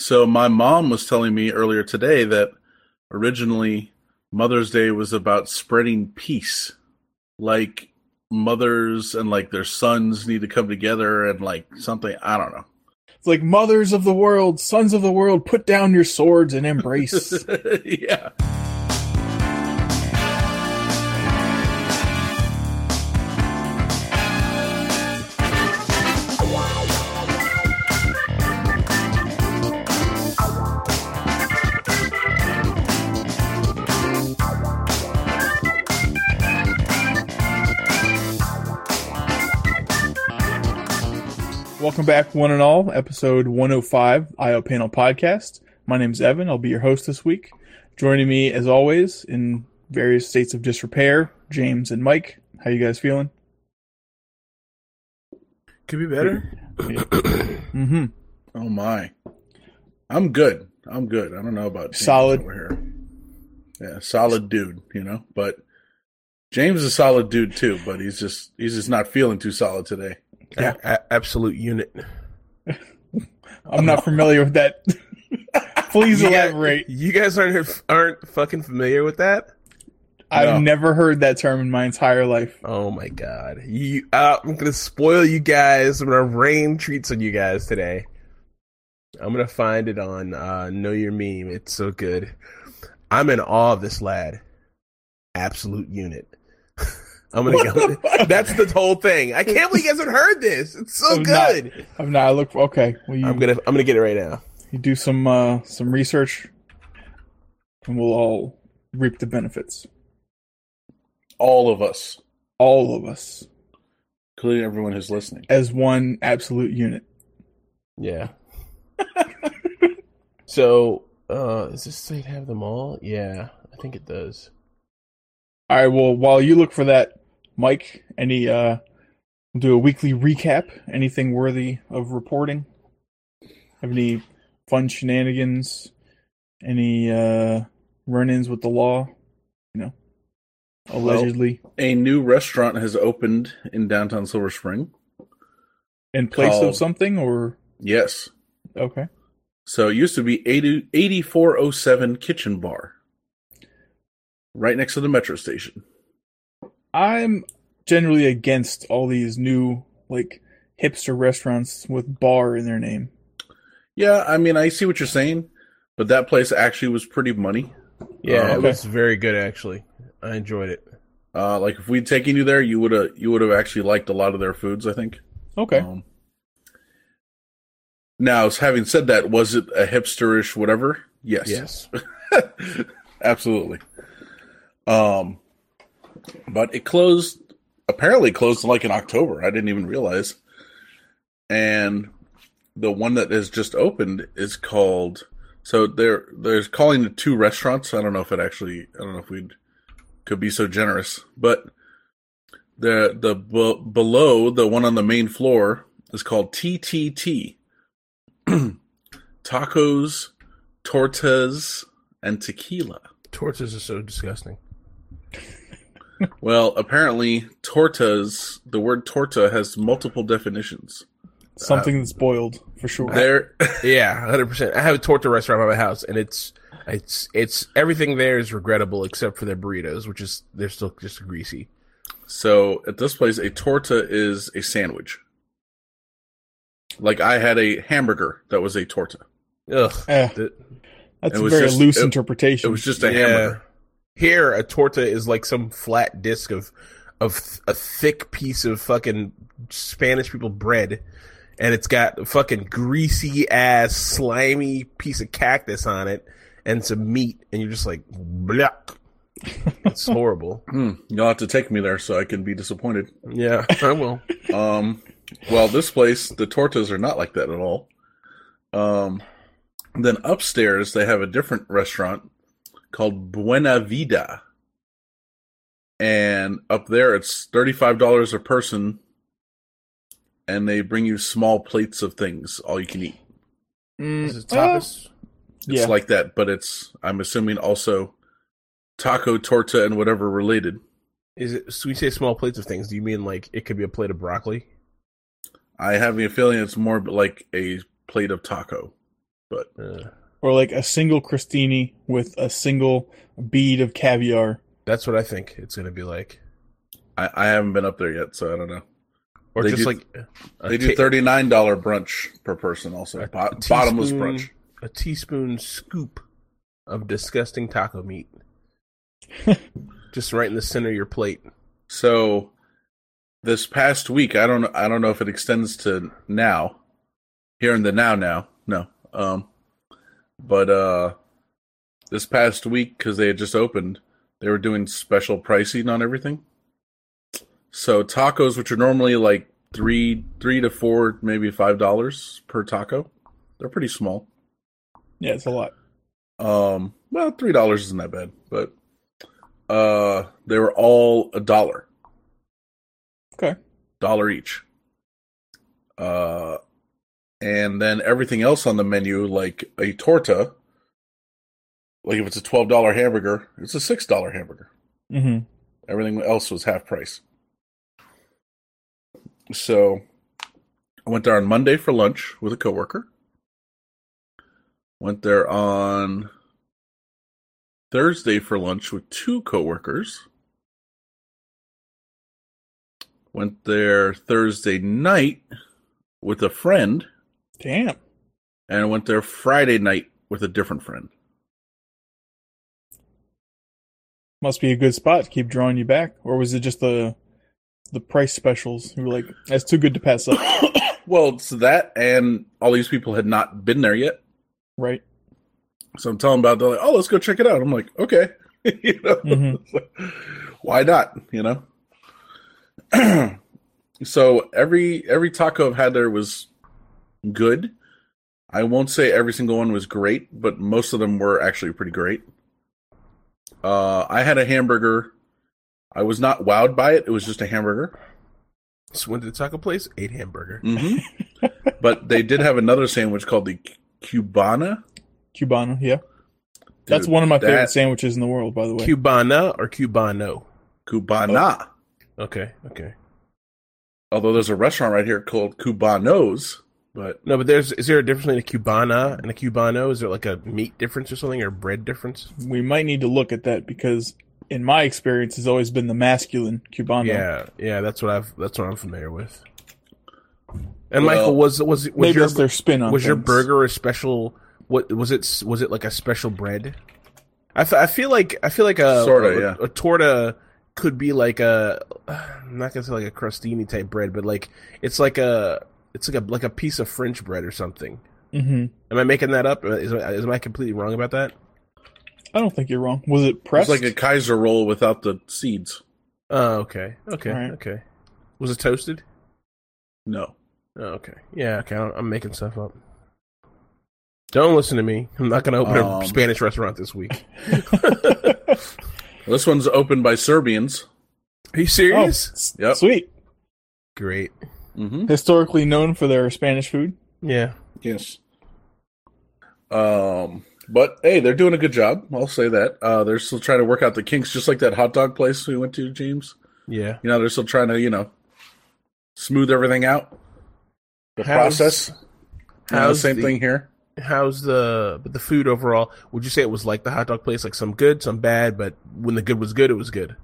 So my mom was telling me earlier today that originally Mother's Day was about spreading peace. Like mothers and like their sons need to come together and like something I don't know. It's like mothers of the world, sons of the world, put down your swords and embrace. yeah. Welcome back, one and all, episode 105, IO Panel Podcast. My name is Evan. I'll be your host this week. Joining me, as always, in various states of disrepair, James and Mike. How you guys feeling? Could be better. Mm-hmm. Oh my. I'm good. I'm good. I don't know about James Solid. over here. Yeah, solid dude, you know. But James is a solid dude too, but he's just he's just not feeling too solid today. Yeah. A- absolute unit. I'm not familiar with that. Please You guys- elaborate. You guys aren't aren't fucking familiar with that? I've No. never heard that term in my entire life. Oh my god! You, uh, I'm gonna spoil you guys. I'm gonna rain treats on you guys today. I'm gonna find it on uh, Know Your Meme. It's so good. I'm in awe of this lad. Absolute unit. I'm gonna go. That's the whole thing. I can't believe you guys haven't heard this. It's so I'm not- good. I'm not. I look. Okay. Well, you, I'm gonna I'm gonna get it right now. you do some uh, some research, and we'll all reap the benefits. All of us, All of us, including everyone who's listening. as one absolute unit. Yeah. so, uh, does this site have them all? Yeah, I think it does. All right. Well, while you look for that, Mike, any uh, we'll do a weekly recap. Anything worthy of reporting? Have any fun shenanigans? Any uh, run-ins with the law? You know, allegedly A new restaurant has opened in downtown Silver Spring. in place called- of something, or Yes. okay. So it used to be 80, 8407 Kitchen Bar. Right next to the metro station. I'm generally against all these new like hipster restaurants with bar in their name. Yeah, I mean, I see what you're saying, but that place actually was pretty money. Yeah, it okay. was very good actually. I enjoyed it. Uh, like if we'd taken you there, you would have you would have actually liked a lot of their foods. I think. Okay. Um, now, having said that, was it a hipsterish whatever? Yes. Yes. Absolutely. Um, but it closed. Apparently, closed like in October. I didn't even realize. And the one that has just opened is called. So they're they're calling the two restaurants. I don't know if it actually. I don't know if we'd could be so generous, but the the b- below the one on the main floor is called TTT. Tacos, tortas, and tequila. Tortas are so disgusting. Well, apparently, tortas, the word torta has multiple definitions. Something that's boiled for sure. There, Yeah, hundred percent. I have a torta restaurant by my house, and it's it's it's everything there is regrettable except for their burritos, which is they're still just greasy. so at this place, a torta is a sandwich. Like I had a hamburger that was a torta. Ugh. Eh, that's a very just- loose it- interpretation. It was just a yeah. hamburger. Here, a torta is like some flat disc of of th- a thick piece of fucking Spanish people bread, and it's got a fucking greasy ass slimy piece of cactus on it and some meat, and you're just like, blah. It's horrible. Hmm, you'll have to take me there so I can be disappointed. Yeah, I will. Um, well, this place, the tortas are not like that at all. Um, then upstairs they have a different restaurant called Buena Vida, and up there it's thirty five dollars a person, and they bring you small plates of things, all you can eat. Mm, Is it tapas? It's yeah. like that, but it's I'm assuming also taco, torta, and whatever related. Is it? So we say small plates of things. Do you mean like it could be a plate of broccoli? I have a feeling it's more like a plate of taco. But Uh, Or like a single crostini with a single bead of caviar. that's what I think it's gonna be like. I, I haven't been up there yet, so I don't know. Or They just do- like They do thirty nine dollar brunch per person. Also, Bo- bottomless brunch. A teaspoon scoop of disgusting taco meat. just right in the center of your plate. So this past week, I don't I don't know if it extends to now. Here in the now now. No. Um but uh this past week cuz they had just opened, they were doing special pricing on everything. So tacos which are normally like 3 3 to 4 maybe 5 dollars per taco. They're pretty small. Yeah, it's a lot. Um well, 3 dollars isn't that bad, but uh they were all a dollar. Okay. dollar each. Uh, and then everything else on the menu, like a torta, like if it's a twelve dollar hamburger, it's a six dollar hamburger. hmm Everything else was half price. So, I went there on Monday for lunch with a coworker. Went there on Thursday for lunch with two coworkers. Went there Thursday night with a friend, Damn. and I went there Friday night with a different friend. Must be a good spot to keep drawing you back. Or was it just the the price specials? You were like, that's too good to pass up, well, it's that, and all these people had not been there yet. right? So I'm telling about. it, They're like, "Oh, let's go check it out." I'm like, "Okay," you know, Mhm. why not? You know. so every every taco I've had there was good. I won't say every single one was great, but most of them were actually pretty great. Uh, I had a hamburger. I was not wowed by it. It was just a hamburger. So went to the taco place, ate hamburger. hmm but they did have another sandwich called the Cubana. Cubana, yeah. That's one of my that- favorite sandwiches in the world, by the way. Cubana or Cubano? Cubana. Okay, okay. Although there's a restaurant right here called Cubanos, but No, but there's is there a difference between a Cubana and a Cubano? Is there like a meat difference or something or bread difference? we might need to look at that because, in my experience, has always been the masculine Cubano. Yeah, yeah, that's what I've that's what I'm familiar with. And Well, Michael was was was Maybe your that's their spin on was your burger a special? What was it? Was it like a special bread? I, f- I feel like I feel like a Sorta, a, yeah. a torta could be like a I'm not gonna say like a crostini type bread, but like it's like a it's like a like a piece of French bread or something. hmm Am I making that up? Is, is am I completely wrong about that? I don't think you're wrong. Was it it's pressed? like a Kaiser roll without the seeds. Oh, okay, okay, Alright. okay. Was it toasted? No. Oh, okay. Yeah, okay. I'm I'm making stuff up. Don't listen to me. I'm not going to open Um, a Spanish restaurant this week. This one's opened by Serbians. Are you oh, serious? s- Yep. sweet. Great. Hmm Historically known for their Spanish food. Yeah. Yes. Um, but hey, they're doing a good job. I'll say that. Uh, they're still trying to work out the kinks, just like that hot dog place we went to, James. Yeah. You know, they're still trying to, you know, smooth everything out. The How's- process. You know, same the- thing here. How's the but the food overall? Would you say it was like the hot dog place, like some good, some bad, but when the good was good, it was good.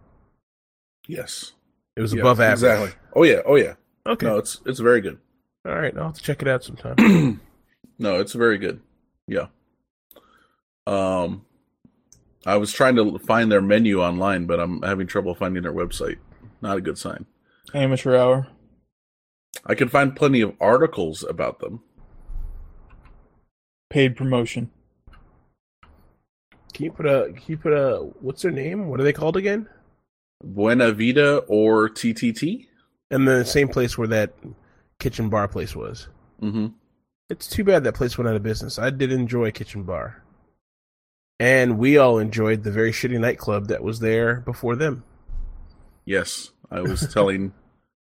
Yes. It was Yeah, above average. Exactly. Oh yeah. Oh yeah. Okay. No, it's it's very good. All right. I'll have to check it out sometime. no, it's very good. Yeah. Um, I was trying to find their menu online, but I'm having trouble finding their website. Not a good sign. Amateur hour. I can find plenty of articles about them. Paid promotion. can you put a? Can you put a? What's their name? What are they called again? Buena Vida or TTT. And the same place where that kitchen bar place was. Mm-hmm. It's too bad that place went out of business. I did enjoy Kitchen Bar. And we all enjoyed the very shitty nightclub that was there before them. Yes, I was telling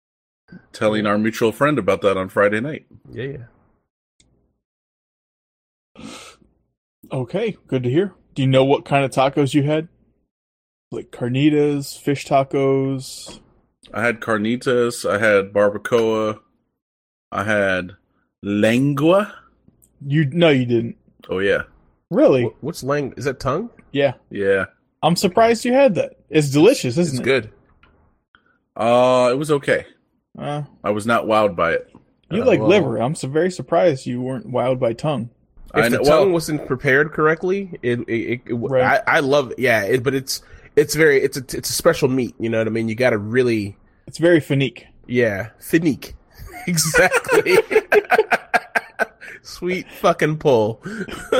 telling our mutual friend about that on Friday night. Yeah, yeah. Okay, good to hear. Do you know what kind of tacos you had? Like carnitas, fish tacos. I had carnitas. I had barbacoa. I had lengua. You no, you didn't. Oh yeah, Really? Wh- What's lang? Is that tongue? Yeah. yeah. I'm surprised you had that. It's delicious, isn't It's it? good. Uh, it was okay. Uh, I was not wowed by it. you Uh, like well- liver. I'm so very surprised you weren't wowed by tongue. If I the know. tongue Well, wasn't prepared correctly, it, it, it, it- Right. I, I love yeah, it, but it's it's very it's a it's a special meat. You know what I mean? You got to really It's very finique. yeah, finique, exactly. Sweet fucking pull.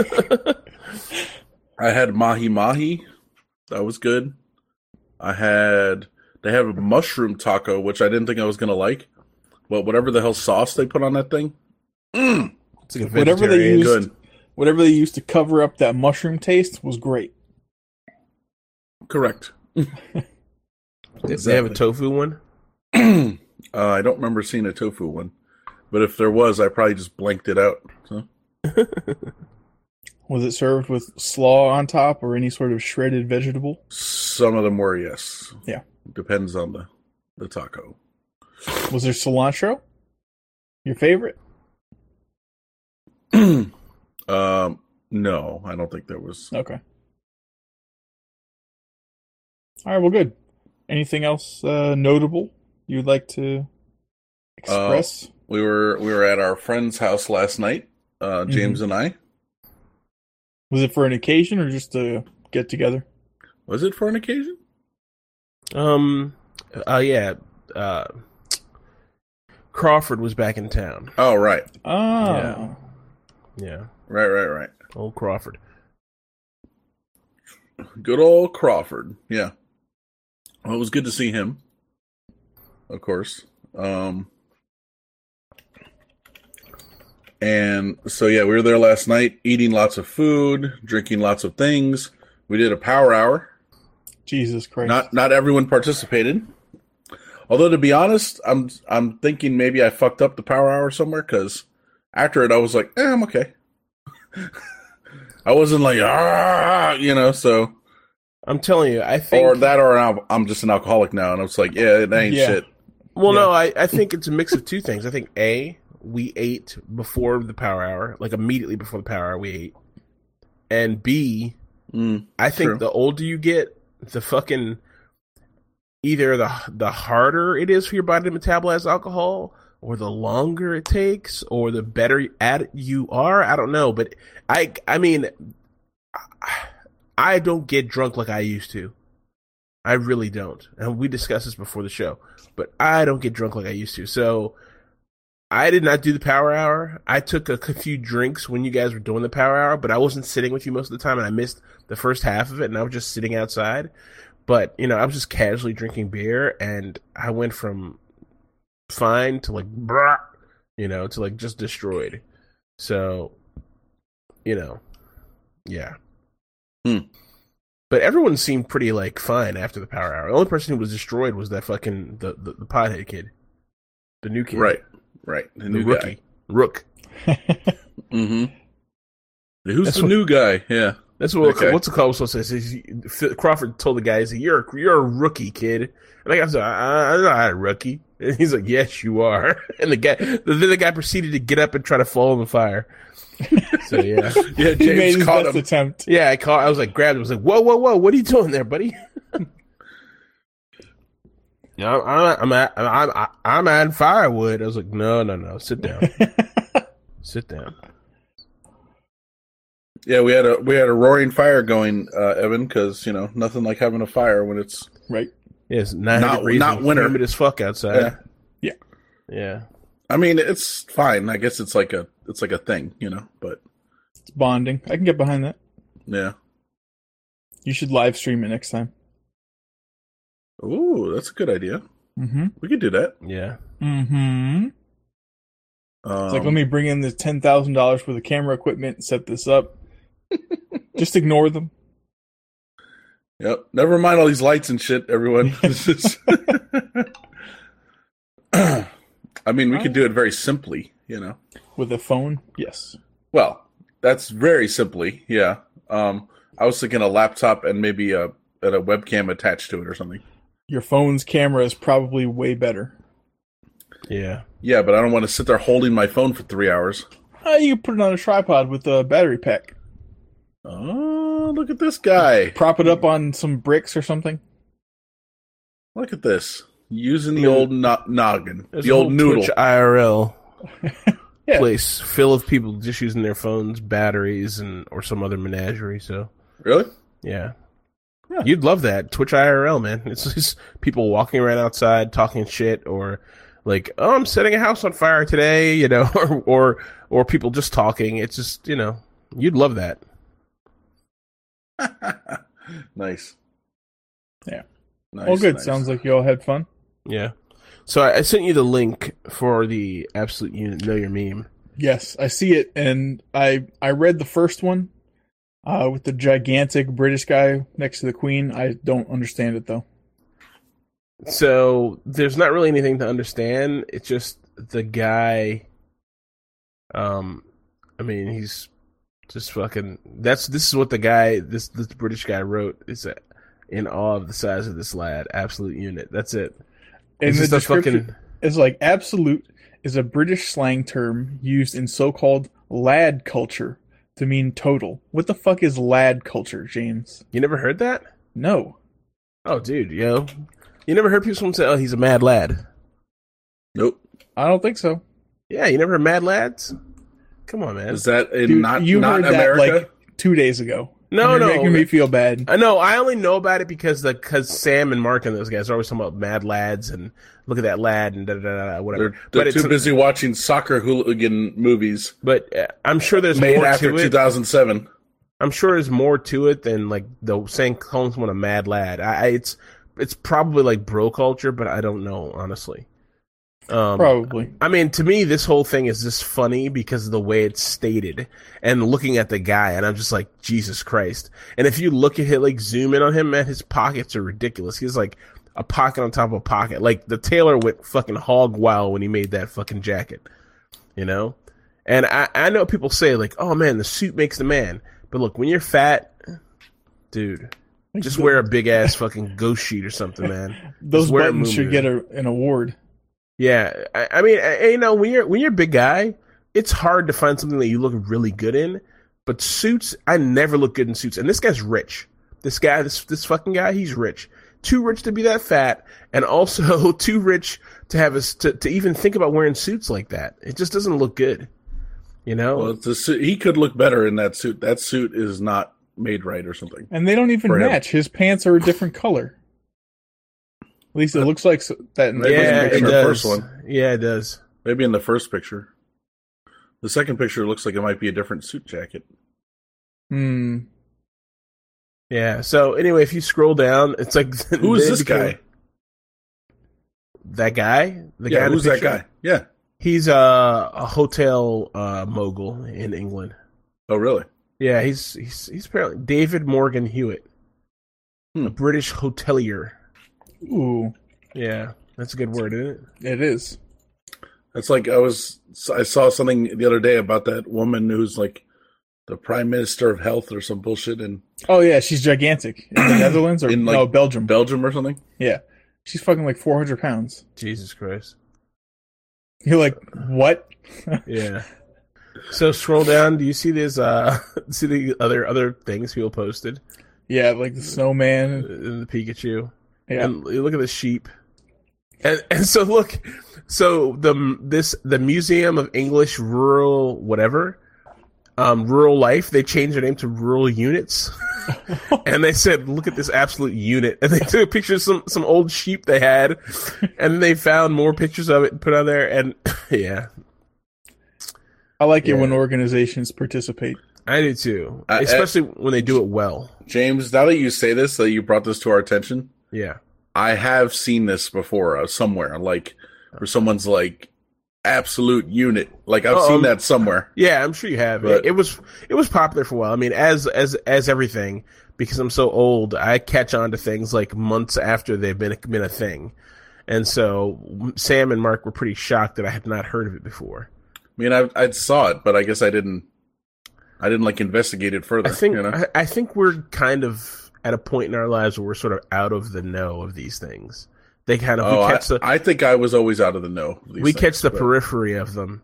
I had mahi mahi. That was good. I had they have a mushroom taco, which I didn't think I was gonna like. But whatever the hell sauce they put on that thing, mm, It's like a Whatever they vegetarian. use- good. Whatever they used to cover up that mushroom taste was great. Correct. They- They have a tofu one. uh, I don't remember seeing a tofu one, but if there was, I probably just blanked it out. So Was it served with slaw on top or any sort of shredded vegetable? some of them were yes. Yeah. depends on the the taco. Was there cilantro? Your favorite? um, no, I don't think there was. Okay. All right, well, good. Anything else uh, notable you'd like to express? We were we were at our friend's house last night. Uh, James and I. Was it for an occasion or just to get together? Was it for an occasion? Um. Uh. Yeah. Uh. Crawford was back in town. Oh, right, Ah, Yeah. Yeah. right, right, right. Old Crawford. Good old Crawford. Yeah. Well, it was good to see him. Of course. Um and so yeah, we were there last night eating lots of food, drinking lots of things. We did a power hour. Jesus Christ! Not not everyone participated. Although to be honest, I'm I'm thinking maybe I fucked up the power hour somewhere cuz after it I was like, eh, I'm okay. I wasn't like ah, you know, so I'm telling you, I think. or that or I'm, I'm just an alcoholic now and I was like, yeah, it ain't Yeah. shit. Well, Yeah. no, I, I think it's a mix of two things. I think a we ate before the power hour, like immediately before the power hour, we ate, and b Mm, I think True. the older you get, the fucking either the the harder it is for your body to metabolize alcohol, or the longer it takes, or the better at it you are. I don't know, but I I mean, I, I don't get drunk like I used to. I really don't, and we discussed this before the show. But I don't get drunk like I used to, so. I did not do the power hour. I took a few drinks when you guys were doing the power hour, but I wasn't sitting with you most of the time, and I missed the first half of it, and I was just sitting outside. But you know, I was just casually drinking beer, and I went from fine to like, brah, you know, to like just destroyed. So, you know, yeah. Hmm. But everyone seemed pretty like fine after the power hour. The only person who was destroyed was that fucking the the, the pothead kid, the new kid, right, right. The The new rookie, guy. Rook. Mm-hmm. Who's That's the what- new guy? Yeah. That's what Okay. what's the call was supposed to say. He's- Crawford told the guy, "He's like, you're a, you're a rookie, kid." And the guy was like, "I- "I'm not a rookie." And he's like, "Yes, you are." And the guy, then the guy proceeded to get up and try to fall in the fire. So yeah, Yeah, he made James his caught best him. attempt. yeah. I caught. I was like, grabbed. him. I was like, "Whoa, whoa, whoa! What are you doing there, buddy?" No, I'm I'm I'm I'm, I'm, I'm adding firewood. I was like, "No, no, no! Sit down, sit down." Yeah, we had a we had a roaring fire going, uh, Evan, because you know nothing like having a fire when it's right. Yes, nine Not- not winter. humid as fuck outside. Yeah. yeah. I mean, it's fine. I guess it's like a it's like a thing, you know. But It's bonding. I can get behind that. yeah. You should live stream it next time. Ooh, that's a good idea. Mm-hmm. We could do that. Yeah. Mm-hmm. Um, It's like, let me bring in the ten thousand dollars for the camera equipment and set this up. Just ignore them. Yep. Never mind all these lights and shit, everyone. Is- I mean, we could do it very simply, you know. With a phone, yes. Well, that's very simply, yeah. Um, I was thinking a laptop and maybe a and a webcam attached to it or something. Your phone's camera is probably way better. Yeah. Yeah, but I don't want to sit there holding my phone for three hours. Uh, you can put it on a tripod with a battery pack. Oh, look at this guy. Prop it up on some bricks or something. Look at this. Using the old no- noggin, There's the old noodle. Twitch IRL Yeah. place full of people just using their phones, batteries, and or some other menagerie. So Really? yeah. Yeah. You'd love that Twitch IRL, man. It's just people walking around outside talking shit, or like, oh, I'm setting a house on fire today, you know, or or or people just talking. It's just you know, you'd love that. nice. Yeah. Nice, well, good. nice. Sounds like you all had fun. Yeah. So I, I sent you the link for the absolute unit know your meme. Yes, I see it, and I I read the first one uh, with the gigantic British guy next to the Queen. I don't understand it though. So there's not really anything to understand. It's just the guy. Um, I mean, he's just fucking. That's this is what the guy this this British guy wrote is in awe of the size of this lad. Absolute unit. That's it. And It's the description fucking. is like absolute is a British slang term used in so-called lad culture to mean total. What the fuck is lad culture, James? You never heard that? No. Oh, dude, yo, you never heard people say, "Oh, he's a mad lad." Nope. I don't think so. Yeah, you never heard mad lads? Come on, man. Is that in Dude, not you not heard that America? like two days ago. No, And you're no. making me feel bad. I know. I only know about it because the because Sam and Mark and those guys are always talking about mad lads and look at that lad and da da da da whatever. they're they're but too it's busy watching soccer hooligan movies but uh, I'm sure there's made more after to it. 2007. I'm sure there's more to it than like the saying calling someone a mad lad. I, I it's it's probably like bro culture, but I don't know honestly. Um, Probably. I mean, to me, this whole thing is just funny because of the way it's stated and looking at the guy, and I'm just like, Jesus Christ. And if you look at it, like, zoom in on him, man, his pockets are ridiculous. He's like a pocket on top of a pocket. Like, the tailor went fucking hog wild when he made that fucking jacket, you know? And I, I know people say, like, oh man, the suit makes the man. But look, when you're fat, dude, just wear a big ass fucking ghost sheet or something, man. Those Just wear a buttons should get a, an award. Yeah, I, I mean, I, you know, when you're when you're a big guy, it's hard to find something that you look really good in. But suits, I never look good in suits. And this guy's rich. This guy, this this fucking guy, he's rich. Too rich to be that fat, and also too rich to have us to, to even think about wearing suits like that. It just doesn't look good. You know? Well, it's a suit. He could look better in that suit. That suit is not made right or something. And they don't even For him. match. His pants are a different color. At least it looks like that in the Maybe yeah, in it does. first one. Yeah, it does. Maybe in the first picture. The second picture looks like it might be a different suit jacket. Hmm. Yeah. So anyway, if you scroll down, it's like Who is this became- guy? That guy? The yeah, guy who's that guy? Yeah. He's a, a hotel uh, mogul in England. Oh, really? Yeah, he's he's he's apparently David Morgan Hewitt, Hmm. a British hotelier. Ooh, Yeah, that's a good word, isn't it? it is. That's like I was. I saw something the other day about that woman who's like the prime minister of health or some bullshit and Oh yeah, she's gigantic in the Netherlands or In, like, no Belgium. Belgium or something. yeah, she's fucking like four hundred pounds. Jesus Christ. You're like, what? Yeah. so scroll down. Do you see this? Uh, see the other other things people posted? Yeah, like the snowman. and The Pikachu. Yeah, And you look at the sheep. And, and so look, so the this the Museum of English Rural whatever, um, rural life. They changed their name to Rural Units, and they said, "Look at this absolute unit." And they took a picture of some some old sheep they had, and they found more pictures of it and put on there. And yeah, I like it when organizations participate. I do too, I- I- especially when they do it well. James, now that you say this, that you brought this to our attention, Yeah, I have seen this before uh, somewhere, like where someone's like absolute unit. Like I've Oh, seen that somewhere. Yeah, I'm sure you have. But- it, it was it was popular for a while. I mean, as as as everything, because I'm so old, I catch on to things like months after they've been been a thing, and so Sam and Mark were pretty shocked that I had not heard of it before. I mean, I I saw it, but I guess I didn't. I didn't like investigate it further. I think you know? I, I think we're kind of at a point in our lives where we're sort of out of the know of these things. They kind of oh, we I, catch the I think I was always out of the know. of these we things, catch the but- periphery of them.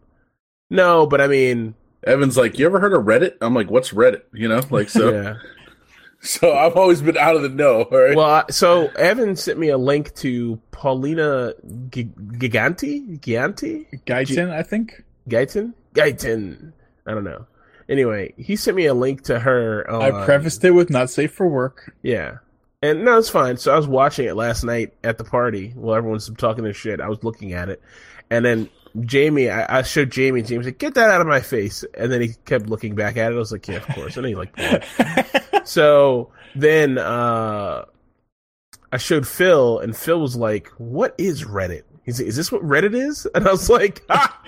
No, but I mean, Evan's like, "You ever heard of Reddit?" I'm like, "What's Reddit?" You know, like so. Yeah. So I've always been out of the know. All right. Well, so Evan sent me a link to Paulina G- Giganti, Giganti, Guyton, I think. Guyton, Guyton. I don't know. Anyway, he sent me a link to her. On, I prefaced it with not safe for work. Yeah. And no, it's fine. So I was watching it last night at the party while everyone's talking their shit. I was looking at it. And then Jamie, I, I showed Jamie, and Jamie said, Get that out of my face. And then he kept looking back at it. I was like, Yeah, of course. Know you like so then uh, I showed Phil, and Phil was like, What is Reddit? He's like, Is this what Reddit is? And I was like, ah!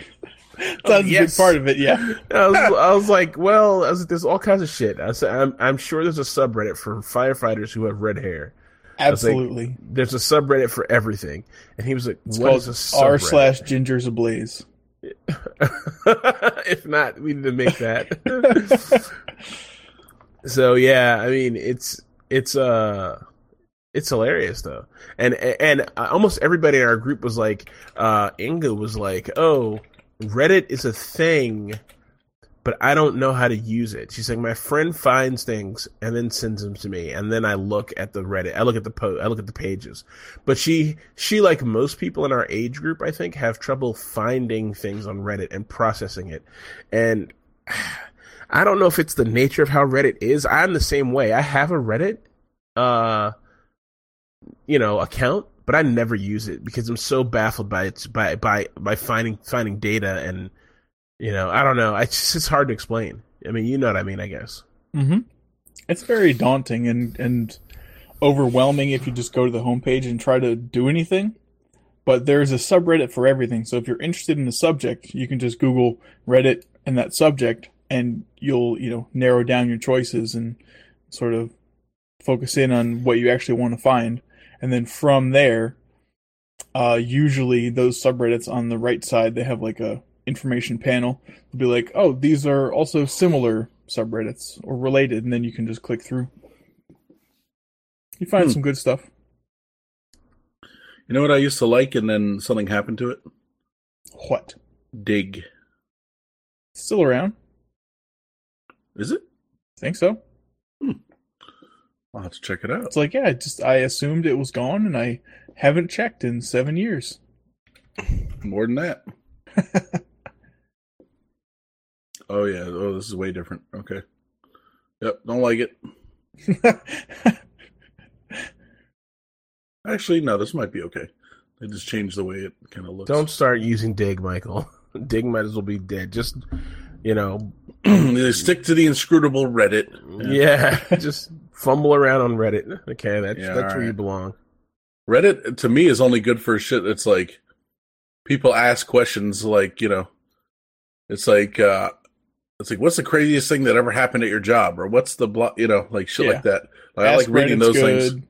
That's a yes. big part of it, yeah. I was, I was like, well, I was like, there's all kinds of shit. I said, I'm, I'm sure there's a subreddit for firefighters who have red hair. was like, Absolutely. There's a subreddit for everything. And he was like, it's what called is a r slash gingers ablaze. if not, we need to make that. so yeah, I mean, it's it's uh it's hilarious though, and and almost everybody in our group was like, uh Inga was like, oh, Reddit is a thing. But I don't know how to use it. She's like, my friend finds things and then sends them to me, and then I look at the Reddit. I look at the po- I look at the pages. But she, she like most people in our age group, I think, have trouble finding things on Reddit and processing it. And I don't know if it's the nature of how Reddit is. I'm the same way. I have a Reddit, uh, you know, account, but I never use it because I'm so baffled by its by by by finding finding data and you know I don't know. It's just it's hard to explain. I mean, you know what I mean, I guess. Mm-hmm. It's very daunting and, and overwhelming if you just go to the homepage and try to do anything. But there's a subreddit for everything. So if you're interested in the subject, you can just Google Reddit and that subject, and you'll you know narrow down your choices and sort of focus in on what you actually want to find. And then from there, uh, usually those subreddits on the right side they have like a information panel. They'll be like, oh, these are also similar subreddits or related, and then you can just click through. You find Hmm. some good stuff. You know what I used to like, and then something happened to it. What? Digg. Still around? Is it? I Think so? I'll have to check it out. It's like, yeah, I just I assumed it was gone, and I haven't checked in seven years. More than that. oh yeah. Oh, this is way different. Okay. Yep. Don't like it. Actually, no. This might be okay. They just changed the way it kind of looks. Don't start using Digg, Michael. Digg might as well be dead. Just you know, stick to the inscrutable Reddit. yeah, just fumble around on Reddit. Okay, that's Yeah, that's where you belong. Reddit to me is only good for shit that's like people ask questions like, you know, it's like uh it's like what's the craziest thing that ever happened at your job or what's the blo- you know, like shit Yeah. like that. Like, I like reading Reddit's those things. good.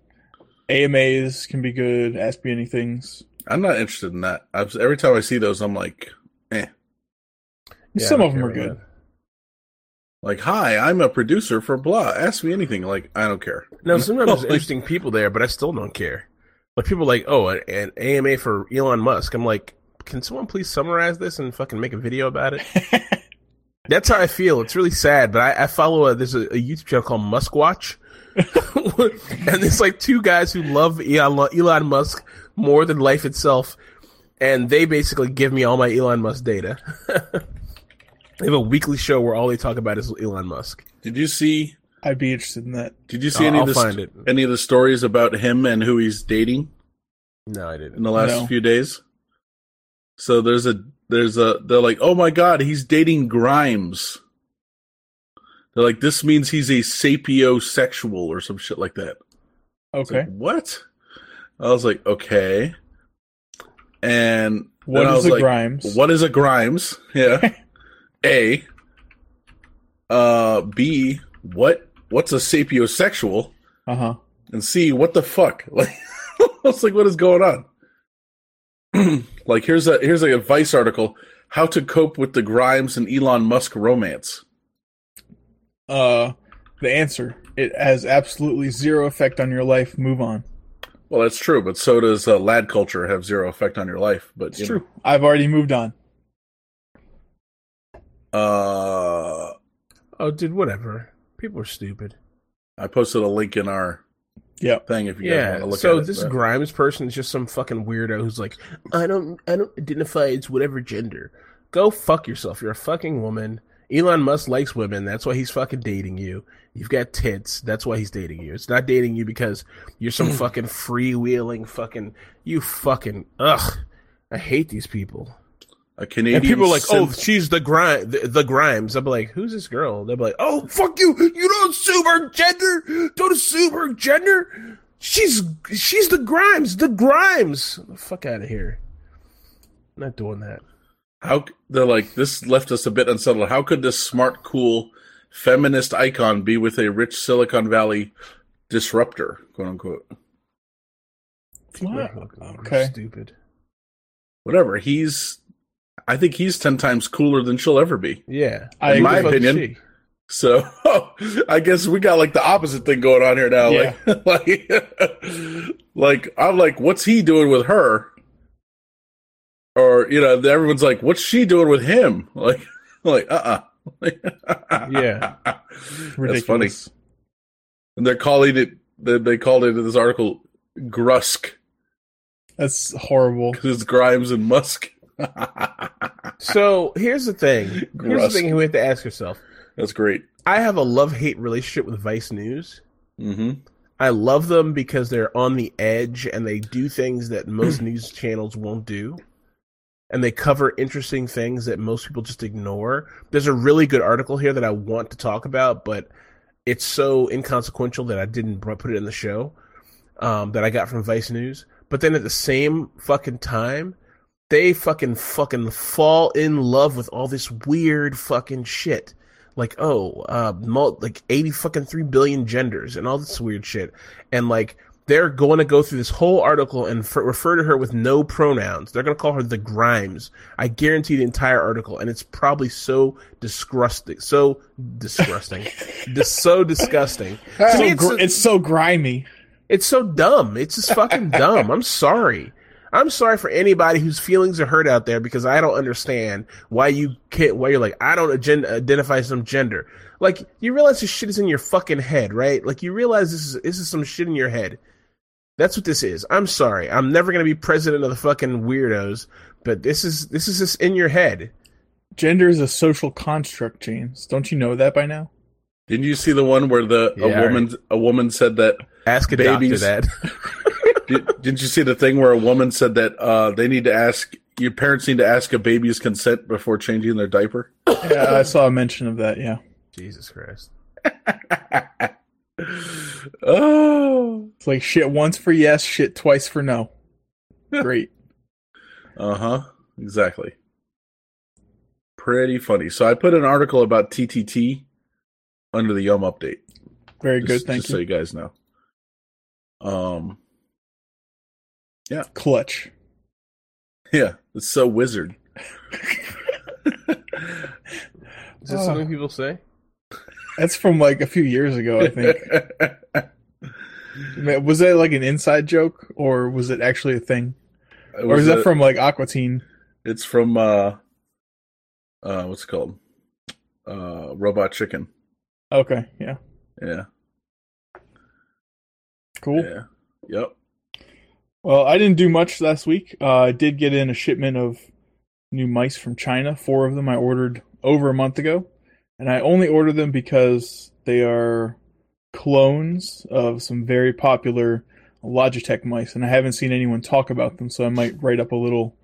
AMAs can be good. Ask me anything's. I'm not interested in that. I've, every time I see those I'm like, eh. Yeah, Some of them are good. about Like, hi, I'm a producer for blah. Ask me anything. Like, I don't care. that. No, sometimes there's interesting people there, but I still don't care. Like people are like, oh, an, an AMA for Elon Musk. I'm like, can someone please summarize this and fucking make a video about it? That's how I feel. It's really sad, but I, I follow a there's a, a YouTube channel called Musk Watch, and it's like two guys who love Elon, Elon Musk more than life itself, and they basically give me all my Elon Musk data. They have a weekly show where all they talk about is Elon Musk. Did you see I'd be interested in that. did you see I'll- any I'll of the find it. any of the stories about him and who he's dating? No, I didn't. In the last No. few days. So there's a there's a they're like, oh my god, he's dating Grimes. They're like, this means he's a sapiosexual or some shit like that. It's Okay. like, what? I was like, okay. And What then I is was a like, Grimes? What is a Grimes? Yeah. A. Uh. B. What? What's a sapiosexual? Uh huh. and see what the fuck like I was like what is going on like here's a here's a vice article how to cope with the grimes and elon musk romance Uh, the answer. It has absolutely zero effect on your life. Move on. well that's true but so does uh, lad culture have zero effect on your life but It's true. I've already moved on. Know, uh Oh, dude, whatever. People are stupid. I posted a link in our Yep. thing if you guys want Yeah. to look So at it. So this but- Grimes person is just some fucking weirdo who's like, I don't, I don't identify as whatever gender. Go fuck yourself. You're a fucking woman. Elon Musk likes women. That's why he's fucking dating you. You've got tits. That's why he's dating you. It's not dating you because you're some fucking freewheeling fucking. You fucking ugh. I hate these people. A Canadian And people are like, oh, she's the grime, the, the Grimes. Be like, who's this girl? They'll be like, oh, fuck you. You don't assume her gender. Don't assume her gender. She's she's the Grimes, the Grimes. The fuck out of here. not doing that. how they're like this left us a bit unsettled. How could this smart, cool, feminist icon be with a rich Silicon Valley disruptor, quote unquote? What? Okay. Stupid. Whatever. He's, I think he's ten times cooler than she'll ever be. Yeah. I In my opinion, she. So I guess we got like the opposite thing going on here now. Yeah. Like, like, like I'm like, what's he doing with her? Or you know, everyone's like, what's she doing with him? Like, like, uh, uh Yeah. that's funny. And they're calling it. They, they called it in this article, Grusk, That's horrible. because it's Grimes and Musk. So here's the thing. Here's the thing you have to ask yourself. That's great. I have a love hate relationship with Vice News. hmm I love them because they're on the edge and they do things that most news channels won't do. And they cover interesting things that most people just ignore. There's a really good article here that I want to talk about, but it's so inconsequential that I didn't put it in the show um, that I got from Vice News. But then at the same fucking time, they fucking fucking fall in love with all this weird fucking shit. Like, oh, uh, mul- like 80 fucking 3 billion genders and all this weird shit. And like, they're going to go through this whole article and f- refer to her with no pronouns. They're going to call her the Grimes. I guarantee the entire article. And it's probably so disgusting. So disgusting. Dis- so disgusting. So me, it's, gr- it's so grimy. it's so dumb. It's just fucking dumb. I'm sorry. I'm sorry for anybody whose feelings are hurt out there because I don't understand why you can't, why you're like, I don't agen- identify some gender. Like, you realize this shit is in your fucking head, right? Like, you realize this is, this is some shit in your head. That's what this is. I'm sorry. I'm never gonna be president of the fucking weirdos, but this is, this is just in your head. Gender is a social construct, James. Don't you know that by now? Didn't you see the one where the Yeah, a woman a woman said that Ask a Babies. doctor that. Did, didn't you see the thing where a woman said that uh, they need to ask your parents need to ask a baby's consent before changing their diaper? Yeah, I saw a mention of that. Yeah, Jesus Christ. oh, it's like shit once for yes, shit twice for no. Great. uh huh, exactly. Pretty funny. So I put an article about TTT under the Yum update. Very Just, good. Thank just you. so you guys know. Um, Clutch. yeah, it's so wizard. Is that Oh. something people say? That's from like a few years ago, I think. Man, was that like an inside joke, or was it actually a thing, It or was is that from like Aquatine? It's from uh, uh, what's it called? Uh, Robot Chicken. Okay, yeah, Yeah, cool. yeah, yep. Well, I didn't do much last week. Uh, I did get in a shipment of new mice from China. Four of them I ordered over a month ago, and I only ordered them because they are clones of some very popular Logitech mice, and I haven't seen anyone talk about them. So I might write up a little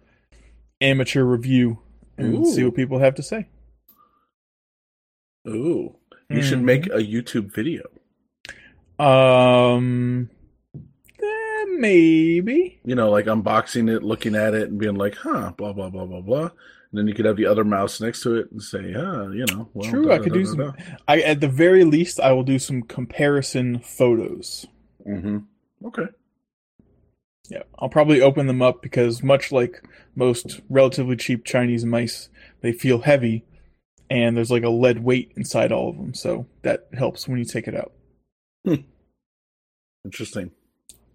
amateur review and see what people have to say. Ooh, you should Mhm. make a YouTube video. Um, maybe. You know, like unboxing it, looking at it, and being like, "Huh," blah blah blah blah blah. And then you could have the other mouse next to it and say, "Huh," you know. Well, True, I could do some- I at the very least I will do some comparison photos. Mm-hmm. Okay. Yeah, I'll probably open them up because much like most relatively cheap Chinese mice, they feel heavy and there's like a lead weight inside all of them, so that helps when you take it out. Interesting.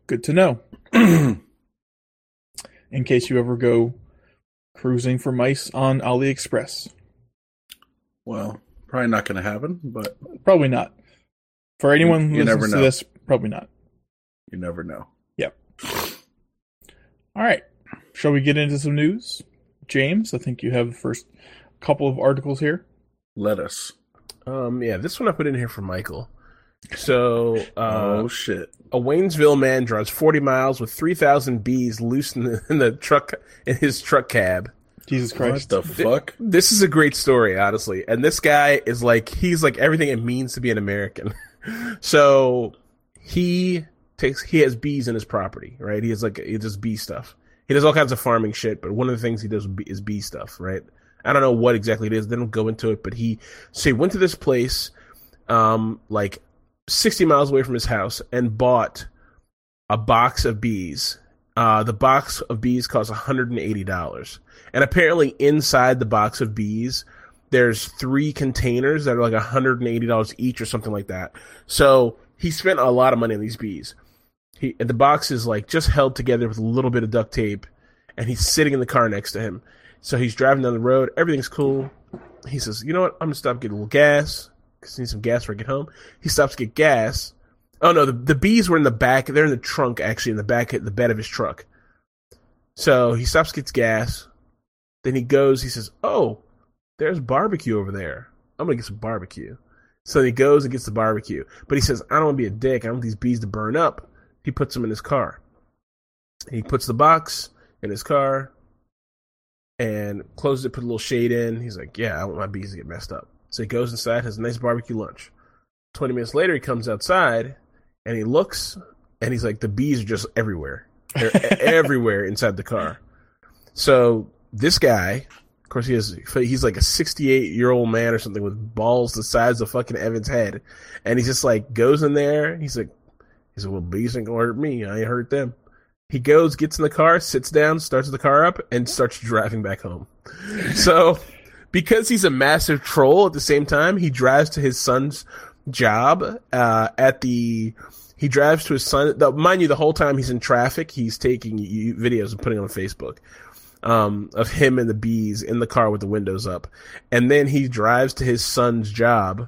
Good to know in case you ever go cruising for mice on AliExpress. well, Probably not going to happen, but Probably not. For anyone who You never listens to know. this, probably not. you never know. Yep. All right. Shall we get into some news? James, I think you have the first couple of articles here. Let us. Um, yeah, this one I put in here for Michael. So, uh, oh shit! a Waynesville man drives 40 miles with 3,000 bees loose in the, in the truck in his truck cab. Jesus What Christ. the fuck? This is a great story, honestly. And this guy is like he's like everything it means to be an American. so he takes he has bees in his property, right? He has like he does bee stuff. He does all kinds of farming shit, but one of the things he does is bee stuff, right? I don't know what exactly it is. They don't go into it, but he so he went to this place, um, like sixty miles away from his house, and bought a box of bees. Uh, the box of bees costs hundred and apparently inside the box of bees, there's three containers that are like hundred and eighty dollars each or something like that. So he spent a lot of money on these bees. He the box is like just held together with a little bit of duct tape, and he's sitting in the car next to him. So he's driving down the road. Everything's cool. He says, "You know what? I'm gonna stop get a little gas because some gas I get home." He stops to get gas. Oh no, the the bees were in the back. They're in the trunk actually, in the back the bed of his truck. So he stops, gets gas. Then he goes. He says, "Oh, there's barbecue over there. I'm gonna get some barbecue." So he goes and gets the barbecue. But he says, "I don't want to be a dick. I don't want these bees to burn up." He puts them in his car. He puts the box in his car and closes it, put a little shade in. He's like, Yeah, I want my bees to get messed up. So he goes inside, has a nice barbecue lunch. 20 minutes later, he comes outside and he looks and he's like, The bees are just everywhere. They're everywhere inside the car. So this guy, of course, he has, he's like a 68 year old man or something with balls the size of fucking Evan's head. And he just like goes in there. He's like, He's like, Well, bees ain't gonna hurt me. I ain't hurt them. He goes, gets in the car, sits down, starts the car up, and starts driving back home. So, because he's a massive troll at the same time, he drives to his son's job uh, at the. He drives to his son. The, mind you, the whole time he's in traffic, he's taking videos and putting on Facebook um, of him and the bees in the car with the windows up, and then he drives to his son's job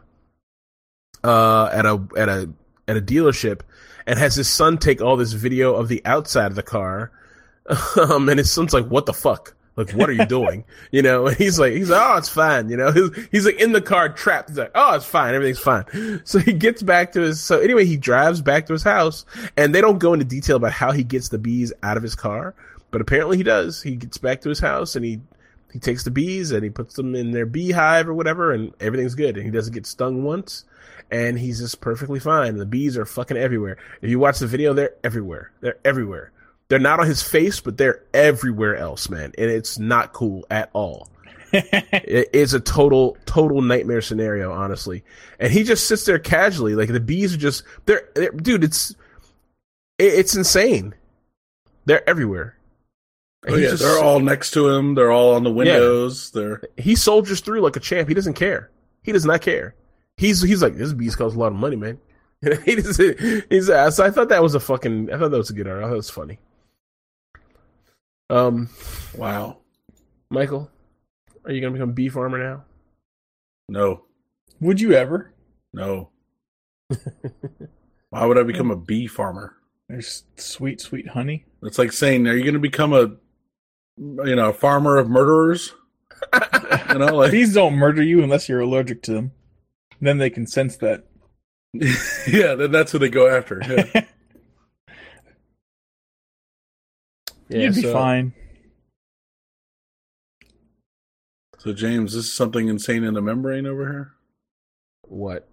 uh, at a at a at a dealership and has his son take all this video of the outside of the car. Um, and his son's like, "What the fuck? Like, what are you doing?" you know, and he's like, "He's like, oh, it's fine." You know, he's, he's like in the car trapped. He's like, "Oh, it's fine. Everything's fine." So he gets back to his. So anyway, he drives back to his house, and they don't go into detail about how he gets the bees out of his car, but apparently he does. He gets back to his house and he he takes the bees and he puts them in their beehive or whatever, and everything's good. And he doesn't get stung once and he's just perfectly fine. The bees are fucking everywhere. If you watch the video, they're everywhere. They're everywhere. They're not on his face, but they're everywhere else, man. And it's not cool at all. it is a total, total nightmare scenario, honestly. And he just sits there casually, like the bees are just they're, they're dude. It's it, it's insane. They're everywhere. And Oh, he yeah, just- they're all next to him. They're all on the windows. They're he soldiers through like a champ. He doesn't care. He does not care. He's he's like this beast costs a lot of money, man. he doesn't, he's so I thought that was a fucking I thought that was a good art. I thought it was funny. Um, wow. Michael, are you gonna become a bee farmer now? No, Would you ever? no. Why would I become a bee farmer? There's sweet, sweet honey. It's like saying, are you going to become a, you know, a farmer of murderers? You know, like Bees don't murder you unless you're allergic to them. Then they can sense that. yeah, then that's who they go after. Yeah. You'd be so- fine. So James, this is something insane in the membrane over here. What?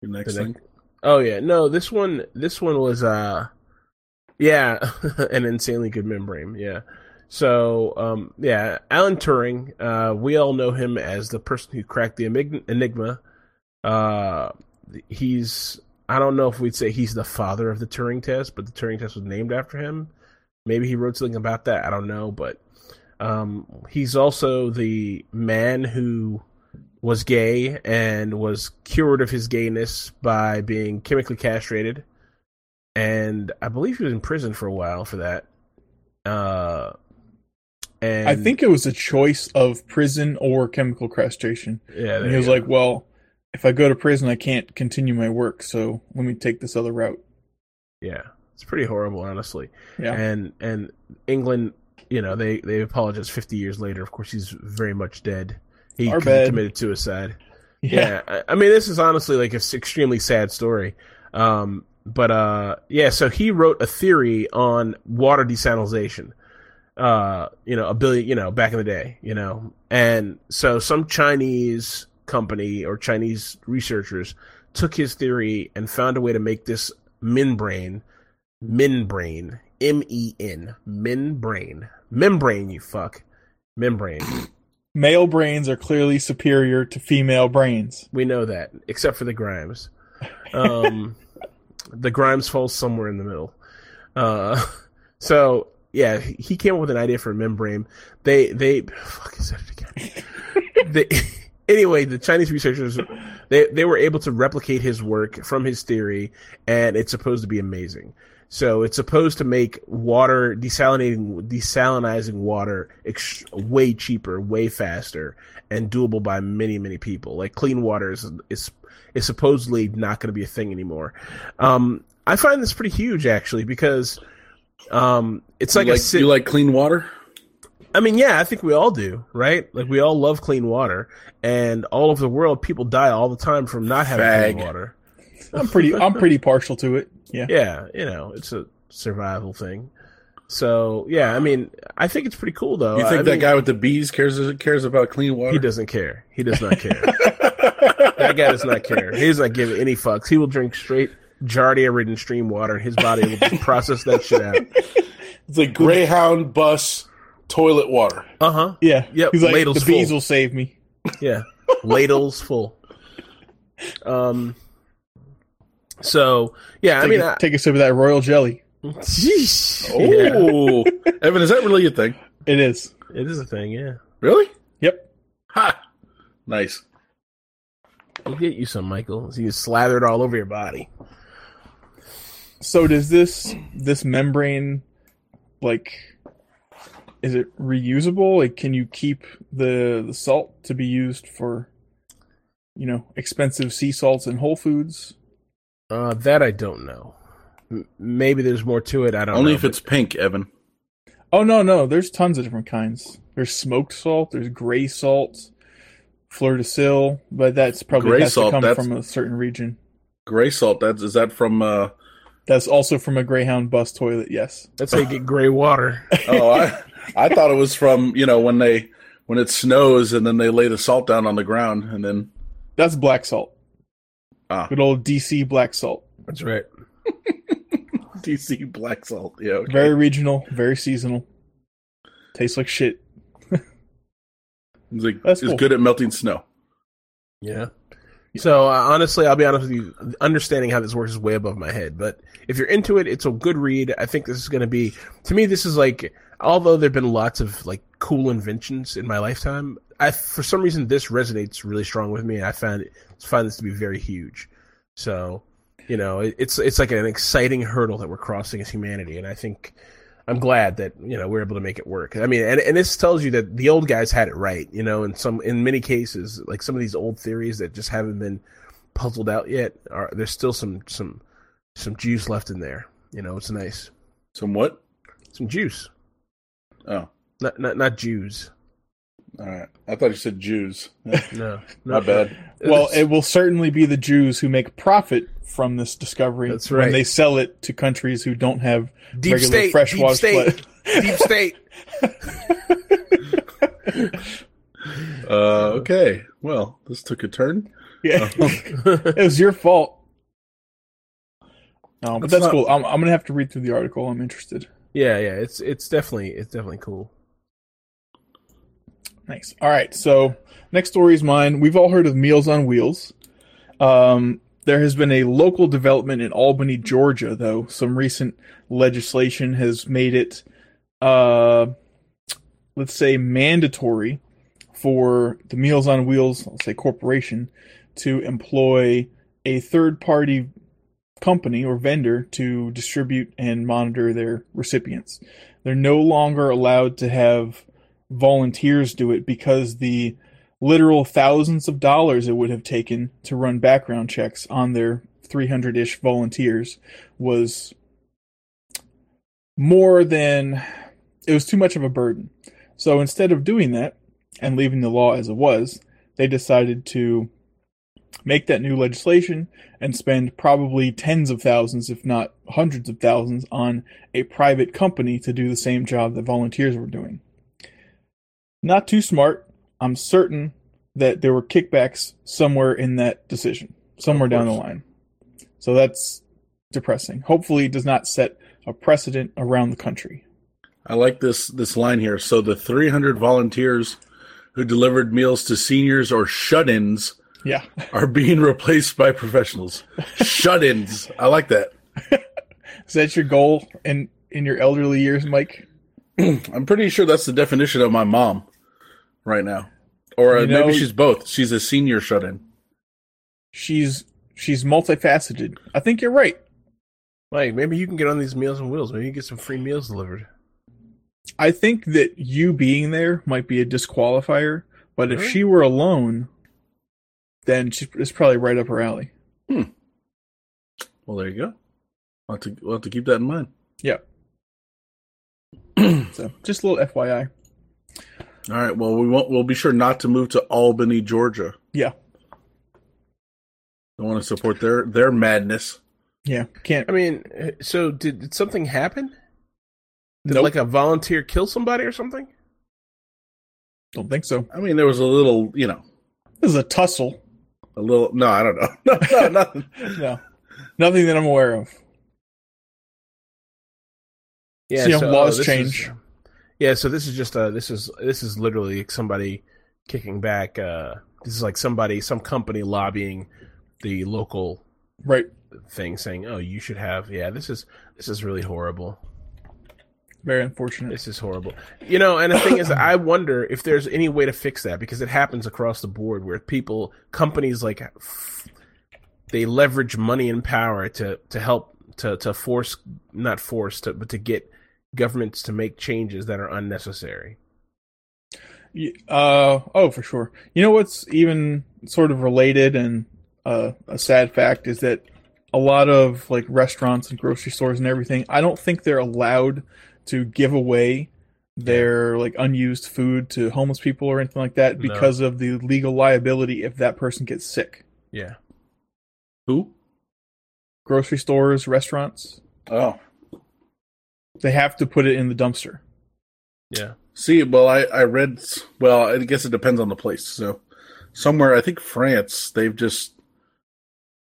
Your next The thing. Oh yeah, no. This one, this one was uh, yeah, an insanely good membrane. Yeah. So um, yeah, Alan Turing. Uh, we all know him as the person who cracked the Enigma. Uh, he's I don't know if we'd say he's the father of the Turing test, but the Turing test was named after him. Maybe he wrote something about that. I don't know, but um, he's also the man who was gay and was cured of his gayness by being chemically castrated. And I believe he was in prison for a while for that. Uh, and I think it was a choice of prison or chemical castration. yeah, And he was go. like, well, if I go to prison, I can't continue my work. So let me take this other route. Yeah, it's pretty horrible, honestly. Yeah. And and England, you know, they they apologize 50 years later. Of course, he's very much dead. He, Our 'cause he bad. committed suicide. Yeah. Yeah, I, I mean, this is honestly like a s- extremely sad story. Um, but uh, yeah, so he wrote a theory on water desalinization. Uh, you know, a billion, you know, back in the day, you know, and so some Chinese company or Chinese researchers took his theory and found a way to make this membrane, membrane, M E N, membrane, membrane. You fuck, membrane. Male brains are clearly superior to female brains. We know that, except for the Grimes. Um, the Grimes falls somewhere in the middle. Uh, so yeah, he came up with an idea for a membrane. They they fuck is that again? they, anyway, the Chinese researchers they they were able to replicate his work from his theory, and it's supposed to be amazing. So it's supposed to make water desalinating desalinizing water ex- way cheaper, way faster, and doable by many many people. Like clean water is is is supposedly not going to be a thing anymore. Um, I find this pretty huge actually because um, it's like, you a like, si- you like clean water? I mean, yeah, I think we all do, right? Like we all love clean water, and all over the world, people die all the time from not having Fag. clean water. I'm pretty I'm pretty partial to it. Yeah. Yeah, you know, it's a survival thing. So yeah, I mean, I think it's pretty cool though. You think I that mean, guy with the bees cares cares about clean water? He doesn't care. He does not care. that guy does not care. He does not give any fucks. He will drink straight Giardia ridden stream water, and his body will just process that shit out. It's like Greyhound bus toilet water. Uh huh. Yeah. Yep, He's like ladle's the bees full. will save me. Yeah, ladles full. Um. So yeah, I mean, a, I, take a sip of that royal jelly. Sheesh. Oh. Yeah, Oh, Evan, is that really a thing? It is. it is a thing. Yeah, Really? Yep. Ha! Nice. we'll get you some, Michael. So you slather it all over your body. So does this this membrane like is it reusable? Like can you keep the the salt to be used for you know, expensive sea salts and Whole Foods? Uh, that I don't know. M- maybe there's more to it. I don't know. Only know. if it's pink, Evan. Oh no, no, there's tons of different kinds. There's smoked salt, there's gray salt, fleur de sel, but that's probably Gray has salt, to come that's- from a certain region. Gray salt. That's is that from? uh That's also from a Greyhound bus toilet, yes. That's how you get gray water. Oh, I I thought it was from you know when they when it snows and then they lay the salt down on the ground and then That's black salt. Ah. Good old DC black salt. That's right. DC black salt. Yeah. Okay. Very regional, very seasonal. Tastes like shit. It's like That's it's cool. good at melting snow. Yeah. So uh, honestly, I'll be honest with you. Understanding how this works is way above my head. But if you're into it, it's a good read. I think this is going to be. To me, this is like. Although there've been lots of like cool inventions in my lifetime, I for some reason this resonates really strong with me. I found it find this to be very huge. So, you know, it, it's it's like an exciting hurdle that we're crossing as humanity, and I think I'm glad that you know we're able to make it work. I mean, and and this tells you that the old guys had it right. You know, in some in many cases, like some of these old theories that just haven't been puzzled out yet, are there's still some some some juice left in there. You know, it's nice. Some what? Some juice, Oh, not not not Jews. All right. I thought you said Jews. Yeah, No, My bad. Well, it will certainly be the Jews who make profit from this discovery That's right. when they sell it to countries who don't have deep regular state, fresh deep water state, deep state. Uh, okay. Well, this took a turn. Yeah. it was your fault. No, but That's that's not- cool. I'm, I'm gonna have to read through the article. I'm interested. yeah, yeah. It's it's definitely it's definitely cool. Nice. All right. So next story is mine. We've all heard of Meals on Wheels. Um, there has been a local development in Albany, Georgia, though. Some recent legislation has made it, uh, let's say, mandatory for the Meals on Wheels, let's say, corporation, to employ a third party company or vendor to distribute and monitor their recipients. They're no longer allowed to have volunteers do it because the literal thousands of dollars it would have taken to run background checks on their 300 ish volunteers was more than it was too much of a burden. So instead of doing that and leaving the law as it was, they decided to make that new legislation and spend probably tens of thousands, if not hundreds of thousands, on a private company to do the same job that volunteers were doing. Not too smart. I'm certain that there were kickbacks somewhere in that decision, somewhere down the line. So that's depressing. Hopefully, it does not set a precedent around the country. I like this this line here. So the 300 volunteers who delivered meals to seniors or shut-ins Yeah. are being replaced by professionals. shut-ins. I like that. Is that your goal in in your elderly years, Mike? I'm pretty sure that's the definition of my mom right now. Or uh, know- maybe she's both. She's a senior shut-in. She's she's multifaceted. I think you're right. Like maybe you can get on these Meals and Wheels. Maybe you can get some free meals delivered. I think that you being there might be a disqualifier, but if she were alone, then she, it's probably right up her alley. Hmm. Well, there you go. We'll have to, we'll have to keep that in mind. Yeah. so just a little FYI. All right. Well, we won't. We'll be sure not to move to Albany, Georgia. Yeah. I want to support their their madness. Yeah. Can't. I mean, uh, so did, did something happen? Did Nope. like a volunteer kill somebody or something? Don't think so. I mean, there was a little, you know, This is a tussle. a little. No, I don't know. No, no, nothing. No. Nothing that I'm aware of. Yeah, So, you know, laws this change. is- yeah, so this is just uh this is this is literally somebody kicking back. Uh, this is like somebody, some company lobbying the local Right. thing, saying, "Oh, you should have." Yeah, this is this is really horrible. Very unfortunate. This is horrible. You know, and the thing is, I wonder if there's any way to fix that because it happens across the board where people, companies like, they leverage money and power to to help to to force, not force, to, but to get governments to make changes that are unnecessary. Uh oh, for sure. You know what's even sort of related and uh, a sad fact is that a lot of like restaurants and grocery stores and everything, I don't think they're allowed to give away their like unused food to homeless people or anything like that No. because of the legal liability if that person gets sick. Yeah. Who? Grocery stores, restaurants, Oh, they have to put it in the dumpster. Yeah. see, well, I I read. Well, I guess it depends on the place. So, somewhere I think France, they've just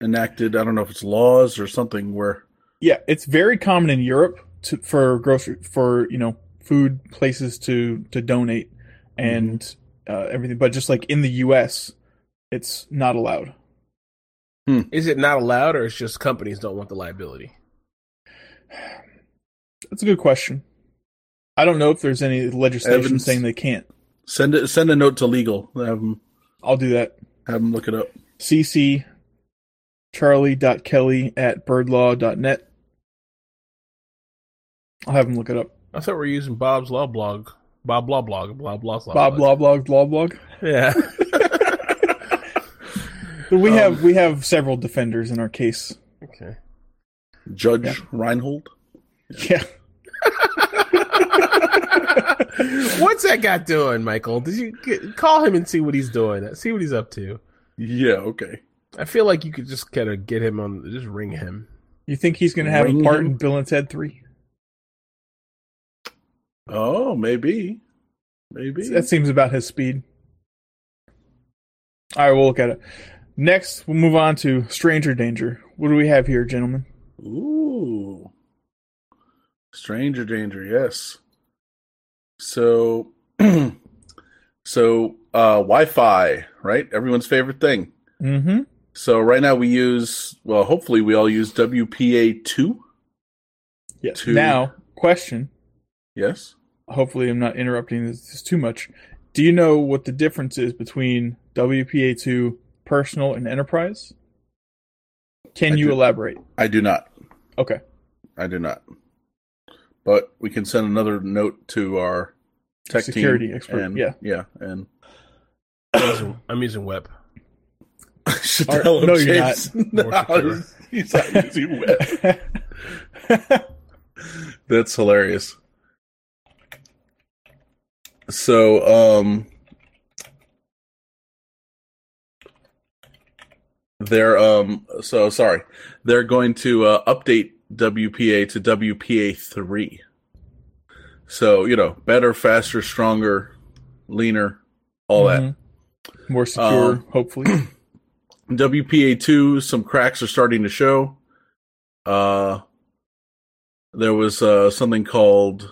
enacted. I don't know if it's laws or something where. Yeah, it's very common in Europe to, for grocery for you know food places to to donate and uh, everything, but just like in the U.S., it's not allowed. Is it not allowed, or it's just companies don't want the liability? That's a good question. I don't know if there's any legislation Evans. saying they can't. Send it. Send a note to legal. Have them I'll do that. have them look it up. CC charlie.kelly at birdlaw.net. I'll have them look it up. I thought we were using Bob's Law Blog. Bob Law Blog. Blah blah blah. Bob Law Blog, Law Blog. Yeah. We Um, have we have several defenders in our case. okay. Judge Yeah. Reinhold. Yeah. What's that guy doing, Michael? Did you get, call him and see what he's doing? See what he's up to. Yeah. Okay. I feel like you could just kind of get him on, just ring him. You think he's going to have Ring a part him? in Bill and Ted 3? Oh, maybe. Maybe. That seems about his speed. All right, we'll look at it. Next, we'll move on to Stranger Danger. What do we have here, gentlemen? Ooh. Stranger danger, yes. So so uh Wi-Fi, right? Everyone's favorite thing. Mm-hmm. So right now we use well, hopefully we all use WPA2. Yeah. To- Now, question. Yes. Hopefully, I'm not interrupting this, this too much. Do you know what the difference is between WPA2 Personal and Enterprise? Can I you do. elaborate? I do not. Okay. I do not. But we can send another note to our tech Security team expert, and- yeah. Yeah, and I'm using, I'm using WEP. Shadell no, you're James. More No, he's not using WEP. That's hilarious. So, um, they're um, so sorry, they're going to uh, update WPA to WPA three. So you know, better, faster, stronger, leaner, all that. Mhm. More secure, Um, hopefully. WPA two, some cracks are starting to show. Uh, there was uh, something called,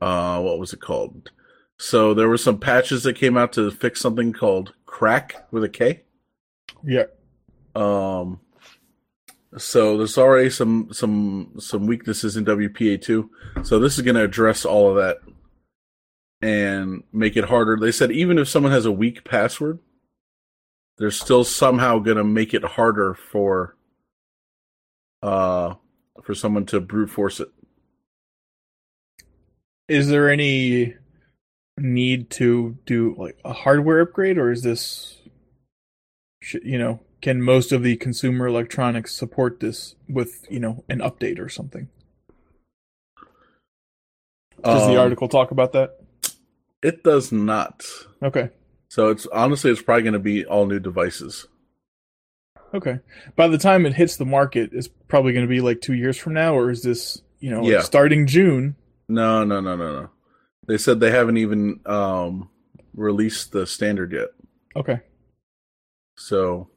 uh, what was it called? So there were some patches that came out to fix something called crack with a K. yeah. Um, so there's already some some some weaknesses in WPA two. So this is going to address all of that and make it harder. They said even if someone has a weak password, they're still somehow going to make it harder for uh for someone to brute force it. Is there any need to do like a hardware upgrade, or is this, you know, can most of the consumer electronics support this with you know an update or something? Does the Um, article talk about that? It does not. Okay. So it's honestly it's probably going to be all new devices. Okay. By the time it hits the market, it's probably going to be like two years from now, or is this, you know, like starting June? No, no, no, no, no. They said they haven't even um released the standard yet. Okay. So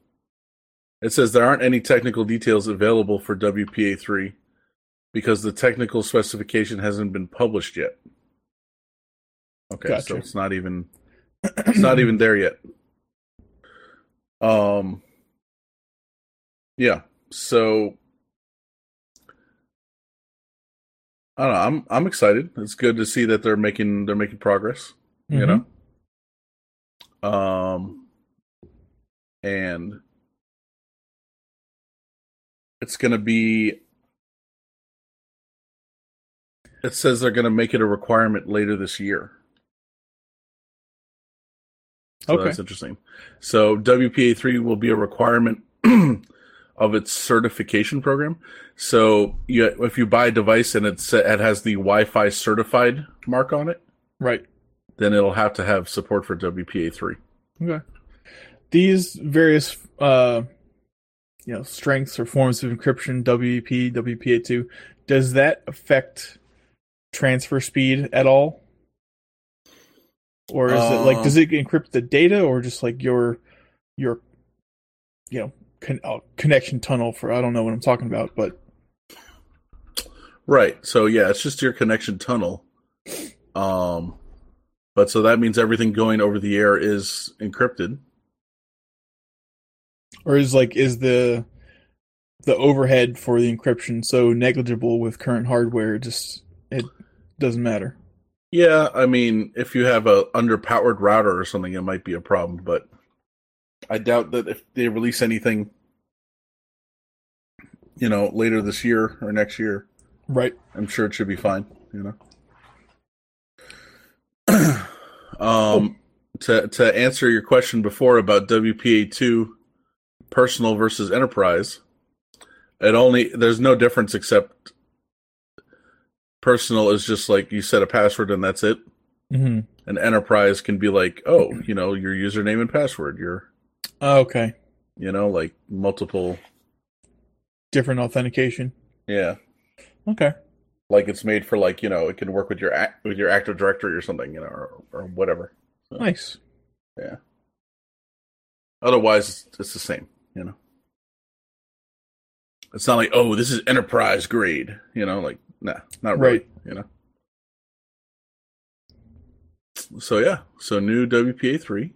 it says there aren't any technical details available for WPA3 because the technical specification hasn't been published yet. Okay, so it's not even it's not even there yet. Um yeah. So I don't know, I'm I'm excited. It's good to see that they're making they're making progress you Mhm. know um and it's gonna be it says they're gonna make it a requirement later this year so Okay. that's interesting so wpa3 will be a requirement of its certification program so you, if you buy a device and it's, it has the wi-fi certified mark on it Right. then it'll have to have support for WPA3. Okay. These various uh you know strengths or forms of encryption, WEP, WPA2, does that affect transfer speed at all? Or is it like Uh, does it encrypt the data or just like your your you know con- uh, connection tunnel for I don't know what I'm talking about, but Right. So yeah, it's just your connection tunnel. Um but so that means everything going over the air is encrypted. Or is like is the the overhead for the encryption so negligible with current hardware it just it doesn't matter. Yeah, I mean, if you have a underpowered router or something it might be a problem, but I doubt that if they release anything you know, later this year or next year, Right. I'm sure it should be fine, you know. um to to answer your question before about WPA2 personal versus enterprise, it only there's no difference except personal is just like you set a password and that's it. hmm And enterprise can be like, oh, you know, your username and password, your Okay. you know, like multiple Different authentication. yeah. Okay. Like it's made for like, you know, it can work with your act with your Active Directory or something, you know, or, or whatever. Nice. Yeah. Otherwise, it's, it's the same, you know. It's not like, oh, this is enterprise grade, you know, like, nah, not really, Right. you know. So yeah, so new WPA three,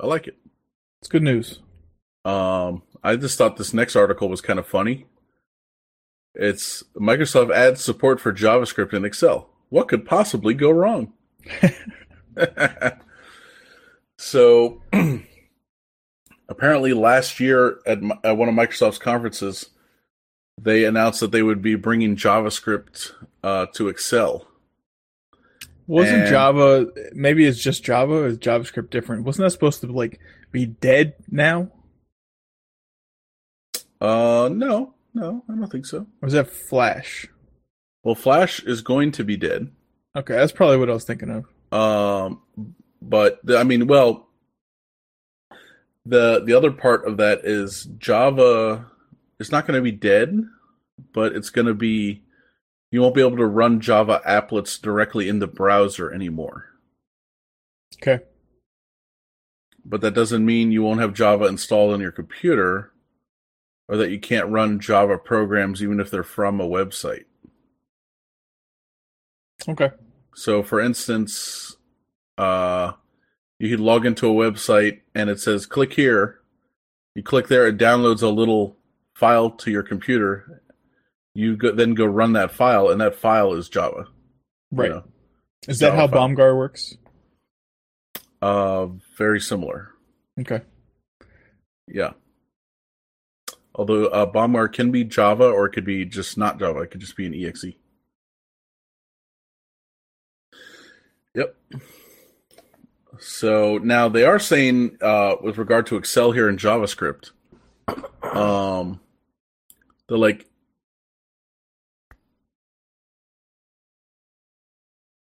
I like it. It's good news. Um, I just thought this next article was kind of funny. It's Microsoft adds support for JavaScript in Excel. What could possibly go wrong? so, apparently, last year at, at one of Microsoft's conferences, they announced that they would be bringing JavaScript uh, to Excel. Wasn't And- Java? Maybe it's just Java. Or is JavaScript different? Wasn't that supposed to like be dead now? Uh, no, no, I don't think so. Or was that Flash? Well, Flash is going to be dead. Okay, that's probably what I was thinking of. Um, but I mean, well, the the other part of that is Java is not going to be dead, but it's going to be you won't be able to run Java applets directly in the browser anymore. Okay. But that doesn't mean you won't have Java installed on your computer, or that you can't run Java programs even if they're from a website. Okay. So, for instance, uh, you could log into a website and it says click here. You click there, it downloads a little file to your computer. You go, then go run that file, and that file is Java. you Right. know. Is that how Java file. Bomgar works? Uh, very similar. Okay. Yeah. Although uh, Bomgar can be Java or it could be just not Java. It could just be an exe. Yep. So now they are saying, uh, with regard to Excel here in JavaScript, um, they're like,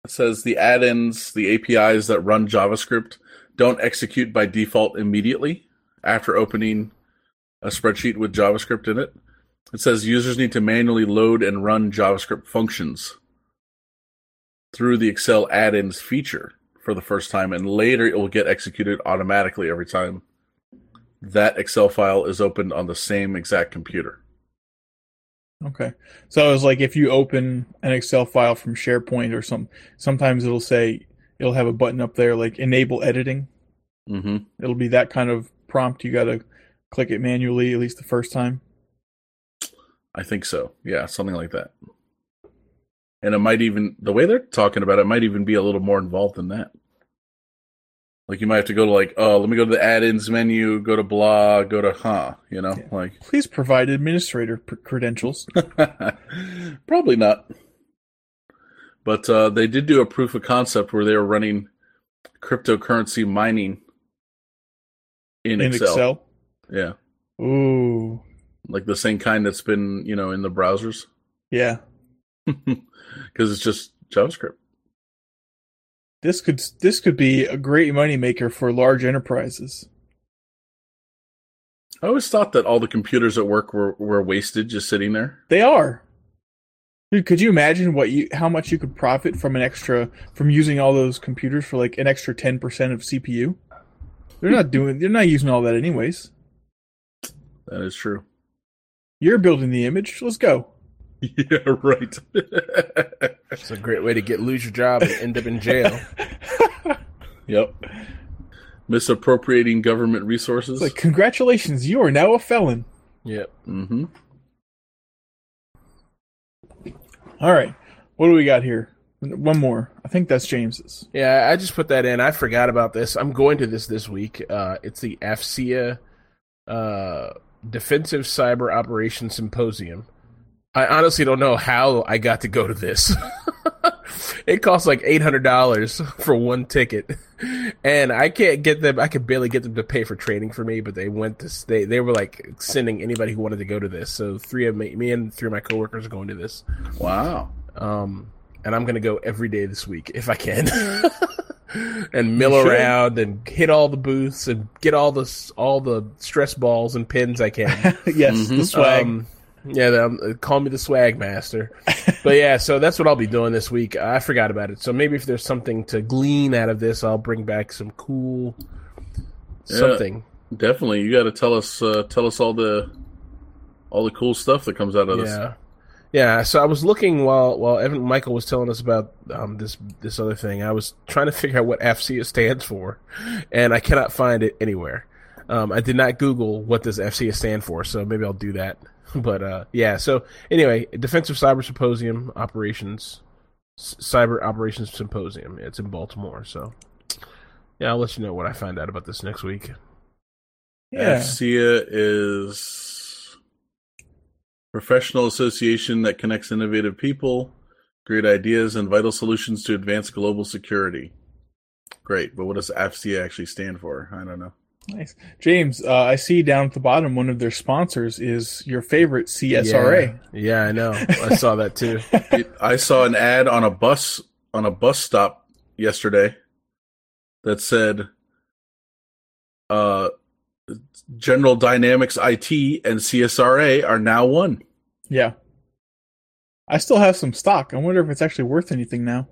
it says the add-ins, the APIs that run JavaScript don't execute by default immediately after opening a spreadsheet with JavaScript in it. It says users need to manually load and run JavaScript functions through the Excel add-ins feature for the first time, and later it will get executed automatically every time that Excel file is opened on the same exact computer. Okay. So it was like if you open an Excel file from SharePoint or some, sometimes it'll say it'll have a button up there like enable editing. Mm-hmm. It'll be that kind of prompt. You got to click it manually at least the first time. I think so. Yeah, something like that. And it might even the way they're talking about it might even be a little more involved than that. Like you might have to go to like, oh, let me go to the add-ins menu, go to blah, go to huh, you know, Yeah. like Please provide administrator credentials. probably not. But uh, they did do a proof of concept where they were running cryptocurrency mining in, in Excel. Excel. Yeah, Ooh, like the same kind that's been you know in the browsers yeah. because it's just JavaScript. This could this could be a great moneymaker for large enterprises. I always thought that all the computers at work were, were wasted just sitting there. They are. Dude, could you imagine what you how much you could profit from an extra from using all those computers for like an extra ten percent of CPU? They're not doing they're not using all that anyways. That is true. You're building the image. Let's go. Yeah, right. It's a great way to get lose your job and end up in jail. yep. Misappropriating government resources. It's like congratulations, you are now a felon. yep. Mm-hmm. All right. What do we got here? One more. I think that's James's. Yeah, I just put that in. I forgot about this. I'm going to this this week. Uh, it's the AFCEA uh, Defensive Cyber Operations Symposium. I honestly don't know how I got to go to this. it costs like eight hundred dollars for one ticket, and I can't get them. I could barely get them to pay for training for me, but they went to they they were like sending anybody who wanted to go to this. So three of me, me and three of my coworkers are going to this. Wow. Um, and I'm gonna go every day this week if I can, and mill around and hit all the booths and get all the all the stress balls and pins I can. yes, Mhm. the swag. Um, yeah, um, call me the swag master. but yeah, so that's what I'll be doing this week. I forgot about it, so maybe if there's something to glean out of this, I'll bring back some cool Yeah. something. Definitely. You got to tell us uh, tell us all the all the cool stuff that comes out of this. Yeah. Yeah, so I was looking while while Evan Michael was telling us about um, this this other thing. I was trying to figure out what FCA stands for, and I cannot find it anywhere. Um, I did not Google what does FCA stand for, so maybe I'll do that. But uh, yeah, so anyway, Defensive Cyber Symposium Operations, S- Cyber Operations Symposium. It's in Baltimore, so yeah, I'll let you know what I find out about this next week. yeah. AFCEA is professional association that connects innovative people Great ideas and vital solutions to advance global security. Great, but what does AFCEA actually stand for? I don't know. Nice, James. Uh, I see down at the bottom one of their sponsors is your favorite CSRA. Yeah, yeah I know. I saw that too. It- I saw an ad on a bus on a bus stop yesterday that said uh General Dynamics IT and CSRA are now one. Yeah. I still have some stock. I wonder if it's actually worth anything now.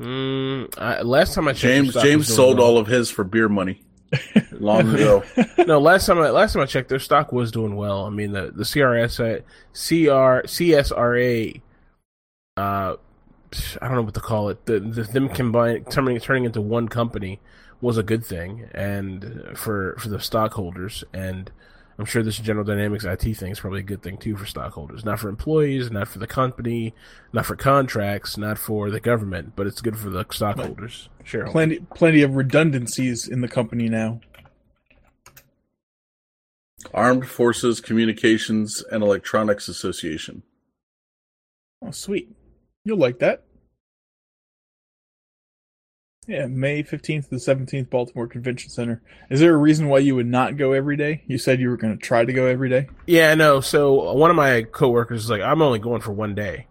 Mm, I, last time I checked, James James sold well. all of his for beer money long ago. no, last time I last time I checked, their stock was doing well. I mean, the the CRS uh, CR CSRA, uh, I don't know what to call it. The, the them combine turning turning into one company was a good thing, and for for the stockholders, and I'm sure this General Dynamics IT thing is probably a good thing too for stockholders, not for employees, not for the company, not for contracts, not for the government, but it's good for the stockholders, shareholders. Plenty, plenty of redundancies in the company now. Armed Forces Communications and Electronics Association. Oh, sweet. You'll like that. Yeah, May 15th to the 17th, Baltimore Convention Center. Is there a reason why you would not go every day? You said you were going to try to go every day. Yeah, no. So one of my coworkers is like, I'm only going for one day,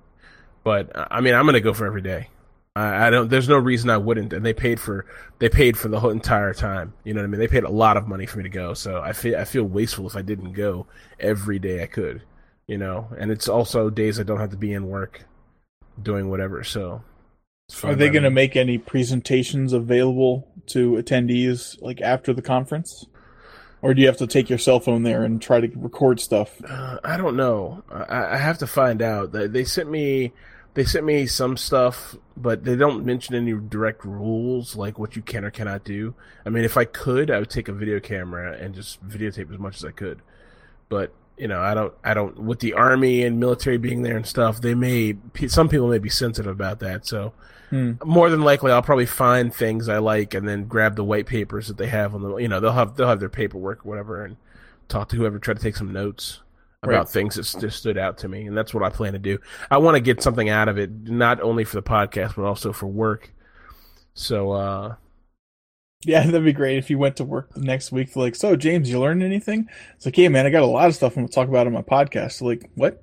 but uh, I mean, I'm gonna go for every day. I, I don't. There's no reason I wouldn't. And they paid for they paid for the whole entire time. You know what I mean? They paid a lot of money for me to go. So I feel I feel wasteful if I didn't go every day I could. You know, and it's also days I don't have to be in work, doing whatever. So Are they going to make any presentations available to attendees like after the conference? Or do you have to take your cell phone there and try to record stuff? Uh, I don't know. I, I have to find out. They, they sent me, they sent me some stuff, but they don't mention any direct rules like what you can or cannot do. I mean, if I could, I would take a video camera and just videotape as much as I could. But you know, I don't, I don't. With the army and military being there and stuff, they may, some people may be sensitive about that. So Hmm. more than likely, I'll probably find things I like and then grab the white papers that they have on the, you know, they'll have they'll have their paperwork or whatever, and talk to whoever, try to take some notes about Right. things that st- stood out to me, and that's what I plan to do. I want to get something out of it, not only for the podcast but also for work. So, uh, Yeah, that'd be great if you went to work the next week. Like, so James, you learned anything? It's like, yeah, man, I got a lot of stuff I'm going to talk about on my podcast. So, like, what?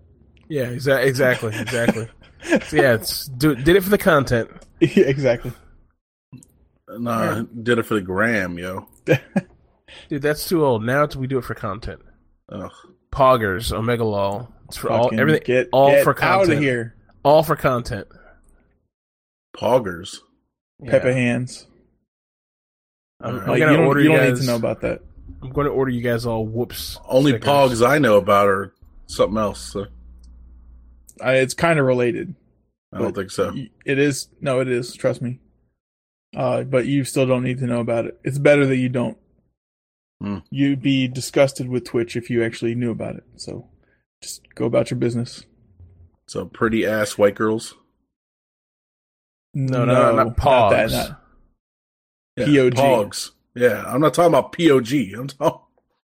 yeah, exa- exactly, exactly. so yeah, it's do, did it for the content. yeah, exactly. Nah, did it for the gram, yo. Dude, that's too old. Now it's, we do it for content. Ugh. Poggers, Omega Law. It's for all everything. Get, all get for out content. of here, All for content. Poggers. Peppa Yeah. Hands. I'm, I'm Like, gonna you don't, order you you don't guys. need to know about that. I'm going to order you guys all whoops. Only stickers. pogs I know about are something else. So I, it's kind of related. I don't think so. It is. No, it is. Trust me. Uh, but you still don't need to know about it. It's better that you don't. Hmm. You'd be disgusted with Twitch if you actually knew about it. So just go about your business. So pretty ass white girls. No, no, no, not pogs. not- Yeah, POG. Pogs. Yeah, I'm not talking about POG. I'm talking.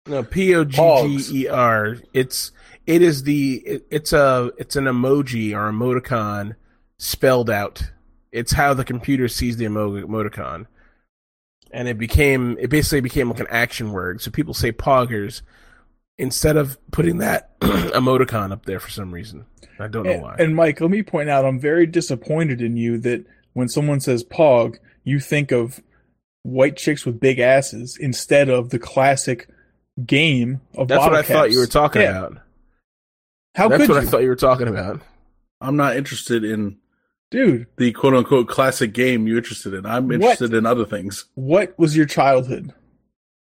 No, P O G G E R. It's it is the it, it's a it's an emoji or emoticon spelled out. It's how the computer sees the emo- emoticon, and it became it basically became like an action word. So people say poggers instead of putting that emoticon up there for some reason. I don't know And, why. and Mike, let me point out, I'm very disappointed in you that when someone says pog, you think of white chicks with big asses instead of the classic game of That's what I thought you were talking Yeah. about. How That's could what you, I thought you were talking about. I'm not interested in dude? the quote unquote classic game you're interested in. I'm What? interested in other things. What was your childhood?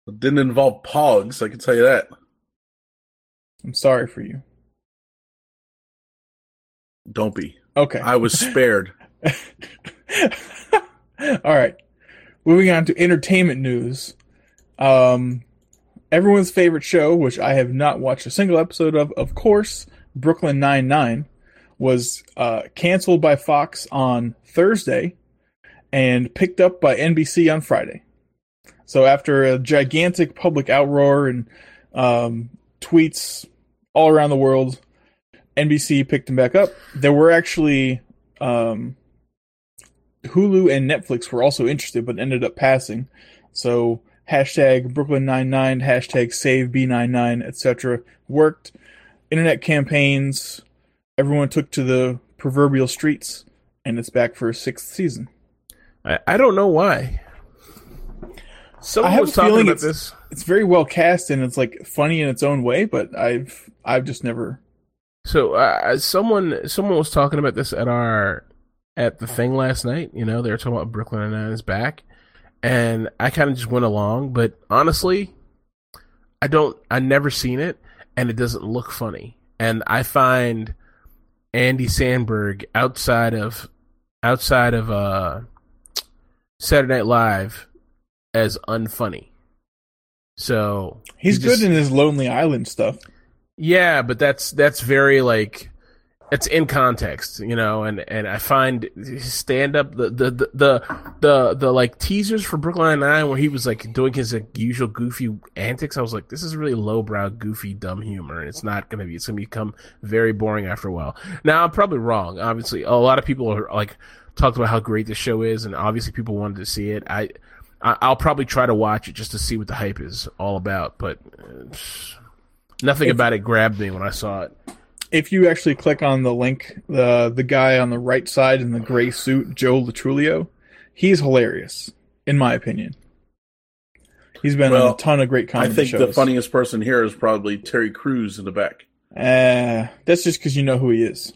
It didn't involve pogs. I can tell you that. I'm sorry for you. Don't be. Okay. I was spared. All right. Moving on to entertainment news. Um, everyone's favorite show, which I have not watched a single episode of, of course, Brooklyn Nine Nine, was uh, canceled by Fox on Thursday and picked up by NBC on Friday. So after a gigantic public outroar and um, tweets all around the world, NBC picked them back up. There were actually um, Hulu and Netflix were also interested, but ended up passing. So hashtag Brooklyn Nine Nine, hashtag Save B Nine Nine, etc. worked. Internet campaigns. Everyone took to the proverbial streets, and it's back for a sixth season. I, I don't know why. Someone I have was a talking feeling about it's- this. It's very well cast and it's like funny in its own way, but I've I've just never. So uh, someone someone was talking about this at our at the thing last night. You know, they were talking about Brooklyn Nine Nine is back, and I kind of just went along. But honestly, I don't. I never seen it, and it doesn't look funny. And I find Andy Samberg outside of outside of uh Saturday Night Live as unfunny. So He's he good in his Lonely Island stuff. yeah, but that's that's very like it's in context, you know, and and I find stand up the the the the the, the like teasers for Brooklyn Nine where he was like doing his like, usual goofy antics. I was like, this is really lowbrow, goofy, dumb humor, and it's not gonna be. It's gonna become very boring after a while. Now I'm probably wrong. Obviously, a lot of people are like talked about how great the show is, and obviously people wanted to see it. I. I- I'll probably try to watch it just to see what the hype is all about, but uh, Nothing If- about it grabbed me when I saw it. If you actually click on the link, the the guy on the right side in the gray suit, Joe Lo Truglio, he's hilarious, in my opinion. He's been on a ton of great comedy I think shows. the funniest person here is probably Terry Crews in the back. Uh, that's just because you know who he is.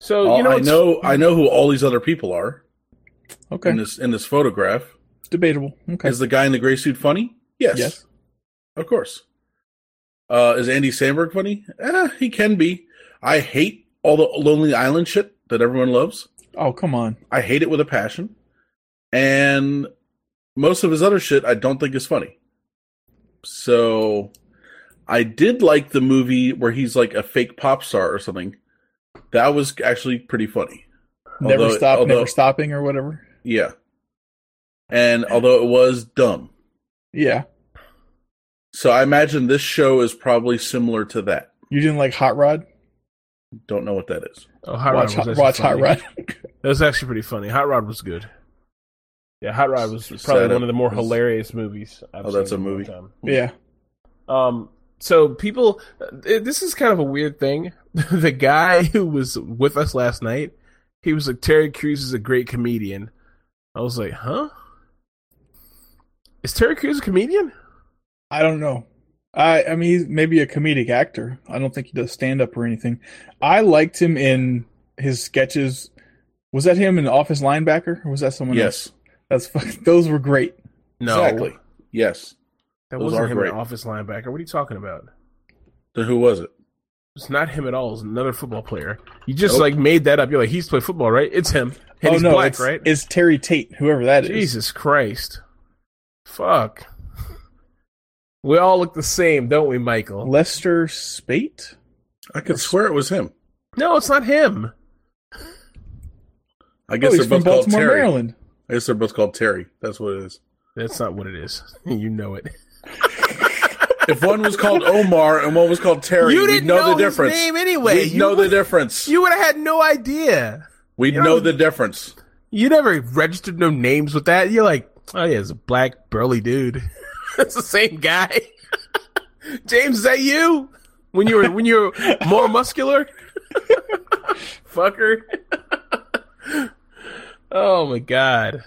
So All- you know, I know, I know who all these other people are Okay, in this in this photograph. debatable. Okay, Is the guy in the gray suit funny? Yes, yes. of course. Uh, is Andy Samberg funny? Eh, he can be. I hate all the Lonely Island shit that everyone loves. Oh, come on. I hate it with a passion. And most of his other shit I don't think is funny. So I did like the movie where he's like a fake pop star or something. That was actually pretty funny. Never Although- stop, although- never stopping, or whatever. Yeah. And although it was dumb. Yeah, So I imagine this show is probably similar to that. you didn't like Hot Rod? Don't know what that is. oh, Hot watch, Rod was Hot, actually watch Hot. Rod. That was actually pretty funny. Hot Rod was good. Yeah, Hot Rod was probably one of the more was- hilarious movies. I've Oh, that's a movie. time. yeah, Um, so people, this is kind of a weird thing. the guy who was with us last night, he was like, Terry Crews is a great comedian. I was like, huh? Is Terry Crews a comedian? I don't know. I I mean, he's maybe a comedic actor. I don't think he does stand up or anything. I liked him in his sketches. Was that him in Office Linebacker, or was that someone else? Yes. That's fuck- those were great. No, Exactly. Yes. that Those wasn't him great. in Office Linebacker. What are you talking about? Then who was it? It's not him at all. It's another football player. You just Nope. like made that up. You're like, he's played football, right? It's him. And oh he's no, black, it's, right? it's Terry Tate, whoever that is. Jesus Christ. Fuck. We all look the same, don't we, Michael? Lester Speight. I could swear it was him. No, it's not him. I Oh, guess he's they're both called Baltimore, Terry. Maryland. I guess they're both called Terry. That's what it is. That's not what it is. you know it. If one was called Omar and one was called Terry, you we'd didn't know, know, the his difference. name anyway. We'd you know the difference. You would have had no idea. We'd you know know- the difference. You never registered no names with that. You're like, oh yeah, it's a black burly dude. That's the same guy. James, is that you? When you were when you were more muscular? Fucker. oh my god.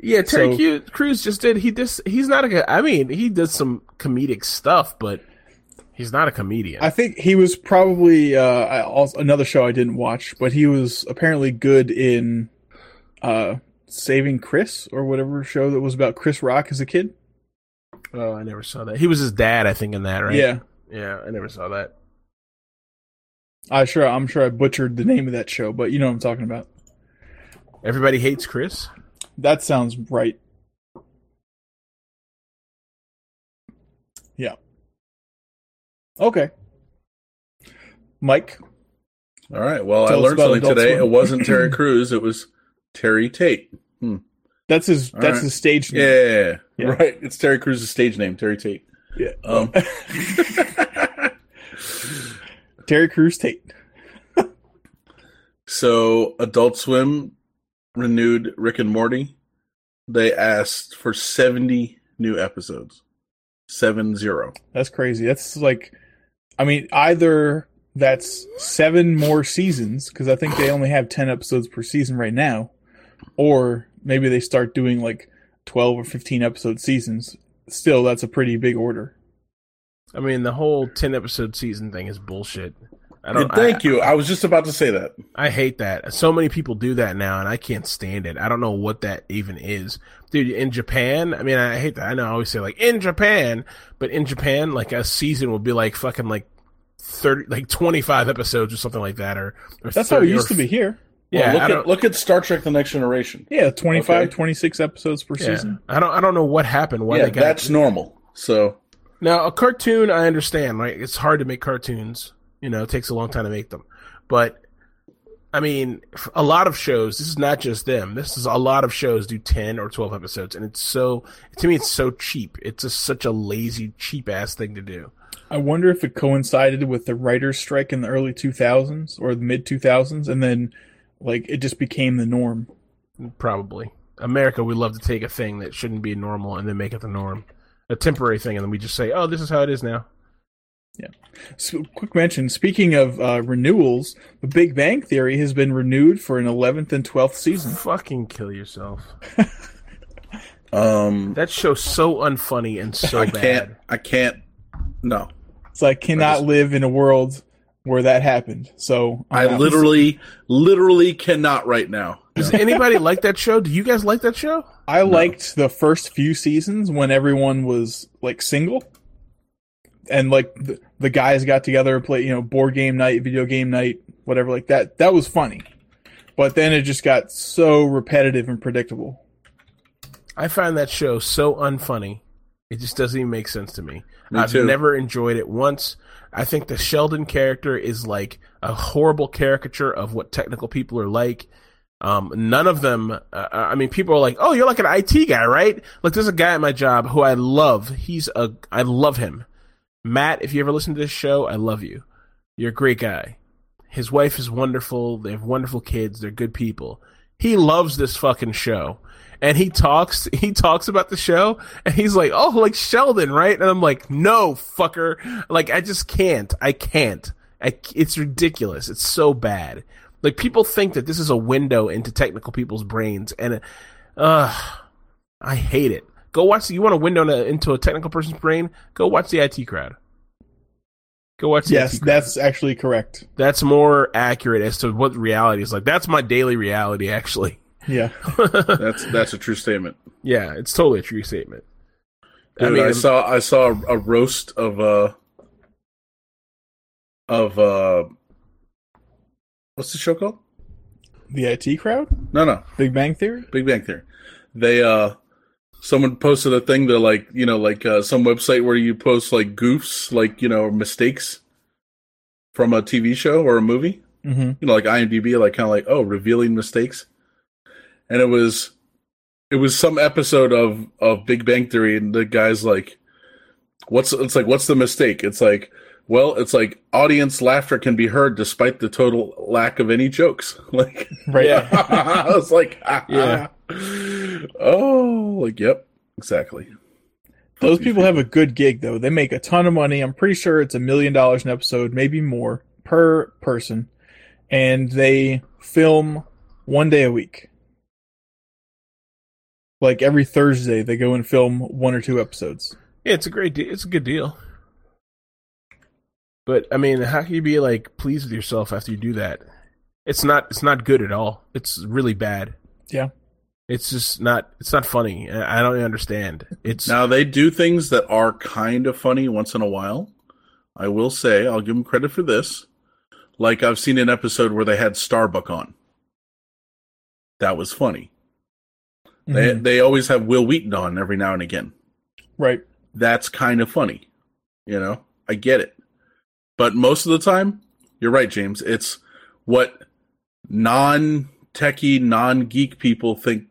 Yeah, Terry So- Crews just did. He just he's not a. I mean, he does some comedic stuff, but he's not a comedian. I think he was probably uh, also, another show I didn't watch, but he was apparently good in uh, Saving Chris or whatever show that was about Chris Rock as a kid. Oh, I never saw that. He was his dad, I think, in that, right? Yeah, yeah. I never saw that. I sure I'm sure I butchered the name of that show, but you know what I'm talking about. Everybody hates Chris. That sounds right. Yeah. Okay. Mike, All right. Well, I learned something today. Swim. It wasn't Terry Crews. It was Terry Tate. Hmm. That's his All that's right. his stage name. Yeah, Yeah. right. It's Terry Crews' stage name, Terry Tate. Yeah. Um, Terry Crews Tate. So Adult Swim renewed Rick and Morty. They asked for 70 new episodes. Seven zero. That's crazy. That's like, I mean, either that's seven more seasons because I think they only have ten episodes per season right now, or maybe they start doing like twelve or fifteen episode seasons. Still, that's a pretty big order. I mean, the whole ten episode season thing is bullshit. I don't. Thank I, you. I was just about to say that. I hate that. So many people do that now, and I can't stand it. I don't know what that even is, dude. In Japan, I mean, I hate that. I know I always say like in Japan, but in Japan, like a season will be like fucking like thirty, like twenty five episodes or something like that, or, or That's how it used to be here. Yeah, Well, look at look at Star Trek: The Next Generation. Yeah, 25, Okay. 26 episodes per yeah. season. I don't. I don't know what happened. Why yeah, they got it. that's normal. So Now, a cartoon, I understand, right? It's hard to make cartoons. You know, it takes a long time to make them. But, I mean, a lot of shows, this is not just them. This is a lot of shows do 10 or 12 episodes. And it's so, to me, it's so cheap. It's just such a lazy, cheap ass thing to do. I wonder if it coincided with the writers' strike in the early 2000s or the mid 2000s, and then like it just became the norm. Probably. America, we love to take a thing that shouldn't be normal and then make it the norm. A temporary thing, and then we just say, oh, this is how it is now. So, quick mention: speaking of uh, renewals, The Big Bang Theory has been renewed for an 11th and 12th season. Fucking kill yourself. um That show's so unfunny and so I bad. can't I can't no. So I cannot I just- live in a world where that happened. So I um, I'm out. literally literally cannot right now. Does anybody like that show? Do you guys like that show? I liked the first few seasons when everyone was like single, and like the, the guys got together and play, you know, board game night, video game night, whatever like that. That was funny, but then it just got so repetitive and predictable. I find that show so unfunny. It just doesn't even make sense to me. Me I've too. never enjoyed it once. I think the Sheldon character is like a horrible caricature of what technical people are like. Um, none of them. Uh, I mean, people are like, "Oh, you're like an IT guy, right?" Like, there's a guy at my job who I love. He's a. I love him. Matt, if you ever listen to this show, I love you. You're a great guy. His wife is wonderful. They have wonderful kids. They're good people. He loves this fucking show. And he talks he talks about the show and he's like, "Oh, like Sheldon, right?" And I'm like, "No, fucker. Like I just can't. I can't. I, it's ridiculous. It's so bad." Like people think that this is a window into technical people's brains and uh I hate it. Go watch you want a window into- a technical person's brain? Go watch the IT crowd. Go watch the Yes, that's actually correct. That's more accurate as to what reality is like. That's my daily reality, actually. Yeah, That's that's a true statement. Yeah, it's totally a true statement. Dude, I, saw I saw a roast of uh of uh what's the show called? the IT crowd, No, no, Big Bang Theory. Big Bang Theory. They uh someone posted a thing that like, you know, like uh, some website where you post like goofs, like, you know, mistakes from a TV show or a movie. Mm-hmm. You know, like IMDb, like kind of like, oh, revealing mistakes. And it was it was some episode of of Big Bang Theory and the guy's like what's it's like what's the mistake? It's like well, it's like audience laughter can be heard despite the total lack of any jokes. Like Right. I was like, Yeah. oh, like, yep, exactly. Those people have a good gig though. They make a ton of money. I'm pretty sure it's a million dollars an episode, maybe more per person, and they film one day a week. Like every Thursday, they go and film one or two episodes. Yeah, it's a great deal. It's a good deal. But I mean, how can you be like pleased with yourself after you do that? It's not. It's not good at all. It's really bad. Yeah. It's just not. It's not funny. I I don't understand. It's Now they do things that are kind of funny once in a while. I will say, I'll give them credit for this. Like I've seen an episode where they had Starbuck on. That was funny. They Mhm. they always have Wil Wheaton on every now and again. Right. That's kind of funny. You know, I get it. But most of the time, you're right, James. It's what non techie, non geek people think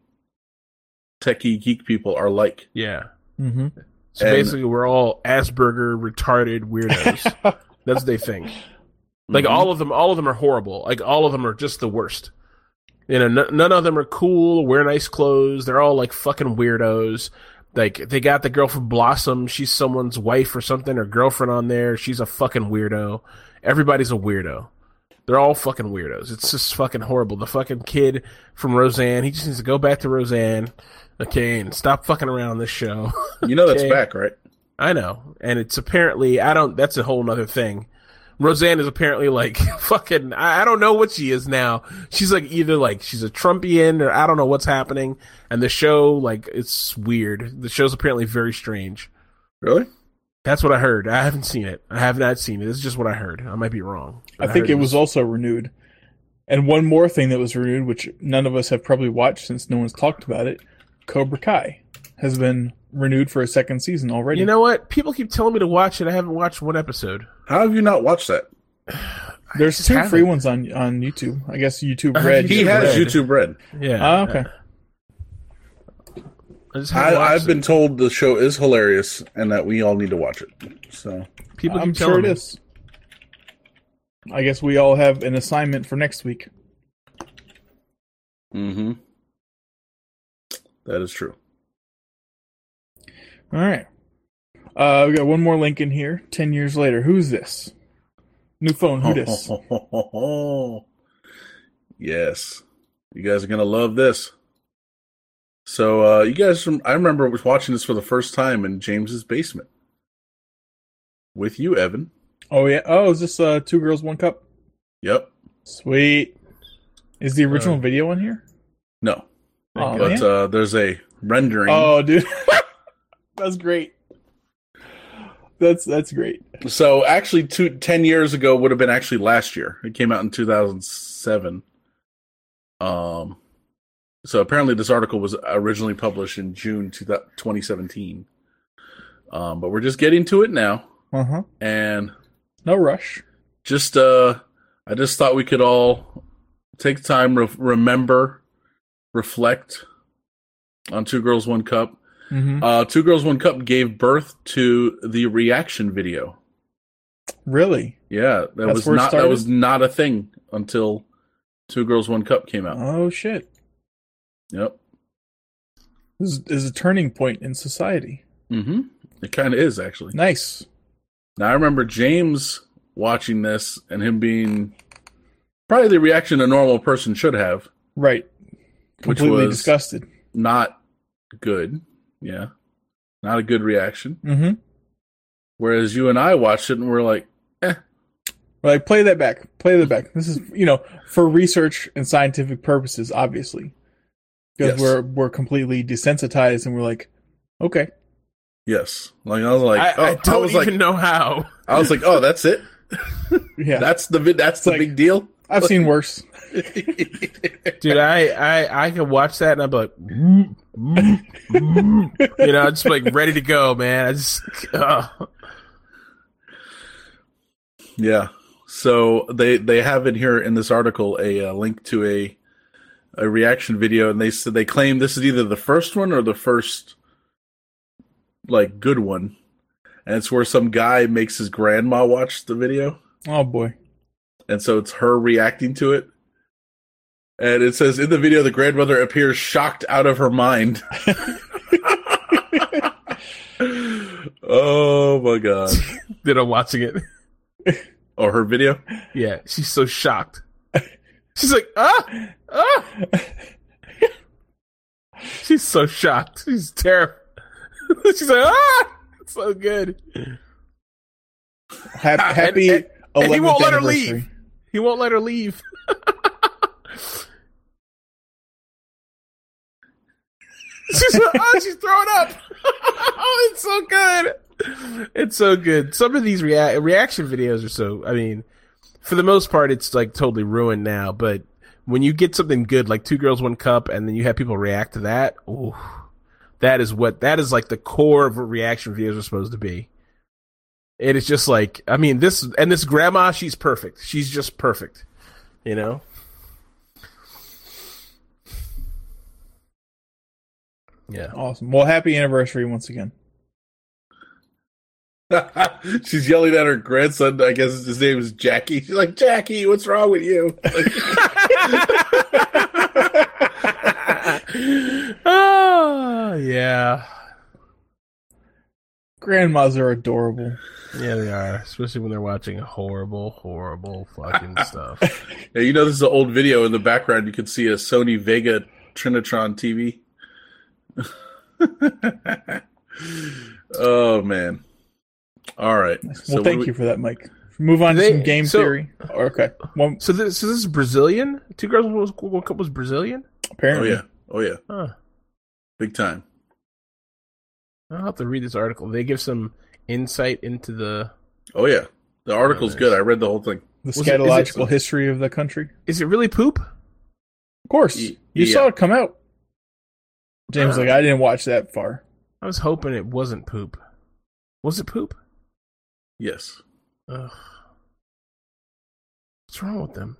techie geek people are like. yeah. Mm-hmm. So And- basically, we're all Asperger retarded weirdos. That's what they think. Like Mhm. all of them, all of them are horrible. Like all of them are just the worst. You know, n- none of them are cool. Wear nice clothes. They're all like fucking weirdos. Like they got the girl from Blossom. She's someone's wife or something or girlfriend on there. She's a fucking weirdo. Everybody's a weirdo. They're all fucking weirdos. It's just fucking horrible. The fucking kid from Roseanne. He just needs to go back to Roseanne. Okay, and stop fucking around on this show. You know that's back, right? I know, and it's apparently I don't. That's a whole nother thing. Roseanne is apparently like fucking. I, I don't know what she is now. She's like either like she's a Trumpian or I don't know what's happening. And the show like it's weird. The show's apparently very strange. Really? That's what I heard. I haven't seen it. I have not seen it. This is just what I heard. I might be wrong. I But think it was also renewed. And one more thing that was renewed, which none of us have probably watched since no one's talked about it, Cobra Kai has been renewed for a second season already. You know what? People keep telling me to watch it. I haven't watched one episode. How have you not watched that? There's two haven't. free ones on on YouTube. I guess YouTube Red. He YouTube has Red. YouTube Red. Yeah. Ah, okay. I just haven't I, I've it. been told the show is hilarious and that we all need to watch it. So People I'm keep sure telling it me. is. I guess we all have an assignment for next week. mm-hmm. that is true. All right. Uh, we got one more link in here. Ten years later, who's this? New phone. Who this? yes. You guys are gonna love this. So uh you guys rem- I remember was watching this for the first time in James's basement. With you, Evan. Oh yeah. Oh, is this uh, two girls, one cup? Yep. Sweet. Is the original Uh, video on here? No. Oh, but uh there's a rendering. Oh, dude, that's great. That's that's great. So actually, two, 10 years ago would have been actually last year. It came out in 2007. Um, so apparently this article was originally published in June two thou- 2017. Um, but we're just getting to it now. Uh huh. And No rush. just, uh, I just thought we could all take time, re- remember, reflect on Two Girls, One Cup. Mm-hmm. Uh, Two Girls, One Cup gave birth to the reaction video. Really? Yeah, that That's was not that was not a thing until Two Girls One Cup came out. Oh shit! Yep. This is, is a turning point in society. Mm-hmm. It kind of is actually. Nice. Now I remember James watching this and him being probably the reaction a normal person should have. Right. Which Completely was- disgusted. Not good. Yeah. Not a good reaction. Mm-hmm. Whereas you and I watched it and we're like, eh, Like, play that back. Play that back. This is, you know, for research and scientific purposes, obviously, because Yes. we're we're completely desensitized and we're like, okay, yes. Like I was like, I, oh, I don't was even like, know how. I was like, oh, that's it. yeah, That's the vid- that's the like- big deal. I've seen worse. Dude, I, I I can watch that and I'm like, "Mm, mm, mm." you know, I'm just like ready to go, man. I just, uh, Yeah. So they they have in here in this article a uh, link to a a reaction video, and they said they claim this is either the first one or the first like good one, and it's where some guy makes his grandma watch the video, Oh boy. and so it's her reacting to it. And it says in the video, the grandmother appears shocked out of her mind. oh my god! that I'm watching it. Or her video? Yeah, she's so shocked. She's like, ah, ah. She's so shocked. She's terrified. She's like, ah, it's so good. Happy, happy and- and he 11th won't let her leave. He won't let her leave. She's oh, she's throwing up. oh, it's so good. It's so good. Some of these rea- reaction videos are so. I mean, for the most part, it's like totally ruined now. But when you get something good, like Two Girls One Cup, and then you have people react to that, ooh, that is what that is like the core of what reaction videos are supposed to be. And It is just like I mean this and this grandma, she's perfect. She's just perfect. You know? Yeah. Awesome. Well, happy anniversary once again. She's yelling at her grandson. I guess his name is Jackie. She's like, Jackie, what's wrong with you? oh yeah, Grandmas are adorable. yeah they are, especially when they're watching horrible, horrible fucking stuff. yeah, you know, this is an old video in the background. You can see a Sony WEGA Trinitron TV. oh man! All right. Well, So thank we- you for that, Mike. Move on to some game so- theory. Oh, okay. Well, So this, so this is Brazilian. Two girls one was one cup was Brazilian. Apparently. Oh yeah. Oh yeah. Huh. Big time. I'll have to read this article. They give some insight into the. Oh yeah. The article's nice. good. I read the whole thing. the Was it- is it- scatological history of the country. Is it really poop? Of course, Y- you yeah. saw it come out. James, Uh. like, I didn't watch that far. I was hoping it wasn't poop. Was it poop? Yes. Ugh. What's wrong with them?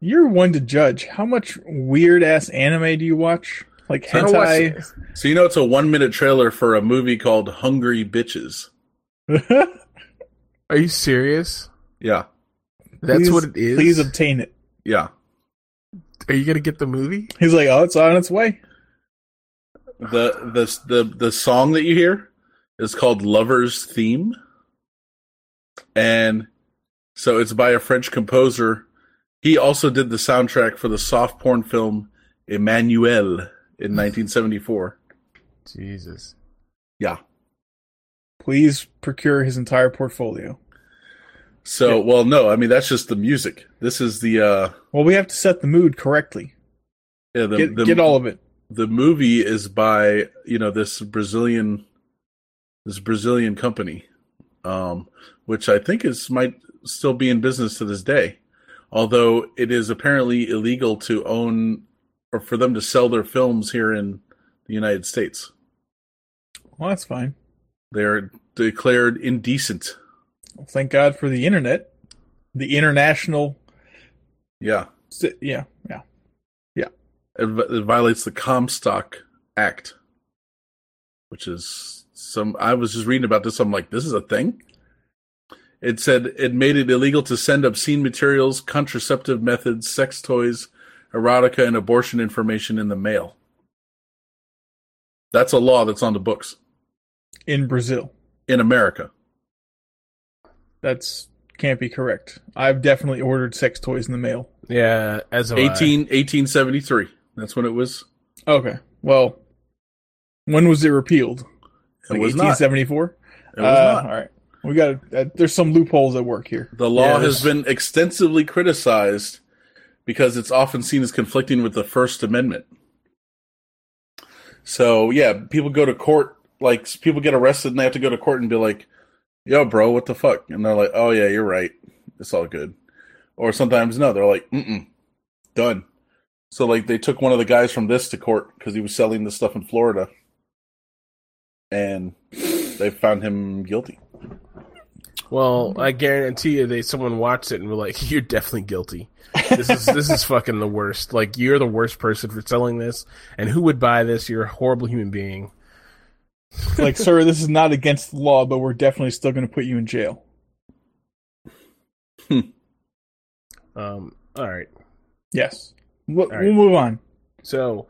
You're one to judge. How much weird ass anime do you watch? Like I don't watch hentai. So you know it's a one minute trailer for a movie called Hungry Bitches. Are you serious? Yeah. That's Please- what it is. Please obtain it. Yeah. Are you gonna get the movie? He's like, oh, it's on its way. The the the the song that you hear is called Lover's Theme. And so it's by a French composer. He also did the soundtrack for the soft porn film Emmanuelle in 1974. Jesus. Yeah. Please procure his entire portfolio. So, well, no, I mean that's just the music. This is the uh Well, we have to set the mood correctly. yeah, the, Get, the, get all of it. The movie is by you know this Brazilian this Brazilian company, um, which I think is might still be in business to this day, although it is apparently illegal to own or for them to sell their films here in the United States. Well, that's fine. They are declared indecent. Well, thank God for the internet. The international. Yeah, yeah. It, it violates the Comstock Act, which is some. I was just reading about this. I'm like, this is a thing. It said it made it illegal to send obscene materials, contraceptive methods, sex toys, erotica, and abortion information in the mail. That's a law that's on the books In Brazil. in America. That's can't be correct. I've definitely ordered sex toys in the mail. Yeah, as of 18, 1873. That's when it was. Okay. Well, when was it repealed? It Like was not. 1874? It was Uh, not. All right. We got uh, there's some loopholes at work here. The law Yeah, has been extensively criticized because it's often seen as conflicting with the First Amendment. So, yeah, people go to court, like, people get arrested and they have to go to court and be like, yo, bro, what the fuck? And they're like, oh, yeah, you're right. It's all good. Or sometimes, no, they're like, mm done. So, like, they took one of the guys from this to court because he was selling this stuff in Florida. And they found him guilty. Well, I guarantee you, they someone watched it and were like, "You're definitely guilty. This is this is fucking the worst. Like, you're the worst person for selling this. And who would buy this? You're a horrible human being." Like, sir, this is not against the law, but we're definitely still going to put you in jail. Um. All right. Yes. We'll, right. we'll move on. So,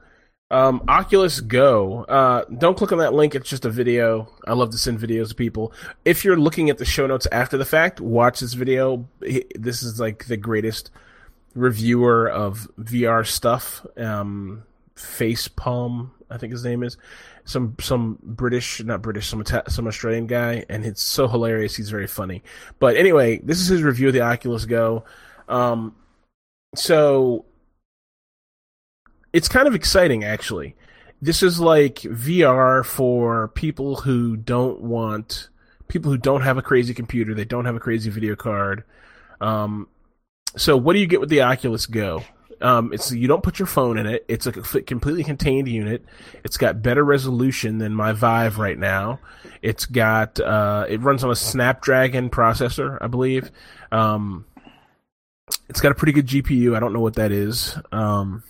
um, Oculus Go. Uh, don't click on that link. It's just a video. I love to send videos to people. If you're looking at the show notes after the fact, watch this video. This is like the greatest reviewer of VR stuff. Um, Face Palm, I think his name is. Some some British, not British, some some Australian guy, and it's so hilarious. He's very funny. But anyway, this is his review of the Oculus Go. Um, so it's kind of exciting actually. This is like VR for people who don't want people who don't have a crazy computer, they don't have a crazy video card. Um, so what do you get with the Oculus Go? Um, it's you don't put your phone in it. It's a completely contained unit. It's got better resolution than my Vive right now. It's got uh, it runs on a Snapdragon processor, I believe. Um, it's got a pretty good GPU. I don't know what that is. Um,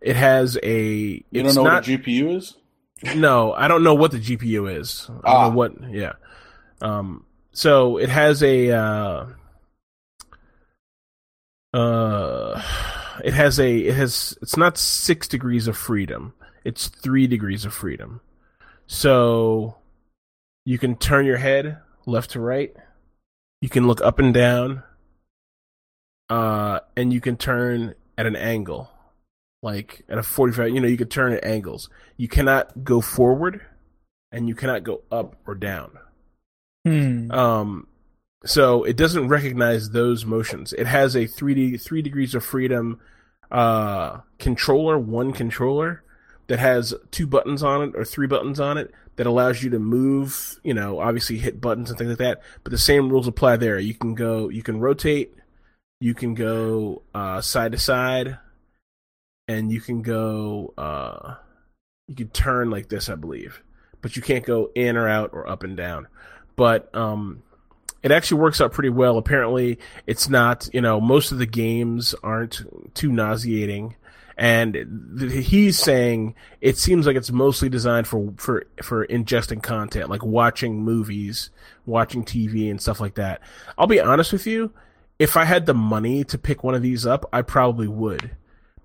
it has a. You it's don't know not, what a GPU is? No, I don't know what the GPU is. I Ah. what. Yeah. Um. So it has a. Uh, uh, it has a. It has. It's not six degrees of freedom. It's three degrees of freedom. So you can turn your head left to right. You can look up and down. Uh, and you can turn at an angle, like at a forty-five. You know, you can turn at angles. You cannot go forward, and you cannot go up or down. Hmm. Um, so it doesn't recognize those motions. It has a 3D three degrees of freedom uh controller, one controller that has two buttons on it or three buttons on it that allows you to move, you know, obviously hit buttons and things like that. But the same rules apply there. You can go you can rotate, you can go uh side to side, and you can go uh you can turn like this, I believe. But you can't go in or out or up and down but um, it actually works out pretty well. Apparently, it's not you know most of the games aren't too nauseating, and he's saying it seems like it's mostly designed for for for ingesting content, like watching movies, watching TV, and stuff like that. I'll be honest with you, if I had the money to pick one of these up, I probably would.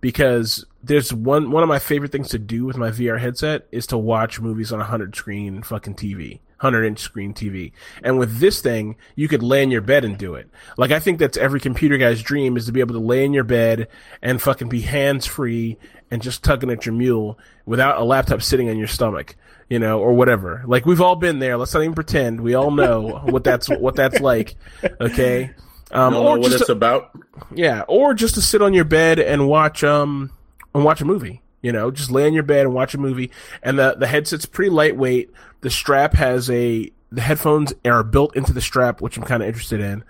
Because there's one one of my favorite things to do with my VR headset is to watch movies on a hundred screen fucking TV. 100 inch screen TV. And with this thing, you could lay in your bed and do it. Like, I think that's every computer guy's dream is to be able to lay in your bed and fucking be hands free and just tugging at your mule without a laptop sitting on your stomach, you know, or whatever. Like, we've all been there. Let's not even pretend. We all know what that's, what that's like. Okay. Um, or what it's to- about. yeah, or just to sit on your bed and watch um and watch a movie. You know, just lay on your bed and watch a movie. And the the headset's pretty lightweight. The strap has a the headphones are built into the strap, which I'm kind of interested in.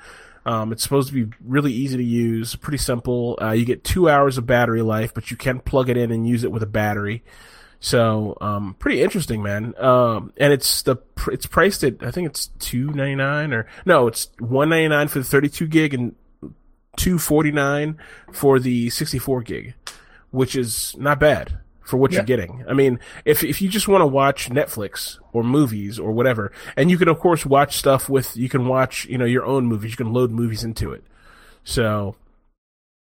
Um, it's supposed to be really easy to use, pretty simple. Uh, you get two hours of battery life, but you can plug it in and use it with a battery. So, um, pretty interesting, man. Um, and it's the it's priced at I think it's two ninety nine or no, it's one ninety nine for the thirty two gig and two forty nine for the sixty four gig, which is not bad for what you're getting. I mean, if if you just want to watch Netflix or movies or whatever, and you can of course watch stuff with you can watch you know your own movies, you can load movies into it. So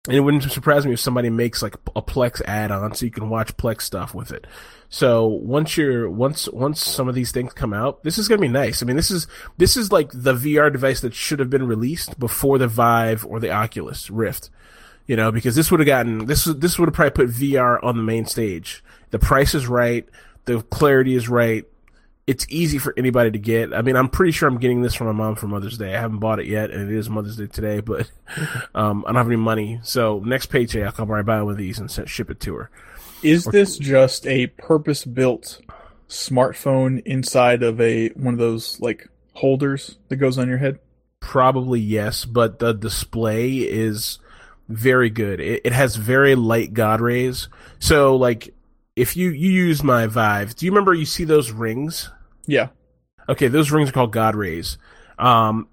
and it wouldn't surprise me if somebody makes like a Plex add-on so you can watch Plex stuff with it. So once you're once once some of these things come out, this is gonna be nice. I mean, this is this is like the VR device that should have been released before the Vive or the Oculus Rift. You know, because this would have gotten this is, this would have probably put VR on the main stage. The price is right, the clarity is right. It's easy for anybody to get. I mean, I'm pretty sure I'm getting this from my mom for Mother's Day. I haven't bought it yet, and it is Mother's Day today, but um, I don't have any money. So next paycheck, I'll come right buy one of these and send, ship it to her. Is this just a purpose-built smartphone inside of a one of those like holders that goes on your head? Probably yes, but the display is very good. It, it has very light God rays. So like, if you you use my Vive, do you remember you see those rings? Yeah. Okay, those rings are called God rays. Um,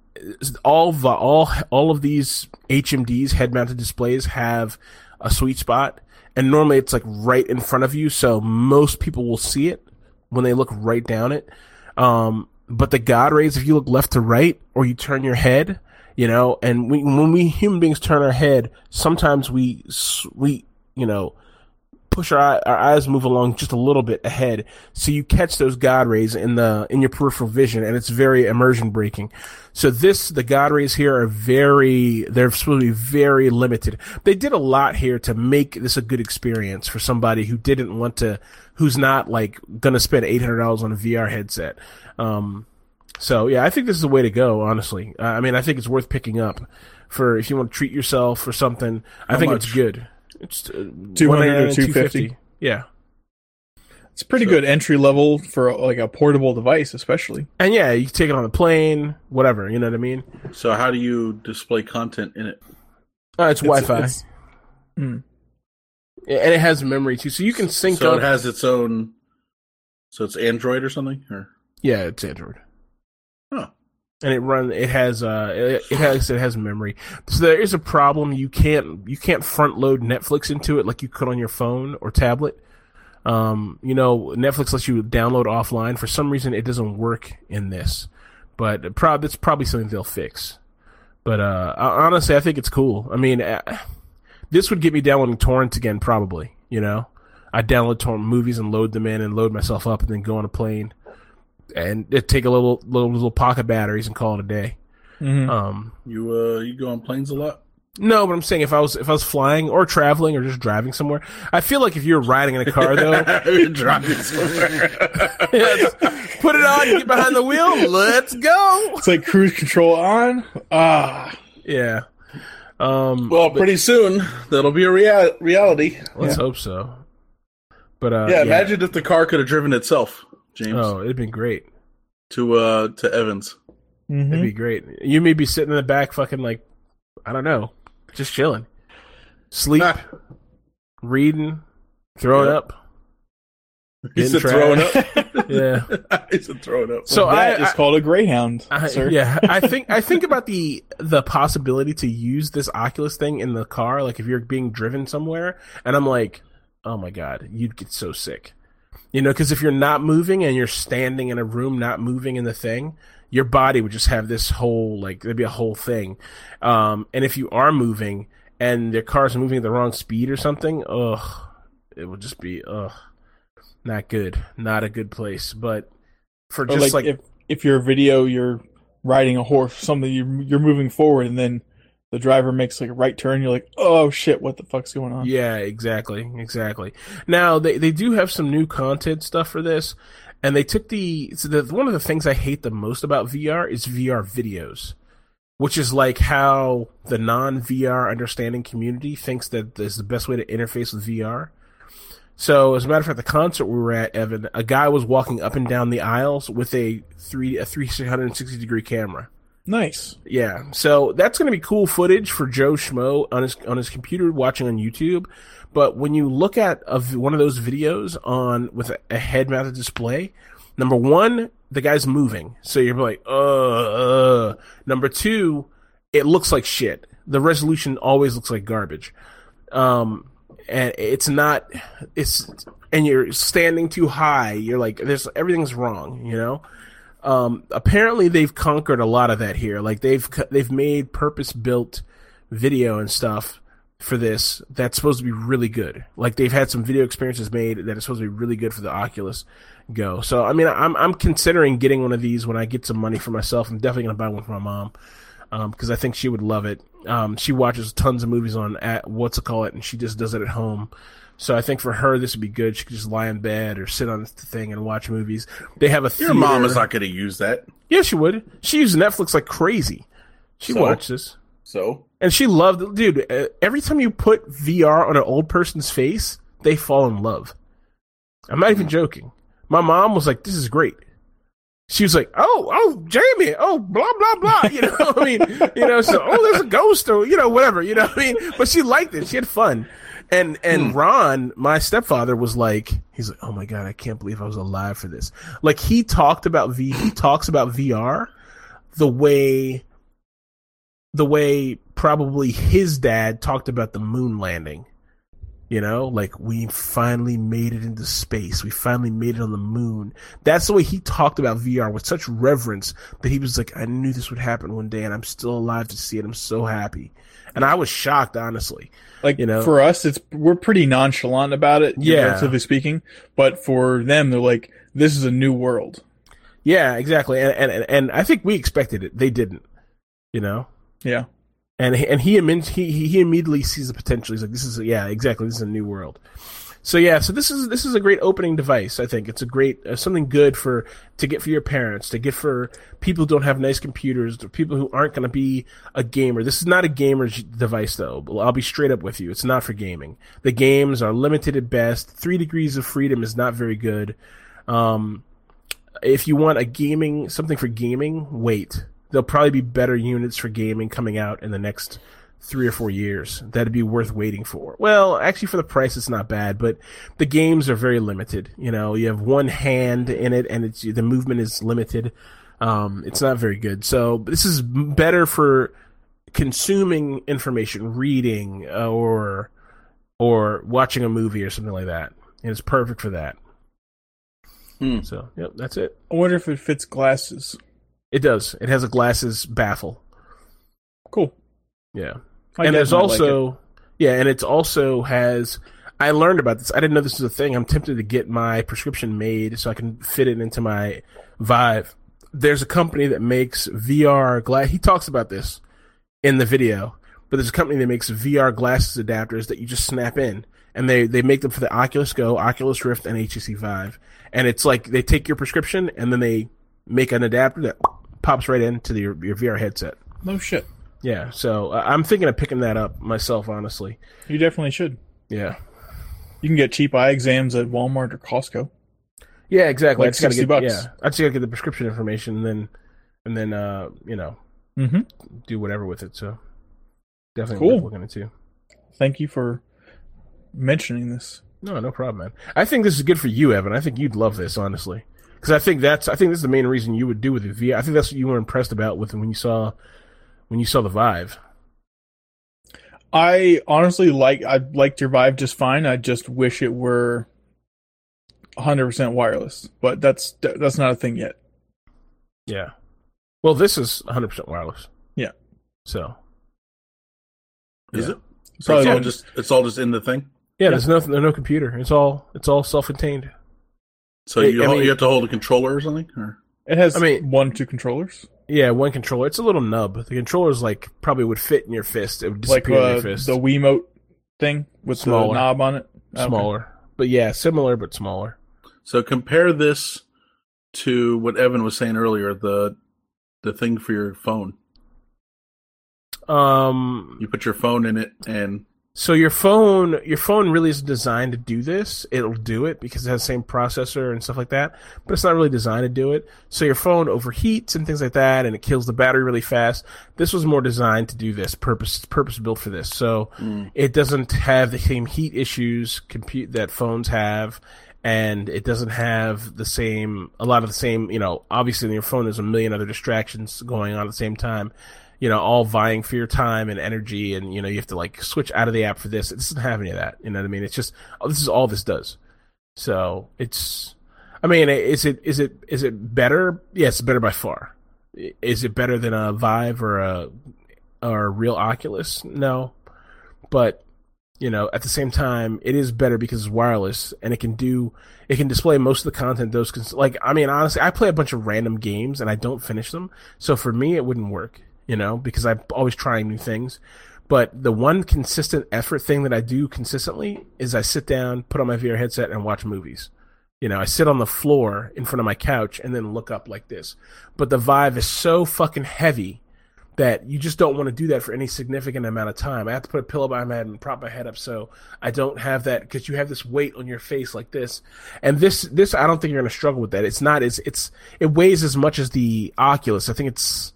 all the all all of these HMDs head mounted displays have a sweet spot, and normally it's like right in front of you, so most people will see it when they look right down it. Um, but the God rays, if you look left to right or you turn your head, you know, and we, when we human beings turn our head, sometimes we we you know push our our eyes move along just a little bit ahead, so you catch those God rays in the in your peripheral vision, and it's very immersion breaking. So this the God rays here are very they're supposed to be very limited. They did a lot here to make this a good experience for somebody who didn't want to, who's not like gonna spend eight hundred dollars on a VR headset. Um, so yeah, I think this is the way to go. Honestly, uh, I mean, I think it's worth picking up for if you want to treat yourself or something. I How think it's good. It's uh, 200 or 199, 250? Yeah, It's pretty So- good entry level for like a portable device, especially. and yeah, you take it on the plane, whatever. You know what I mean? So how do you display content in it? Uh, it's, Wi-Fi, it's-. Yeah, and it has memory too, so you can sync so up. it has its own. So it's Android or something, or yeah, it's Android. And it run. It has. Uh. It, it has. It has memory. So there is a problem. You can't. You can't front load Netflix into it like you could on your phone or tablet. Um, you know, Netflix lets you download offline. For some reason, it doesn't work in this, but prob- that's probably something they'll fix. But uh, honestly, I think it's cool. I mean, uh, this would get me downloading torrents again, probably. You know, I download torrent movies and load them in and load myself up and then go on a plane and take a little little little pocket batteries and call it a day. Mhm. Um, You uh, you go on planes a lot. no, but I'm saying if I was if I was flying or traveling or just driving somewhere, I feel like if you're riding in a car though, You're driving somewhere. yes, put it on, get behind the wheel, let's go. It's like cruise control on. Ah, Yeah. Um, well, pretty soon that'll be a rea- reality. let's hope so. But uh, yeah, imagine if the car could have driven itself, James, Oh, it'd been great. to uh to Evans. Mhm. It'd be great. You may be sitting in the back, fucking like, I don't know, just chilling, sleep, reading, throwing Yeah. up. He said throwing up. Yeah. he said throwing up. So that I, is I- called a greyhound, I, sir. yeah, I think I think about the the possibility to use this Oculus thing in the car, like if you're being driven somewhere, and I'm like, oh my god, you'd get so sick, you know, because if you're not moving and you're standing in a room, not moving in the thing, your body would just have this whole like there'd be a whole thing, um, and if you are moving and the car's moving at the wrong speed or something, ugh, it would just be ugh, not good, not a good place, but. For Or just like, like if if you're a video, you're riding a horse, something you're you're moving forward, and then the driver makes like a right turn. You're like, oh shit, what the fuck's going on? Yeah, exactly, exactly. Now they they do have some new content stuff for this, and they took the so the one of the things I hate the most about VR is VR videos, which is like how the non VR understanding community thinks that this is the best way to interface with VR. So, as a matter of fact, the concert we were at, Evan, a guy was walking up and down the aisles with a three a three hundred sixty degree camera. Nice. Yeah, so that's going to be cool footage for Joe Schmo on his on his computer watching on YouTube. But when you look at a one of those videos on with a, a head mounted display, number one, the guy's moving, so you're like, uh, uh. Number two, it looks like shit. The resolution always looks like garbage. Um, and it's not. It's and you're standing too high. You're like, there's everything's wrong. You know um, apparently they've conquered a lot of that here. Like they've they've made purpose built video and stuff for this that's supposed to be really good. Like they've had some video experiences made that are supposed to be really good for the Oculus Go. So I mean, I'm I'm considering getting one of these when I get some money for myself. I'm definitely gonna buy one for my mom because I think she would love it. Um, she watches tons of movies on at what's it call it, and she just does it at home. So I think for her this would be good. She could just lie in bed or sit on the thing and watch movies. They have a Your mom is not going to use that. yeah, she would. She used Netflix like crazy. She So? watched this. So And she loved it. Dude, every time you put VR on an old person's face, they fall in love. I'm not even hmm. joking. My mom was like, this is great. She was like, oh, oh, Jamie, oh, blah, blah, blah. You know what I mean? You know, so, oh, there's a ghost or, you know, whatever, you know what I mean? But she liked it. She had fun. And, and hmm. Ron, my stepfather was like, he's like, oh my God, I can't believe I was alive for this. Like he talked about V, he talks about VR the way the way probably his dad talked about the moon landing. You know, like we finally made it into space. We finally made it on the moon. That's the way he talked about VR with such reverence that he was like, I knew this would happen one day and I'm still alive to see it. I'm so happy. And I was shocked, honestly. Like You know? for us, it's we're pretty nonchalant about it, Yeah. relatively speaking. But for them, they're like, this is a new world. Yeah, exactly. And, and, and I think we expected it. They didn't, you know? Yeah. and he, and he he he immediately sees the potential. He's like, "This is yeah, exactly. This is a new world." So yeah, so this is this is a great opening device. I think it's a great uh, something good for to get for your parents, to get for people who don't have nice computers, to people who aren't going to be a gamer. This is not a gamer's device though. I'll be straight up with you. It's not for gaming. The games are limited at best. Three degrees of freedom is not very good. Um, if you want a gaming something for gaming, wait. There'll probably be better units for gaming coming out in the next three or four years. That'd be worth waiting for. Well, actually, for the price, it's not bad, but the games are very limited. You know, you have one hand in it, and it's the movement is limited. Um, it's not very good. So this is better for consuming information, reading, uh, or or watching a movie or something like that. and it's perfect for that. Hmm. So, yep, that's it. I wonder if it fits glasses. It does. It has a glasses baffle. Cool. Yeah. My and there's might like also yeah, and it's also has I learned about this. I didn't know this was a thing. I'm tempted to get my prescription made so I can fit it into my Vive. There's a company that makes VR glass. He talks about this in the video, but there's a company that makes VR glasses adapters that you just snap in, and they they make them for the Oculus Go, Oculus Rift, and HTC Vive. And it's like they take your prescription and then they make an adapter that pops right into the, your, your VR headset. No shit. Yeah, so uh, I'm thinking of picking that up myself, honestly. You definitely should. Yeah. You can get cheap eye exams at Walmart or Costco. Yeah, exactly. Like I just gotta 60 get, bucks. Yeah, I just gotta get the prescription information and then, and then, uh, you know, Mm-hmm. do whatever with it. So definitely Cool. worth looking into. Thank you for mentioning this. No, no problem, man. I think this is good for you, Evan. I think you'd love this, honestly, because I think that's I think this is the main reason you would do with the VR. I think that's what you were impressed about with when you saw when you saw the Vive. I honestly like I liked your Vive just fine. I just wish it were 100% wireless, but that's that's not a thing yet. Yeah. Well, this is 100 percent wireless. Yeah. So Is Yeah. it? So Probably it's all just it's all just in the thing. yeah, there's no no computer. It's all it's all self-contained. So I- you I mean- you have to hold a controller or something. Or It has I mean- one two controllers, Yeah, one controller. It's a little nub. The controller's like probably would fit in your fist. It would like disappear in uh, your fist. the Wiimote thing with Smaller. the knob on it. Okay. smaller, but yeah, similar but smaller. so compare this to what Evan was saying earlier. The the thing for your phone. Um, You put your phone in it, and so your phone, your phone really is designed to do this. It'll do it because it has the same processor and stuff like that, but it's not really designed to do it. So your phone overheats and things like that, and it kills the battery really fast. This was more designed to do this, purpose purpose built for this. So mm, it doesn't have the same heat issues compute that phones have and it doesn't have the same a lot of the same you know obviously in your phone there's a million other distractions going on at the same time you know all vying for your time and energy and you know you have to like switch out of the app for this. It doesn't have any of that. You know what i mean? It's just oh, this is all this does. So it's i mean is it is it is it better? Yes better by far. Is it better than a vive or a or a real oculus? No. But you know at the same time it is better because it's wireless and it can do it can display most of the content those cons- like i mean honestly i play a bunch of random games and i don't finish them. So for me it wouldn't work you know because i'm always trying new things but the one consistent effort thing that i do consistently is i sit down put on my vr headset and watch movies you know i sit on the floor in front of my couch and then look up like this but the vive is so fucking heavy that you just don't want to do that for any significant amount of time. I have to put a pillow by my head and prop my head up so I don't have that because you have this weight on your face like this. And this, this, I don't think you're going to struggle with that. It's not as, it's, it weighs as much as the Oculus. I think it's,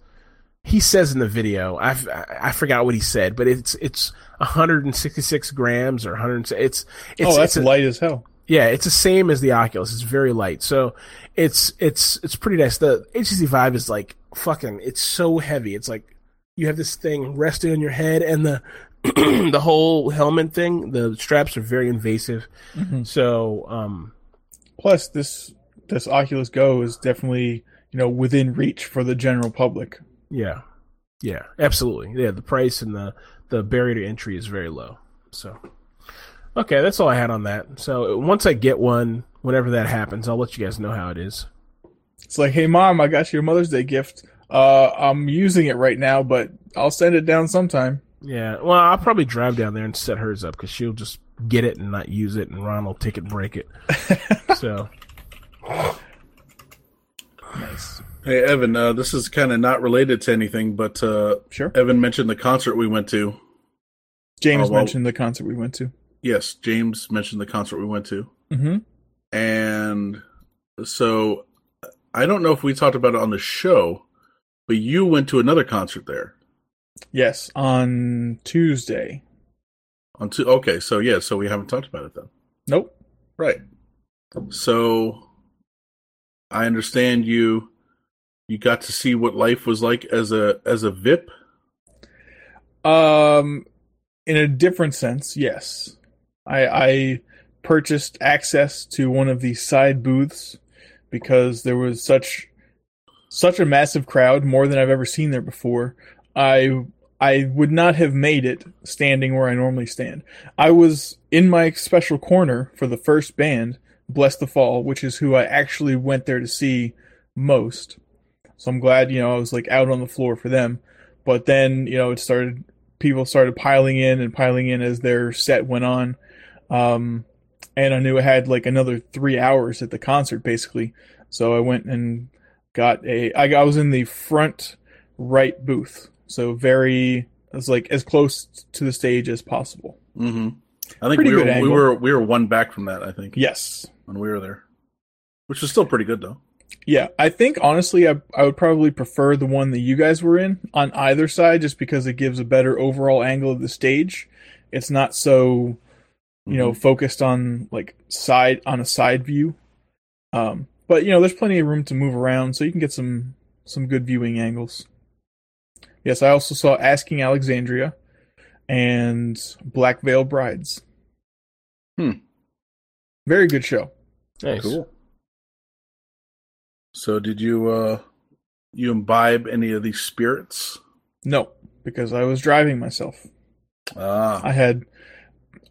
he says in the video, I, I forgot what he said, but it's, it's 166 grams or 100, it's, it's, oh, that's it's a- light as hell. yeah, it's the same as the Oculus. It's very light, so it's it's it's pretty nice. The HTC Vive is like fucking. It's so heavy. It's like you have this thing resting on your head, and the the whole helmet thing. The straps are very invasive. Mhm. So, um, Plus, this this Oculus Go is definitely you know within reach for the general public. Yeah, yeah, absolutely. Yeah, the price and the the barrier to entry is very low. So, okay, that's all I had on that. So once I get one, whenever that happens, I'll let you guys know how it is. It's like, hey mom, I got you a Mother's Day gift. Uh, I'm using it right now, but I'll send it down sometime. Yeah, well, I'll probably drive down there and set hers up because she'll just get it and not use it, and Ron will take it and break it. so, Nice. Hey Evan, uh, this is kind of not related to anything, but uh, Sure. Evan mentioned the concert we went to. James Oh, well- mentioned the concert we went to. Yes, James mentioned the concert we went to, Mm-hmm. and so I don't know if we talked about it on the show, but you went to another concert there Yes, on Tuesday. on two. Okay, so yeah, so we haven't talked about it then. Nope. Right. So I understand you you got to see what life was like as a as a VIP. Um, in a different sense, yes. I I purchased access to one of the side booths because there was such such a massive crowd, more than I've ever seen there before. I I would not have made it standing where I normally stand. I was in my special corner for the first band, Blessthefall, which is who I actually went there to see most. So I'm glad, you know, I was like out on the floor for them. But then, you know, it started people started piling in and piling in as their set went on. Um, and I knew I had like another three hours at the concert basically. So I went and got a. I, I was in the front right booth, so very as like as close to the stage as possible. Mm-hmm. I think Pretty we were, we were we were one back from that. I think Yes, when we were there, which was still pretty good though. Yeah. I think honestly, I I would probably prefer the one that you guys were in on either side, just because it gives a better overall angle of the stage. It's not so you know focused on like side on a side view um but you know there's plenty of room to move around so you can get some some good viewing angles yes i also saw asking alexandria and black veil brides Hmm. very good show Nice. Cool. So did you uh you imbibe any of these spirits? no because i was driving myself. Ah, i had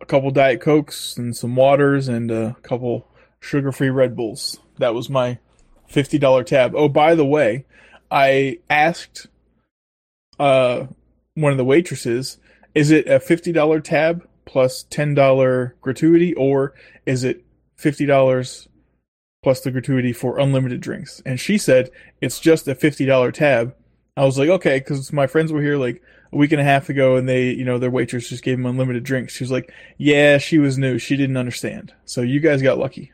a couple diet cokes and some waters and a couple sugar-free red bulls. That was my $50 tab. Oh by the way i asked uh one of the waitresses is it a $50 tab plus $10 gratuity or is it $50 plus the gratuity for unlimited drinks. And she said it's just a $50 tab. I was like okay because my friends were here like a week and a half ago and they you know their waitress just gave them unlimited drinks. She was like yeah she was new. She didn't understand. So you guys got lucky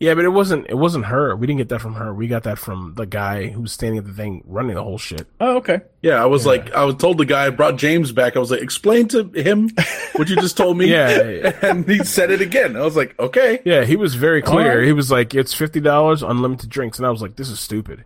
Yeah, but it wasn't. It wasn't her. We didn't get that from her. We got that from the guy who's standing at the thing running the whole shit. oh okay yeah. I was Yeah. like, I was told the guy brought James back. I was like, explain to him what you just told me. Yeah. and he said it again. I was like, okay. Yeah, he was very clear. Alright. He was like, "It's fifty dollars, unlimited drinks," and I was like, "This is stupid."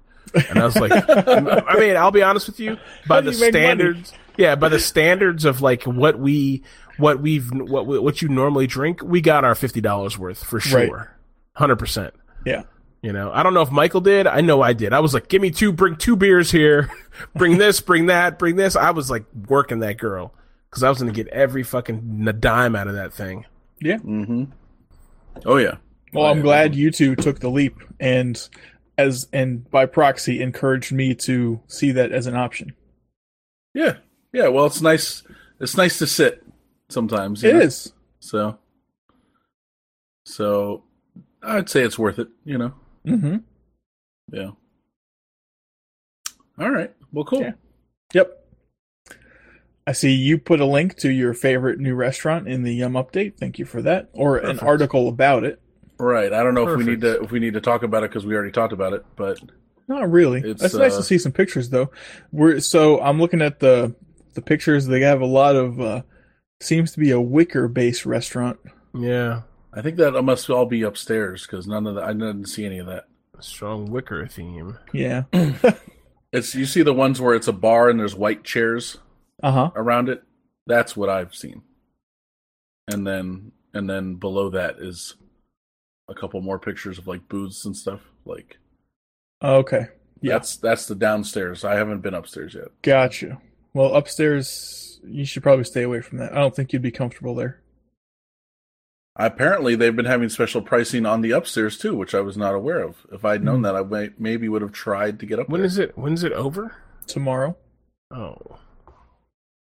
And I was like, "I mean, I'll be honest with you. By How the you standards, yeah, by the standards of like what we, what we've, what we- what you normally drink, we got our fifty dollars worth for sure, hundred percent." yeah You know, I don't know if Michael did. I know I did. I was like, "Give me two, bring two beers here, bring this, bring that, bring this." I was like working that girl because I was going to get every fucking dime out of that thing. yeah Mm-hmm. Oh yeah. well i'm glad you two took the leap and as and by proxy encouraged me to see that as an option Yeah. Yeah. Well, it's nice. It's nice to sit sometimes. It you is. So. So, I'd say it's worth it. You know. mm-hmm Yeah. All right. Well, cool. Yeah. Yep. I see you put a link to your favorite new restaurant in the Yum update. Thank you for that. Or an article about it. Right. I don't know if we need to if we need to talk about it because we already talked about it, but Not really. It's, That's nice uh, to see some pictures though. We're so I'm looking at the the pictures. They have a lot of uh seems to be a wicker based restaurant. Yeah, I think that must all be upstairs because none of that I didn't see any of that. strong wicker theme. Yeah. It's you see the ones where it's a bar and there's white chairs Uh huh. around it. That's what I've seen. And then and then below that is a couple more pictures of like booths and stuff. Like Okay. Yeah. that's that's the downstairs. I haven't been upstairs yet. Gotcha. Well, upstairs you should probably stay away from that. I don't think you'd be comfortable there. Apparently, they've been having special pricing on the upstairs too, which I was not aware of. If I'd known Hmm. that, I may, maybe would have tried to get up When there. is it? When's it over? Tomorrow. Oh,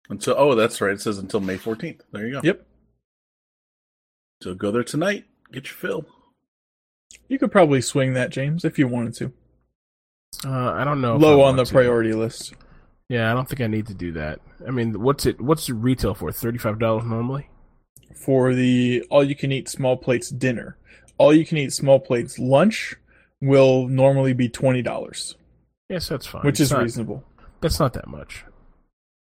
Until oh, that's right. It says until May fourteenth. There you go. Yep. So go there tonight. Get your fill. You could probably swing that, James, if you wanted to. uh, I don't know. Low on the to. priority list. Yeah, I don't think I need to do that. I mean, what's it? What's the retail for? Thirty five dollars normally. For the all you can eat small plates dinner. All you can eat small plates lunch will normally be twenty dollars, Yes, that's fine. which It's is not- reasonable. That's not that much.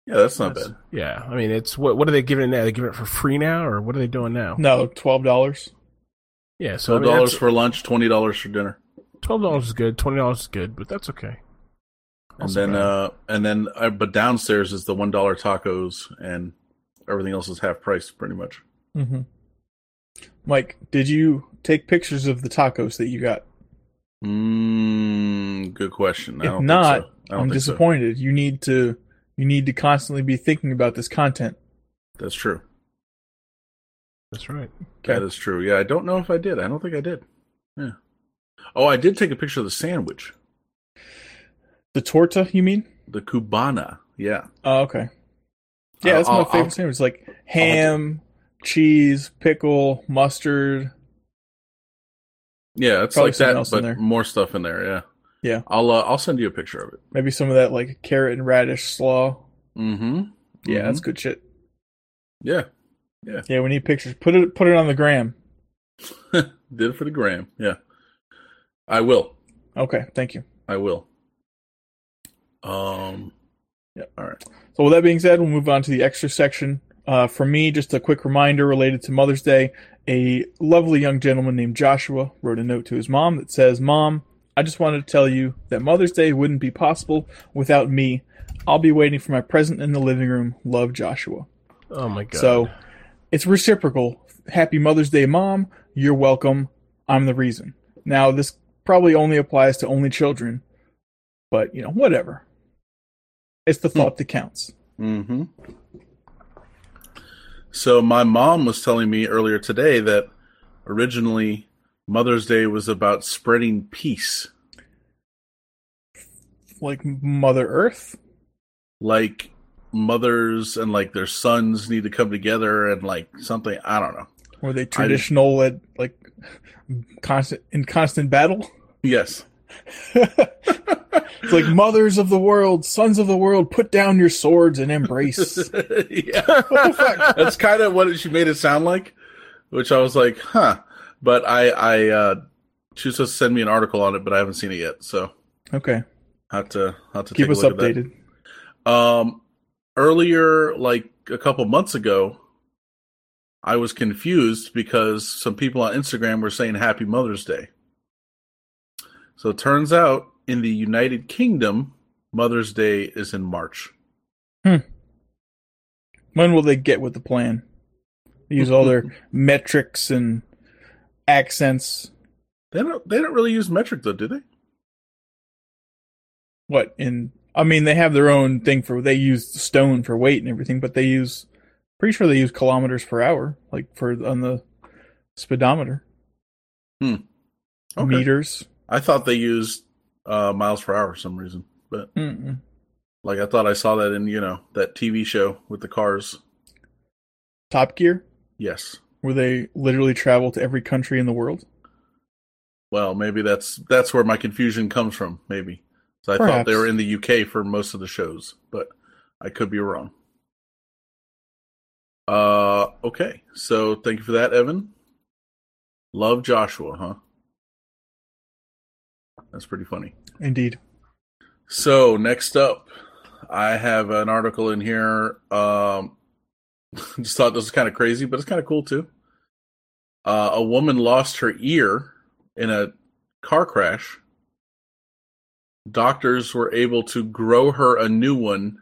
Yeah, that's not That's- bad. Yeah, I mean, it's what? What are they giving it now? They giving it for free now, or what are they doing now? No, twelve dollars. Yeah, so Twelve mean, dollars that's- for lunch, twenty dollars for dinner, twelve dollars is good. Twenty dollars is good, but that's okay. and then bad. uh, and then uh, but downstairs is the one dollar tacos, and everything else is half price pretty much. Mm-hmm. Mike, did you take pictures of the tacos that you got? Mm, good question. I If don't not, think so. I don't I'm think so. disappointed. You need to you need to constantly be thinking about this content. That's true. That's right. Okay. That is true. Yeah, I don't know if I did. I don't think I did. Yeah. Oh, I did take a picture of the sandwich, The torta, you mean? the cubana. Yeah. Oh, okay. Yeah, I'll- that's my I'll- favorite I'll- sandwich. Like ham, cheese, pickle, mustard. Yeah, it's Probably like that, but more stuff in there. Yeah. Yeah. I'll uh, I'll send you a picture of it. Maybe some of that like carrot and radish slaw. Mm-hmm. Yeah, that's good shit. Yeah. Yeah, yeah. we need pictures. Put it put it on the gram. Did it for the gram. Yeah. I will. Okay, thank you. I will. Um. Yeah. All right. So with that being said, we'll move on to the extra section. Uh, for me, just a quick reminder related to Mother's Day. A lovely young gentleman named Joshua wrote a note to his mom that says, "Mom, I just wanted to tell you that Mother's Day wouldn't be possible without me. I'll be waiting for my present in the living room. Love, Joshua." Oh my god. So it's reciprocal. Happy Mother's Day, Mom. You're welcome. I'm the reason. Now, this probably only applies to only children, but you know, whatever. It's the thought that counts. Mm-hmm. So my mom was telling me earlier today that originally Mother's Day was about spreading peace, Like Mother Earth. like mothers and like their sons need to come together and like something. I don't know. Were they traditional at like constant in constant battle? Yes. It's like mothers of the world, sons of the world, put down your swords and embrace. yeah. That's kind of what she made it sound like, which I was like, huh. But I, I, uh, she was supposed to send me an article on it, but I haven't seen it yet. So Okay, have to, have to keep take us updated. Um, earlier, like a couple months ago, I was confused because some people on Instagram were saying Happy Mother's Day. So it turns out in the United Kingdom, Mother's Day is in March. Hmm. When will they get with the plan? They use all their metrics and accents. They don't. They don't really use metric though, do they? What in? I mean, they have their own thing for they use stone for weight and everything, but they use pretty sure they use kilometers per hour, like for on the speedometer. Hmm. Okay. Meters. I thought they used uh, miles per hour for some reason, but Mm-mm. like I thought I saw that in you know that TV show with the cars. Top Gear, Yes. where they literally travel to every country in the world. Well, maybe that's that's where my confusion comes from. Maybe so I thought they were in the UK for most of the shows, but I could be wrong. Uh, okay. So thank you for that, Evan. Love Joshua, huh? That's pretty funny. Indeed. So next up, I have an article in here. Um, just thought this was kind of crazy, but it's kind of cool too. Uh, a woman lost her ear in a car crash. Doctors were able to grow her a new one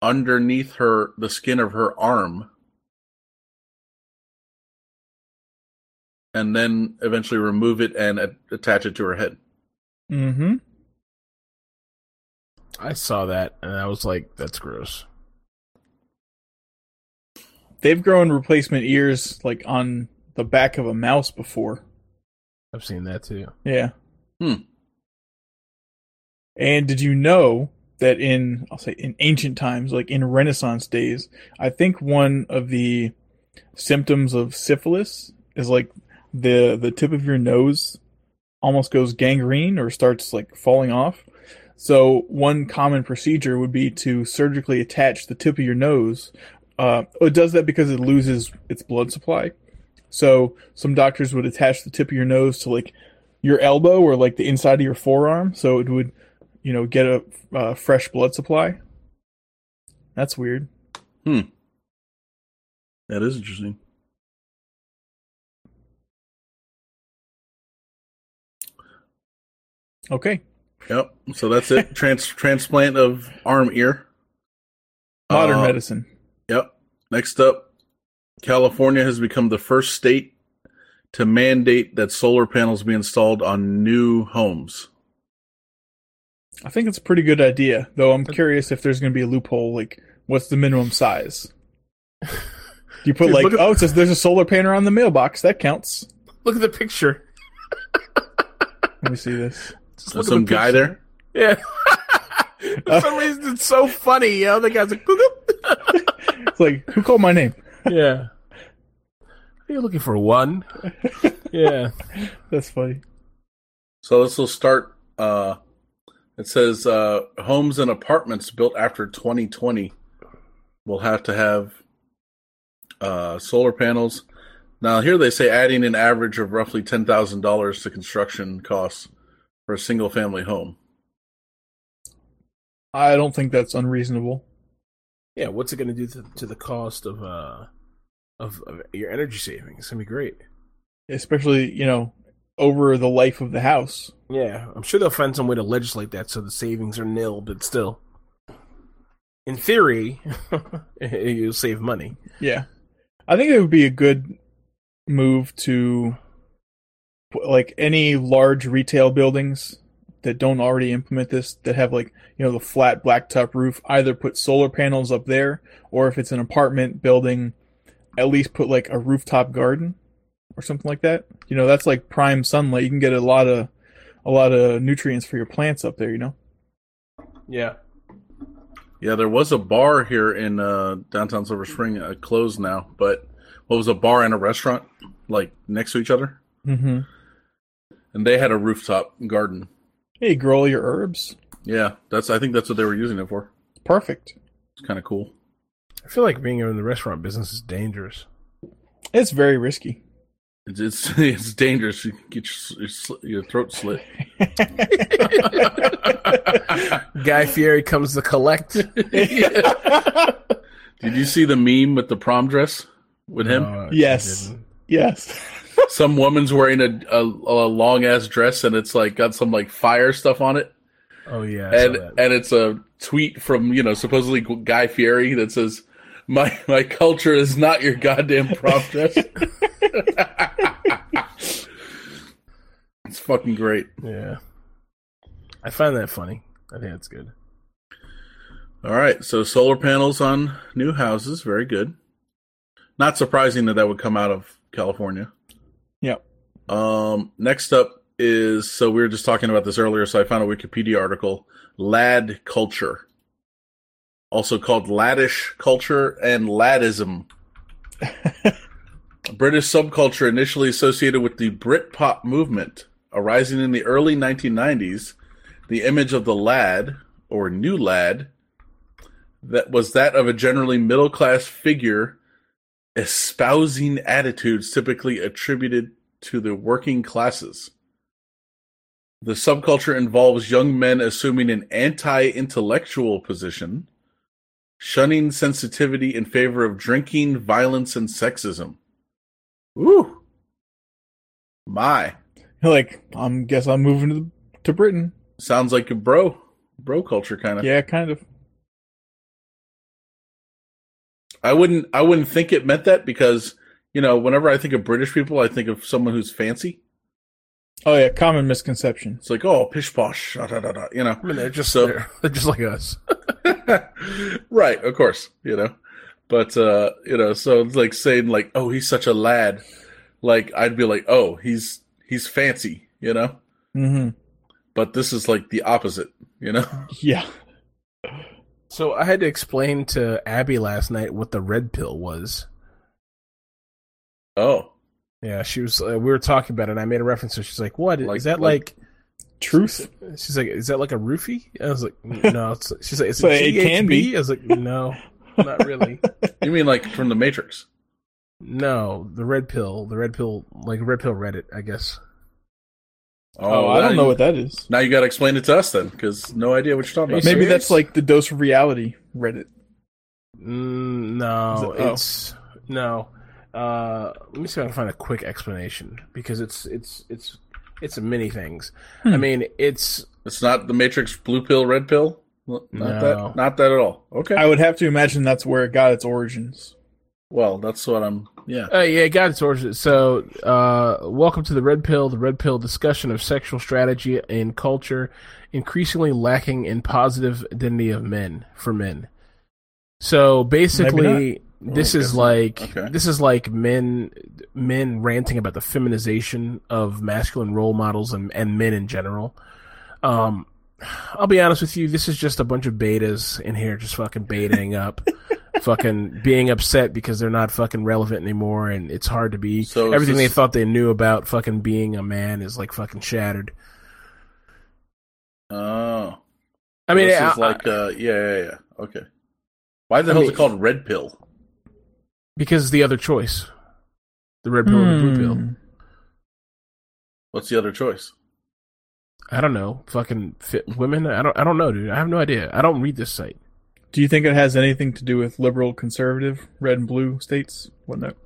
underneath her the skin of her arm, and then eventually remove it and attach it to her head. Mm-hmm. I saw that and I was like, that's gross. They've grown replacement ears like on the back of a mouse before. I've seen that too. Yeah. Hmm. And did you know that in I'll say in ancient times, like in Renaissance days, I think one of the symptoms of syphilis is like the the tip of your nose almost goes gangrene or starts like falling off. So one common procedure would be to surgically attach the tip of your nose. Uh, it does that because it loses its blood supply. So some doctors would attach the tip of your nose to like your elbow or like the inside of your forearm, so it would, you know, get a uh, fresh blood supply. That's weird. Hmm. That is interesting. Okay, Yep. So that's it. Trans transplant of arm ear. modern Uh, medicine. Yep. Next up, California has become the first state to mandate that solar panels be installed on new homes. I think it's a pretty good idea, though. I'm curious if there's going to be a loophole. Like, what's the minimum size? Do you put Dude, like, at- oh, it says there's a solar panel on the mailbox. That counts. Look at the picture. Let me see this. Just look some the guy there. Yeah. For some reason, it's so funny. You know, the guy's like, "Boop, boop." It's like, who called my name? yeah. Are you looking for one? yeah. That's funny. So this will start. Uh, it says uh, homes and apartments built after 2020 will have to have uh, solar panels. Now here they say adding an average of roughly ten thousand dollars to construction costs for a single family home. I don't think that's unreasonable. Yeah. What's it going to do to, to the cost of uh of, of your energy savings? It's gonna be great. Especially, you know, over the life of the house. Yeah, I'm sure they'll find some way to legislate that so the savings are nil, but still, in theory, you'll save money. Yeah. I think it would be a good move to put, like any large retail buildings that don't already implement this that have like, you know, the flat blacktop roof, either put solar panels up there or if it's an apartment building, at least put like a rooftop garden or something like that. You know, that's like prime sunlight. You can get a lot of a lot of nutrients for your plants up there, you know. Yeah, Yeah, there was a bar here in uh, downtown Silver Spring, uh, closed now, but what was a bar and a restaurant like next to each other, Mm Mhm. And they had a rooftop garden. Hey, grow all your herbs. Yeah, that's I think that's what they were using it for. Perfect. It's kind of cool. I feel like being in the restaurant business is dangerous. It's very risky. It's it's, it's dangerous. You can get your, your, throat slit. Guy Fieri comes to collect. Did you see the meme with the prom dress with him? No, Yes. yes. Some woman's wearing a, a, a long ass dress and it's like got some like fire stuff on it, Oh yeah, I and and it's a tweet from you know supposedly Guy Fieri that says, "My my culture is not your goddamn prom dress." it's fucking great. yeah, I find that funny. I think that's good. All right, so solar panels on new houses, very good. Not surprising that that would come out of California. Yep. Um, next up is so we were just talking about this earlier, so I found a Wikipedia article. Lad culture, also called laddish culture and laddism. A British subculture initially associated with the Britpop movement, arising in the early 1990s. The image of the lad or new lad that was that of a generally middle class figure espousing attitudes typically attributed to the working classes. The subculture involves young men assuming an anti intellectual position, shunning sensitivity in favor of drinking, violence, and sexism. Ooh. My. Like, I'm guess I'm moving to to Britain. Sounds like a bro. Bro culture kind of. Yeah, kind of. I wouldn't I wouldn't think it meant that because, you know, whenever I think of British people, I think of someone who's fancy. Oh yeah, common misconception. It's like, oh, pish posh, da, da, da, da, you know. I mean, they're just So- they're, they're just like us. right, of course, you know. But uh, you know, so it's like saying like, "Oh, he's such a lad." Like I'd be like, "Oh, he's he's fancy," you know? hmm But this is like the opposite, you know? Yeah. So I had to explain to Abby last night what the red pill was. Oh. Yeah, she was. Uh, we were talking about it. and I made a reference. So she's like, "What is Like- that like- like?" Truth. She's like, "Is that like a roofie?" I was like, "No." It's, she's like, "Is So it, it can GHB?" be. I was like, "No, not really. You mean like from the Matrix? no, the red pill, the red pill, like red pill Reddit, I guess." Oh, I don't know you- what that is. Now you got to explain it to us then, because no idea what you're talking about. Maybe serious? that's like the dose of reality Reddit. Mm, no, Is it- oh. it's no. Uh, let me see if I can find a quick explanation because it's it's it's it's many things. I Hmm. mean, it's It's not the Matrix blue pill, red pill. Not No. that. Not that at all. Okay. I would have to imagine that's where it got its origins. Well, that's what I'm. Yeah. Uh, yeah, God sources. So, uh, welcome to the Red Pill, the Red Pill discussion of sexual strategy and culture, increasingly lacking in positive identity of men for men. So basically, this Oh, is like Okay. this is like men men ranting about the feminization of masculine role models and, and men in general. Um, I'll be honest with you, this is just a bunch of betas in here just fucking betaing up, fucking being upset because they're not fucking relevant anymore, and it's hard to be. So is Everything they thought they knew about fucking being a man is like fucking shattered. Oh. I mean, this I- is like, uh, yeah, yeah, yeah. Okay. Why the I hell is it called red pill? because it's the other choice, the red pill and the blue pill. Hmm. What's the other choice? I don't know, fucking fit women. I don't. I don't know, dude. I have no idea. I don't read this site. Do you think it has anything to do with liberal, conservative, red and blue states? Whatnot?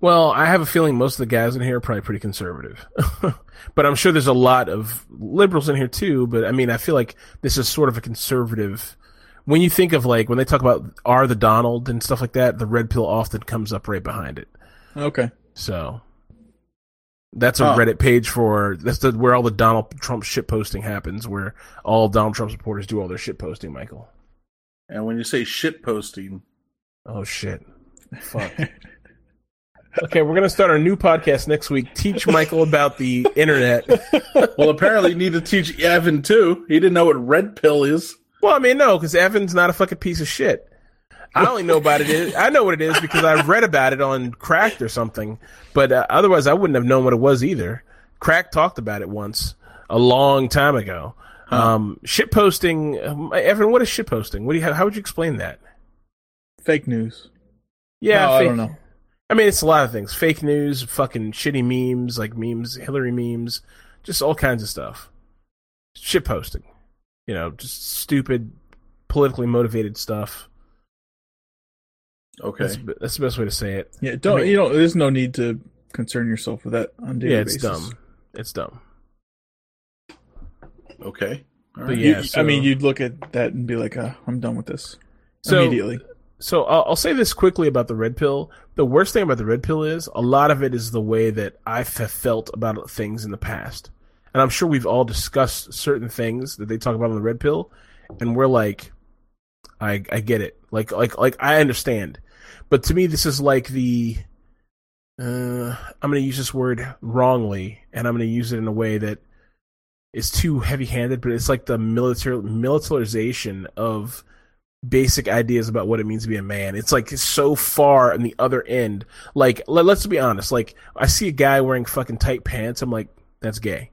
Well, I have a feeling most of the guys in here are probably pretty conservative, but I'm sure there's a lot of liberals in here too. But I mean, I feel like this is sort of a conservative. When you think of like when they talk about are the Donald and stuff like that, the red pill often comes up right behind it. Okay. So that's a Huh. Reddit page for that's the, where all the Donald Trump shit posting happens, where all Donald Trump supporters do all their shit posting. Michael. And when you say shit posting, Oh shit. Fuck. okay, we're gonna start our new podcast next week. Teach Michael about the internet. well, apparently you need to teach Evan too. He didn't know what red pill is. Well, I mean, no, because Evan's not a fucking piece of shit. I only know about it. I know what it is because I read about it on Cracked or something. But uh, otherwise, I wouldn't have known what it was either. Crack talked about it once a long time ago. Um, shit posting, um, Evan. What is shit posting? What do you? How, how would you explain that? Fake news. Yeah, No, I don't know. I mean, it's a lot of things: fake news, fucking shitty memes, like memes, Hillary memes, just all kinds of stuff. Shit posting, you know, just stupid, politically motivated stuff. Okay. That's, that's the best way to say it. Yeah, don't I mean- you know? There's no need to concern yourself with that on daily yeah, it's basis. dumb. It's dumb. Okay. All But right. yeah, You- so- I mean, you'd look at that and be like, uh, "I'm done with this." So- immediately. So I'll, I'll say this quickly about the red pill. The worst thing about the red pill is a lot of it is the way that I have felt about things in the past, and I'm sure we've all discussed certain things that they talk about on the red pill, and we're like, I I get it, like like like I understand, but to me this is like the, uh, I'm going to use this word wrongly, and I'm going to use it in a way that is too heavy-handed, but it's like the military militarization of basic ideas about what it means to be a man. It's like so far on the other end. Like, let, let's be honest. Like, I see a guy wearing fucking tight pants. I'm like, that's gay.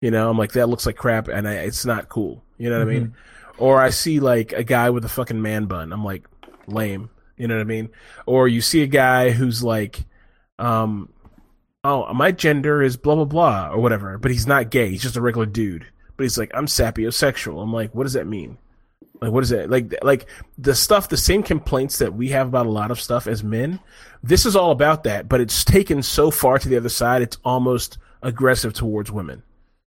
You know, I'm like, that looks like crap, and I, it's not cool. You know what I mean? Or I see like a guy with a fucking man bun. I'm like, lame. You know what I mean? Or you see a guy who's like, um, oh, my gender is blah blah blah or whatever, but he's not gay. He's just a regular dude. But he's like, I'm sapiosexual. I'm like, what does that mean? Like, what is that? Like, like the stuff, the same complaints that we have about a lot of stuff as men. This is all about that, but it's taken so far to the other side. It's almost aggressive towards women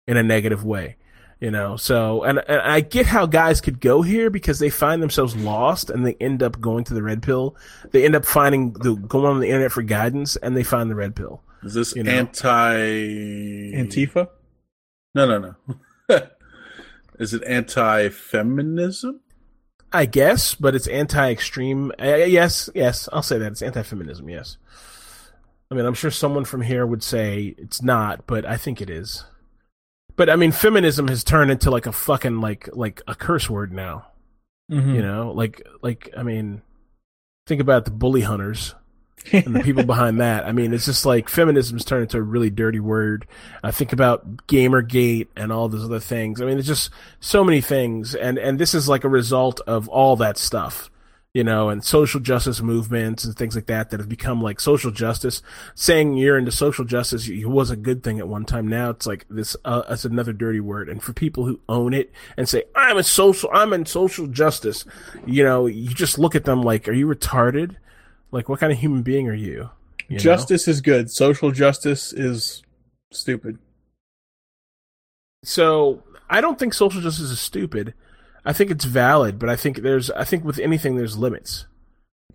in a negative way, you know. So, and, and I get how guys could go here because they find themselves lost and they end up going to the red pill. They end up finding the going on the internet for guidance and they find the red pill. Is this You know. anti Antifa. No, no, no. Is it anti-feminism? I guess, but it's anti-extreme. Uh, yes, yes, I'll say that it's anti-feminism. Yes, I mean I'm sure someone from here would say it's not, but I think it is. But I mean, feminism has turned into like a fucking like like a curse word now. Mhm. You know, like like I mean, think about the bully hunters and the people behind that. I mean, it's just like feminism's turned into a really dirty word. I think about Gamergate and all those other things. I mean, it's just so many things, and and this is like a result of all that stuff, you know, and social justice movements and things like that that have become like social justice. Saying you're into social justice was a good thing at one time. Now it's like this. Uh, it's another dirty word, and for people who own it and say I'm a social, I'm in social justice, you know, you just look at them like, are you retarded? Like, what kind of human being are you? You know? Justice is good. Social justice is stupid. So I don't think social justice is stupid. I think it's valid, but I think there's I think with anything there's limits.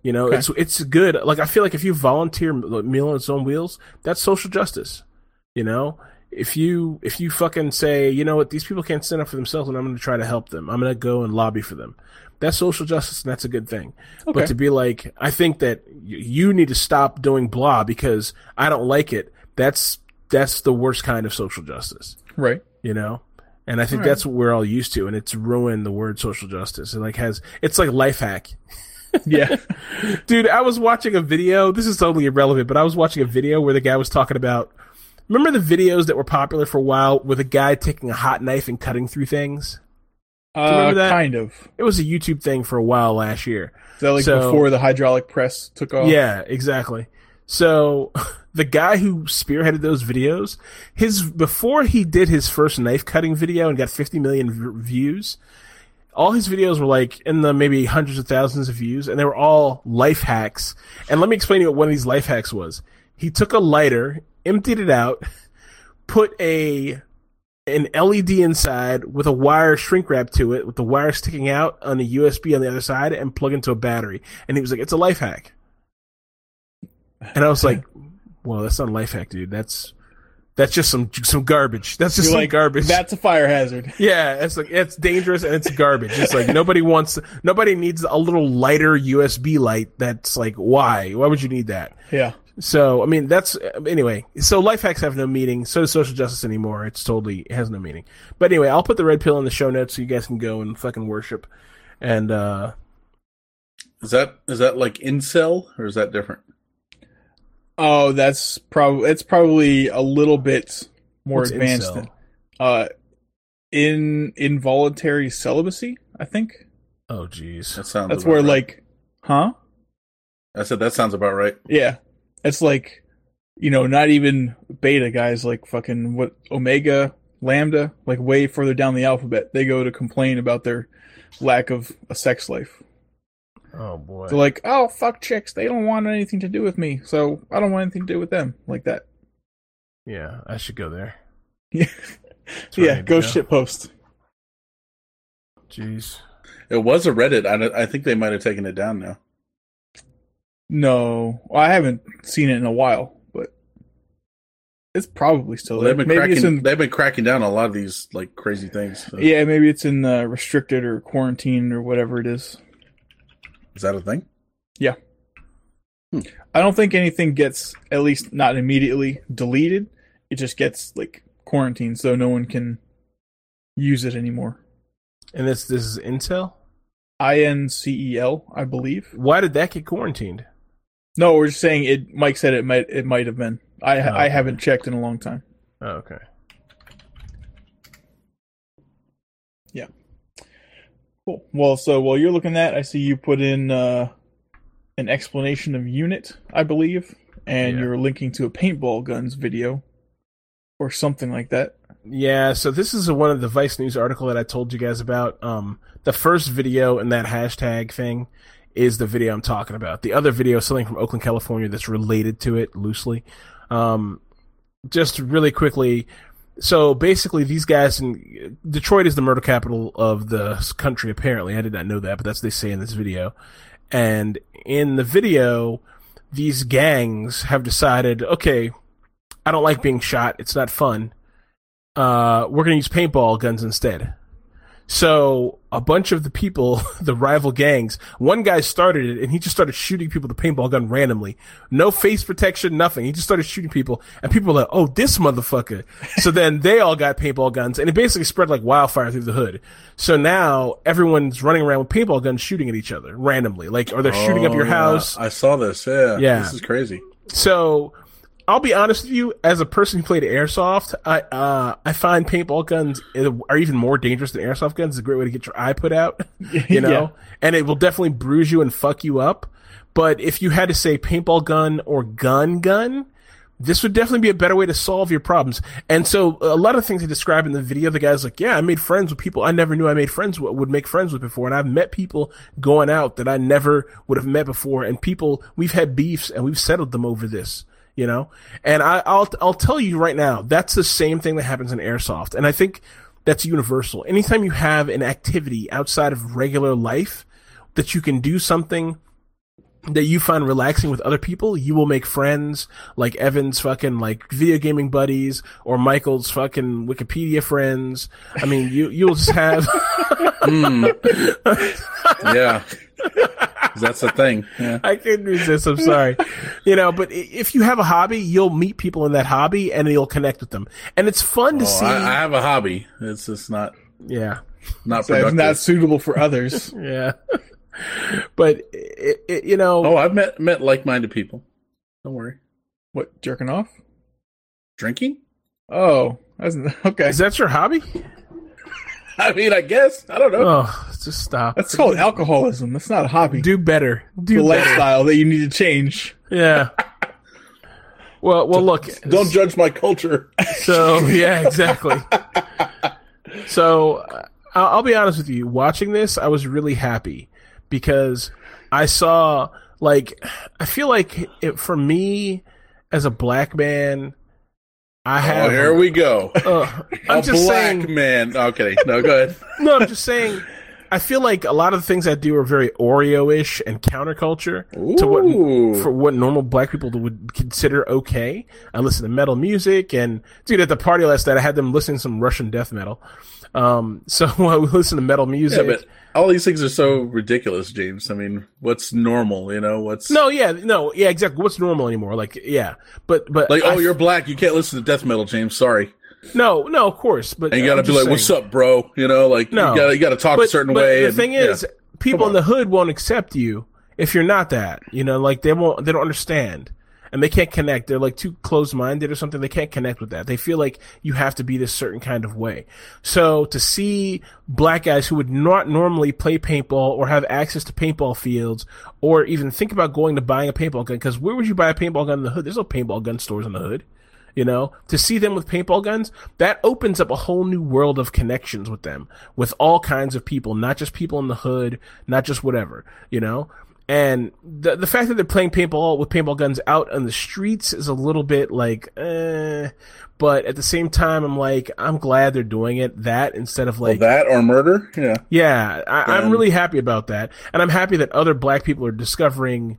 You know, Okay. it's it's good. Like I feel like if you volunteer Meal on its own wheels, that's social justice. You know, if you if you fucking say, you know what, these people can't stand up for themselves, and I'm going to try to help them. I'm going to go and lobby for them. That's social justice, and that's a good thing. Okay. But to be like, I think that y- you need to stop doing blah because I don't like it. That's that's the worst kind of social justice right. you know and i think Alright. that's what we're all used to and it's ruined the word social justice it like has it's like life hack Yeah. dude i was watching a video this is totally irrelevant but i was watching a video where the guy was talking about remember the videos that were popular for a while with a guy taking a hot knife and cutting through things uh, remember that? kind of. it was a youtube thing for a while last year Is that like So- before the hydraulic press took off? Yeah, exactly. So the guy who spearheaded those videos, his before he did his first knife cutting video and got 50 million v- views, all his videos were like in the maybe hundreds of thousands of views, and they were all life hacks. And let me explain to you what one of these life hacks was. He took a lighter, emptied it out, put a an LED inside with a wire shrink wrap to it, with the wire sticking out on a USB on the other side, and plug into a battery. And he was like, "It's a life hack." And I was like, "Well, that's not a life hack, dude. That's that's just some some garbage. That's just You're some like, garbage." That's a fire hazard. yeah, it's like it's dangerous and it's garbage. It's like nobody wants, nobody needs a little lighter USB light. That's like, why? Why would you need that? Yeah. So, I mean, that's anyway. So, life hacks have no meaning. So does social justice anymore. It's totally it has no meaning. But anyway, I'll put the red pill in the show notes so you guys can go and fucking worship. And uh Is that is that like incel or is that different? Oh, that's probably it's probably a little bit more what's advanced incel? than uh in involuntary celibacy, I think. Oh, jeez. That sounds. That's about where right. like huh? I said that sounds about right. Yeah. It's like you know, not even beta guys like fucking what omega, lambda, like way further down the alphabet. They go to complain about their lack of a sex life. Oh boy. They're like, "Oh, fuck chicks. They don't want anything to do with me. So, I don't want anything to do with them." Like that. yeah, I should go there. Yeah. That's where I yeah, need go shit post. Jeez. It was a Reddit. I, I think they might have taken it down now. No, I haven't seen it in a while, but it's probably still Well, there. they've been Maybe cracking. it's in They've been cracking down a lot of these like crazy things. So, yeah, maybe it's in uh, restricted or quarantine or whatever it is. Is that a thing? Yeah. I don't think anything gets at least not immediately deleted. It just gets like quarantined, so no one can use it anymore. And this this is incel? I N C E L, I believe. Why did that get quarantined? No, we're just saying it. Mike said it might. It might have been. I Oh, I haven't checked in a long time. Oh, okay. Yeah. Cool. Well, so while you're looking at, I see you put in uh, an explanation of unit, I believe, and Yeah. you're linking to a paintball guns video or something like that. Yeah, so this is a, one of the Vice News article that I told you guys about. Um, the first video in that hashtag thing is the video I'm talking about. The other video something from Oakland, California that's related to it loosely. Um, just really quickly. So basically, these guys in Detroit is the murder capital of the country. Apparently, I did not know that, but that's what they say in this video. And in the video, these gangs have decided, okay, I don't like being shot. It's not fun uh, we're going to use paintball guns instead. So a bunch of the people, the rival gangs, one guy started it and he just started shooting people with a paintball gun randomly. No face protection, nothing. He just started shooting people and people were like, oh, this motherfucker. so then they all got paintball guns and it basically spread like wildfire through the hood. So now everyone's running around with paintball guns shooting at each other randomly. Like, or they're shooting up Oh, your yeah. house. I saw this. Yeah. Yeah. This is crazy. So I'll be honest with you, as a person who played airsoft, I uh, I find paintball guns are even more dangerous than airsoft guns. It's a great way to get your eye put out, you know, Yeah. and it will definitely bruise you and fuck you up. But if you had to say paintball gun or gun gun, this would definitely be a better way to solve your problems. And so a lot of things they describe in the video, the guy's like, yeah, I made friends with people I never knew I made friends with, would make friends with before. And I've met people going out that I never would have met before. And people, we've had beefs and we've settled them over this, you know? And I, I'll, I'll tell you right now, that's the same thing that happens in airsoft. And I think that's universal. Anytime you have an activity outside of regular life that you can do something that you find relaxing with other people, you will make friends like Evan's fucking like video gaming buddies or Michael's fucking Wikipedia friends. I mean, you you'll just have hmm. Yeah. That's the thing. Yeah. I couldn't resist. I'm sorry. You know, but if you have a hobby, you'll meet people in that hobby and you'll connect with them. And it's fun to Oh, see. I, I have a hobby. It's just not yeah. not So it's productive. not suitable for others. Yeah. but it, it, you know, oh, I've met met like minded people. Don't worry. what jerking off? Drinking? Oh, that's okay. is that your hobby? I mean, I guess. I don't know. Oh, just stop. That's called alcoholism. That's not a hobby. Do better. the Do better. The lifestyle that you need to change. Yeah. Well, well, look. Don't judge my culture. So yeah, exactly. So uh, I'll, I'll be honest with you. Watching this, I was really happy because I saw like I feel like it, for me as a black man, I Oh, have. here we go. uh, I'm a just black saying. man. Okay, no, go ahead. No, I'm just saying. I feel like a lot of the things I do are very Oreo-ish and counterculture to what for what normal black people would consider okay. I listen to metal music, and dude, at the party last night, I had them listening to some Russian death metal. Um, so I would listen to metal Yeah, music. but all these things are so ridiculous, James. I mean, what's normal? You know, what's no, yeah, no, yeah, exactly. What's normal anymore? Like, yeah, but but like? I- Oh, you're black. You can't listen to death metal, James. Sorry. no, no, of course, but And you got to I'm be like, saying. "What's up, bro?" You know, like No. you got to you to talk but, a certain but way. The and- thing yeah. is, people in the hood won't accept you if you're not that. You know, like they won't, they don't understand, and they can't connect. They're like too closed minded or something. They can't connect with that. They feel like you have to be this certain kind of way. So to see black guys who would not normally play paintball or have access to paintball fields or even think about going to buying a paintball gun, because where would you buy a paintball gun in the hood? There's no paintball gun stores in the hood. You know, to see them with paintball guns, that opens up a whole new world of connections with them, with all kinds of people, not just people in the hood, not just whatever, you know? And the the fact that they're playing paintball with paintball guns out on the streets is a little bit like, eh. But at the same time, I'm like, I'm glad they're doing it. That instead of Well, like, that or murder. Yeah. yeah, I, I'm Um, really happy about that, and I'm happy that other black people are discovering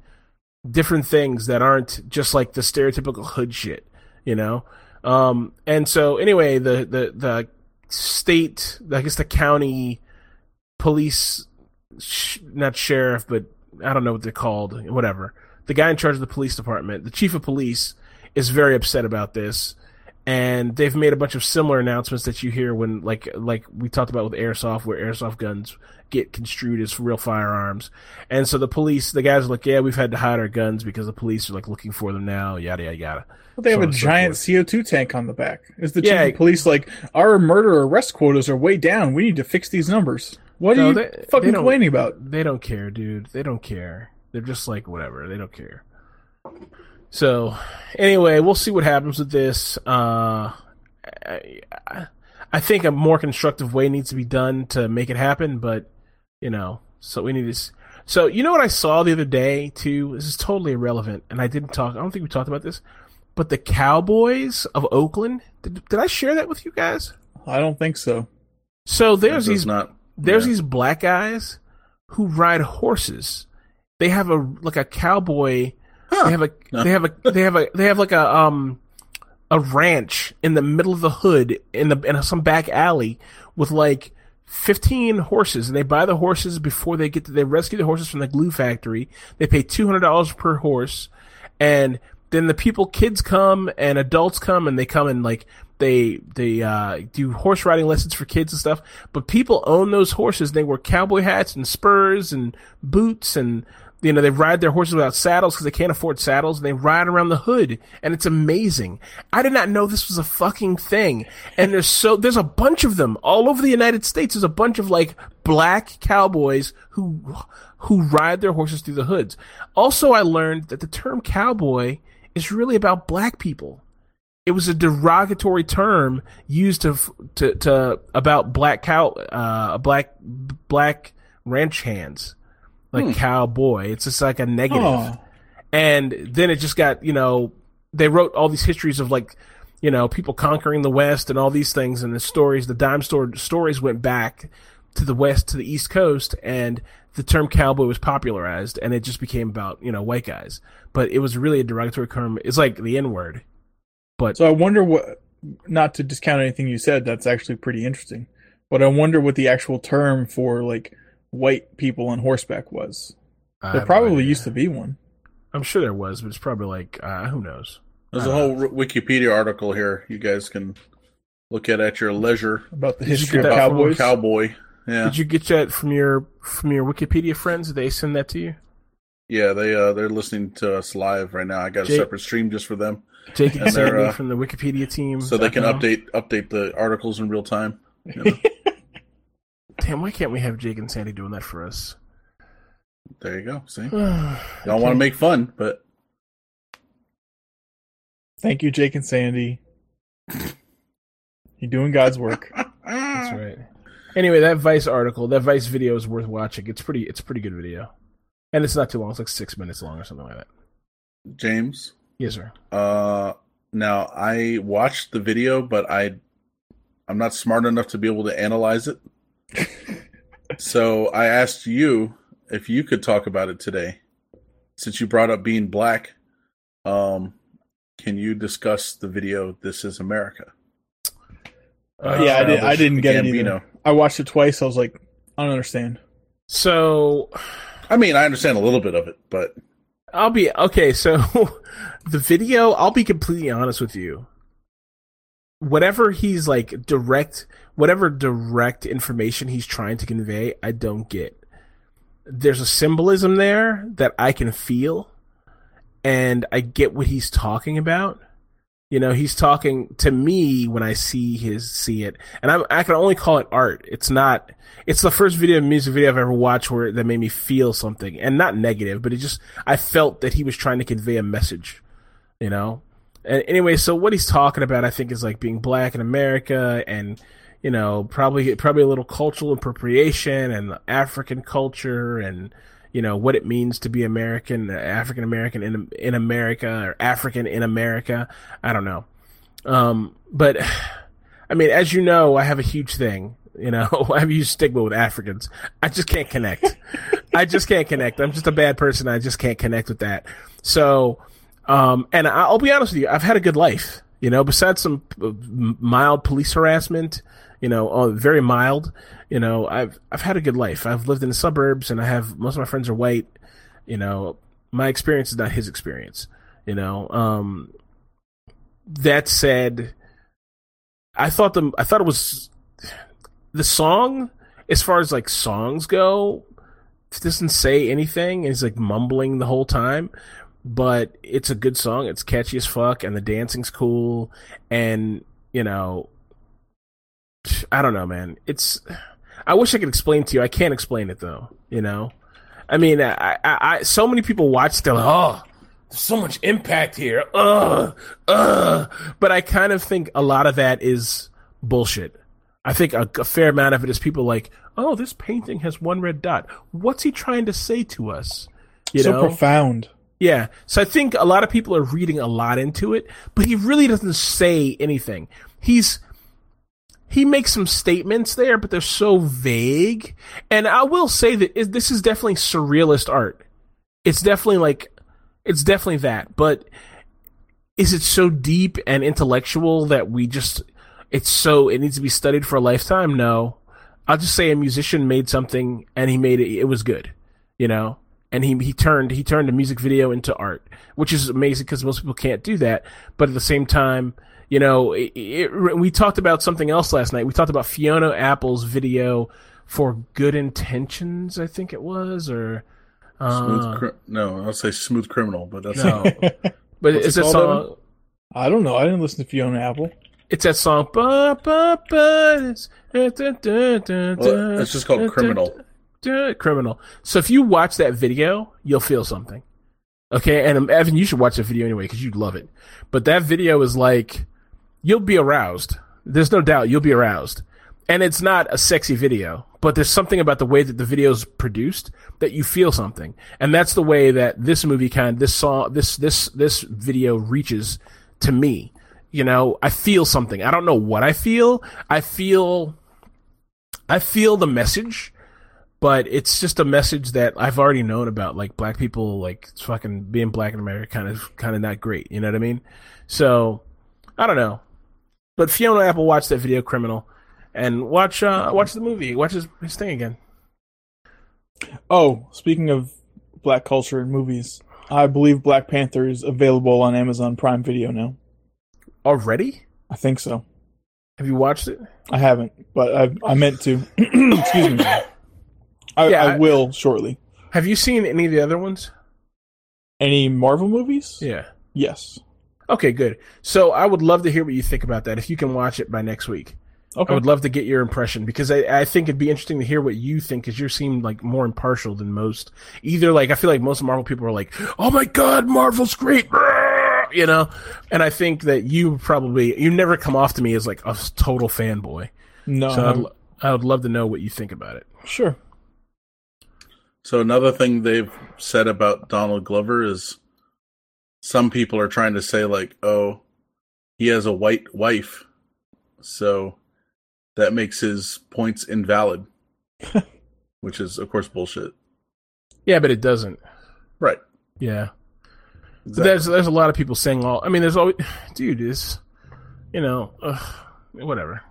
different things that aren't just like the stereotypical hood shit, you know. Um, and so anyway, the the the state, I guess the county police, sh- not sheriff, but I don't know what they're called, whatever. The guy in charge of the police department, the chief of police, is very upset about this and they've made a bunch of similar announcements that you hear when like like we talked about with airsoft where airsoft guns get construed as real firearms and so the police the guys are like yeah we've had to hide our guns because the police are like looking for them now yada yada yada Well, they have So a so giant. CO2 tank on the back. Is the chief Yeah. of police like our murder arrest quotas are way down? We need to fix these numbers. What No, are you they- they fucking don't- complaining about? they don't care dude. They don't care. They're just like whatever. They don't care. So anyway we'll see what happens with this. Uh I, I- I think a more constructive way needs to be done to make it happen but you know so we need to so you know what i saw the other day too? This is totally irrelevant and i didn't talk i don't think we talked about this but the cowboys of oakland did, did i share that with you guys? I don't think so. so there's This these not. There's yeah. these black guys who ride horses. They have a like a cowboy. Huh. They have a they have a they have a they have like a um a ranch in the middle of the hood in the in some back alley with like 15 horses and they buy the horses before they get to they rescue the horses from the glue factory. They pay $200 per horse and then the people kids come and adults come and they come and like they they uh, do horse riding lessons for kids and stuff but people own those horses. They wear cowboy hats and spurs and boots and you know they ride their horses without saddles because they can't afford saddles and they ride around the hood and it's amazing. I did not know this was a fucking thing. And there's so there's a bunch of them all over the united states. There's a bunch of like black cowboys who who ride their horses through the hoods. Also i learned that the term cowboy is really about black people it was a derogatory term used to to to about black cow uh black black ranch hands. Like cowboy. It's just like a negative. Oh, and then it just got you know they wrote all these histories of like you know people conquering the west and all these things. And the stories the dime store stories went back to the west to the east coast and the term cowboy was popularized and it just became about you know white guys. But it was really a derogatory term. It's like the n word but So I wonder what, not to discount anything you said, that's actually pretty interesting. But I wonder what the actual term for like white people on horseback was. I There have no probably used to be one. i'm sure there was but it's probably like uh, who knows There's a whole Wikipedia article here. You guys can look at at your leisure. About the history of that cowboys. Cowboy. Yeah, did you get that from your from your wikipedia friends did they send that to you yeah. They uh they're listening to us live right now. I got a separate stream just for them, jake and And sandy uh, from the wikipedia team so they can update update the articles in real time. You know? damn why can't we have jake and sandy doing that for us there you go. See, I don't want to make fun, but Thank you, Jake and Sandy. You're doing God's work. That's right. Anyway, that Vice article, that Vice video is worth watching. It's pretty. It's a pretty good video, and it's not too long. It's like six minutes long or something like that. James. Yes, sir. Uh, now I watched the video, but I, I'm not smart enough to be able to analyze it. so I asked you if you could talk about it today, since you brought up being black. Um, can you discuss the video "This Is America"? Uh, yeah, I, did, I didn't get it either. Gambino. I watched it twice. I was like, I don't understand. So I mean, I understand a little bit of it, but I'll be okay. So the video, I'll be completely honest with you. Whatever he's like direct, whatever direct information he's trying to convey, I don't get. There's a symbolism there that I can feel, and I get what he's talking about. You know, he's talking to me when I see his see it, and I'm, I can only call it art. It's not. It's the first video music video I've ever watched where that made me feel something, and not negative, but it just I felt that he was trying to convey a message. You know. And anyway, so what he's talking about, I think, is like being black in America, and you know, probably probably a little cultural appropriation and African culture, and you know what it means to be American, African American in in America, or African in America. I don't know, um, but I mean, as you know, I have a huge thing. You know, I have a huge stigma with Africans. I just can't connect. I just can't connect. I'm just a bad person. I just can't connect with that. So, um, and I'll be honest with you, I've had a good life. You know, besides some uh, mild police harassment, you know, uh, very mild. You know, I've I've had a good life. I've lived in the suburbs, and I have most of my friends are white. You know, my experience is not his experience. You know, um, that said, I thought the I thought it was the song as far as like songs go doesn't say anything. He's like mumbling the whole time, but it's a good song. It's catchy as fuck, and the dancing's cool. And you know, I don't know, man. It's I wish I could explain to you. I can't explain it though. You know, I mean, I, I, I so many people watch. They're like, oh. There's so much impact here. Ugh, ugh. But I kind of think a lot of that is bullshit. I think a, a fair amount of it is people like, oh, this painting has one red dot. What's he trying to say to us? You so know? profound. Yeah. So I think a lot of people are reading a lot into it, but he really doesn't say anything. He's he makes some statements there, but they're so vague. And I will say that it, this is definitely surrealist art. It's definitely like it's definitely that, but is it so deep and intellectual that we just it's so it needs to be studied for a lifetime? No. I'll just say a musician made something and he made it it was good, you know? And he he turned he turned a music video into art, which is amazing because most people can't do that. But at the same time, you know, it, it, we talked about something else last night. We talked about Fiona Apple's video for Good Intentions, I think it was, or smooth. uh, Cri- no, I'll say smooth criminal, but that's no. but What's it's it a called, song. I don't know. I didn't listen to Fiona Apple. It's that song. Ba, ba, ba, it's, da, da, da, da, Well, it's just called da, da, Criminal. da, criminal. So if you watch that video, you'll feel something. Okay, and um, Evan, you should watch the video anyway because you'd love it. But that video is like, you'll be aroused. There's no doubt you'll be aroused. And it's not a sexy video, but there's something about the way that the video's produced that you feel something. And that's the way that this movie kind this song, this, this, this video reaches to me. You know, I feel something. I don't know what I feel. I feel, I feel the message, but it's just a message that I've already known about. Like black people, like fucking being black in America, kind of, kind of not great. You know what I mean? So I don't know. But Fiona Apple watched that video, Criminal, and watch uh, watch the movie. Watch his, his thing again. Oh, speaking of black culture and movies, I believe Black Panther is available on Amazon Prime Video now. Already? I think so. Have you watched it? I haven't, but I I meant to. Excuse me. I, Yeah, I I- will shortly. Have you seen any of the other ones? Any Marvel movies? Yeah. Yes. Okay, good. So I would love to hear what you think about that. If you can watch it by next week, Okay. I would love to get your impression because I, I think it'd be interesting to hear what you think because you seem like more impartial than most. Either like I feel like most Marvel people are like, "Oh my god, Marvel's great," you know, and I think that you probably you never come off to me as like a total fanboy. no. So I'd, I'm- lo- I would love to know what you think about it. sure. So another thing they've said about Donald Glover is some people are trying to say like, oh, he has a white wife, so that makes his points invalid, which is of course bullshit. Yeah, but it doesn't. Right. Yeah. Exactly. There's there's a lot of people saying all. I mean, there's always, dude, is you know, ugh, whatever.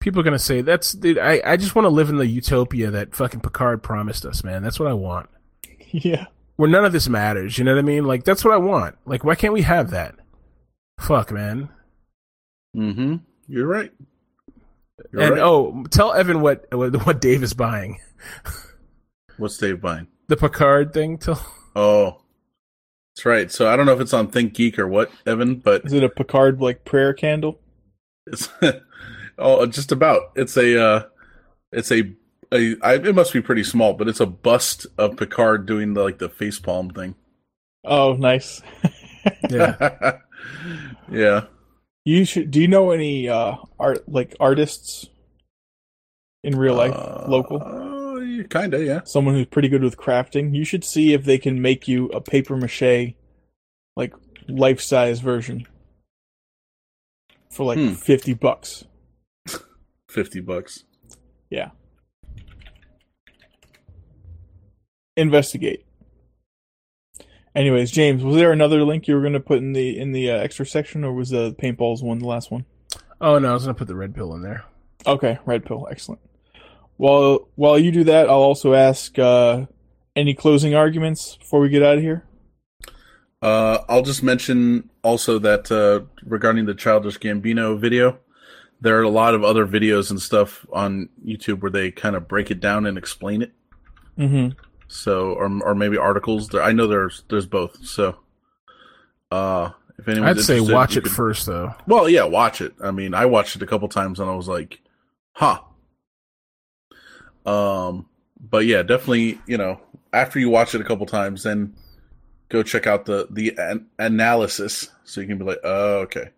People are gonna say that's. Dude, I I just want to live in the utopia that fucking Picard promised us, man. That's what I want. Yeah. Where none of this matters. You know what I mean? Like that's what I want. Like why can't we have that? Fuck, man. mm-hmm. You're right. You're and right. oh, tell Evan what what, what Dave is buying. What's Dave buying? The Picard thing. Tell. Oh, that's right. So I don't know if it's on ThinkGeek or what, Evan, but Is it a Picard like prayer candle? It's oh, just about. It's a uh, it's a, a I, it must be pretty small, but it's a bust of Picard doing the like the face palm thing. Oh, nice. Yeah. yeah. You should. Do you know any uh art like artists in real life, Uh, local? Uh, kind of, yeah. Someone who's pretty good with crafting. You should see if they can make you a paper mache, like life size version, for like Hmm. fifty bucks. Fifty bucks. Yeah. Investigate. Anyways, James, was there another link you were going to put in the in the uh, extra section, or was the paintballs one the last one? Oh no, I was gonna put the red pill in there. Okay, red pill, excellent. While while you do that, I'll also ask uh, any closing arguments before we get out of here. Uh, I'll just mention also that uh, regarding the Childish Gambino video, there are a lot of other videos and stuff on YouTube where they kind of break it down and explain it. Mm-hmm. So, or or maybe articles. There, I know there's there's both. So, uh, if anyone's I'd say watch it could- first though. Well, yeah, watch it. I mean, I watched it a couple times and I was like, huh. Um, but yeah, definitely, you know, after you watch it a couple times, then go check out the the an- analysis so you can be like, oh, okay.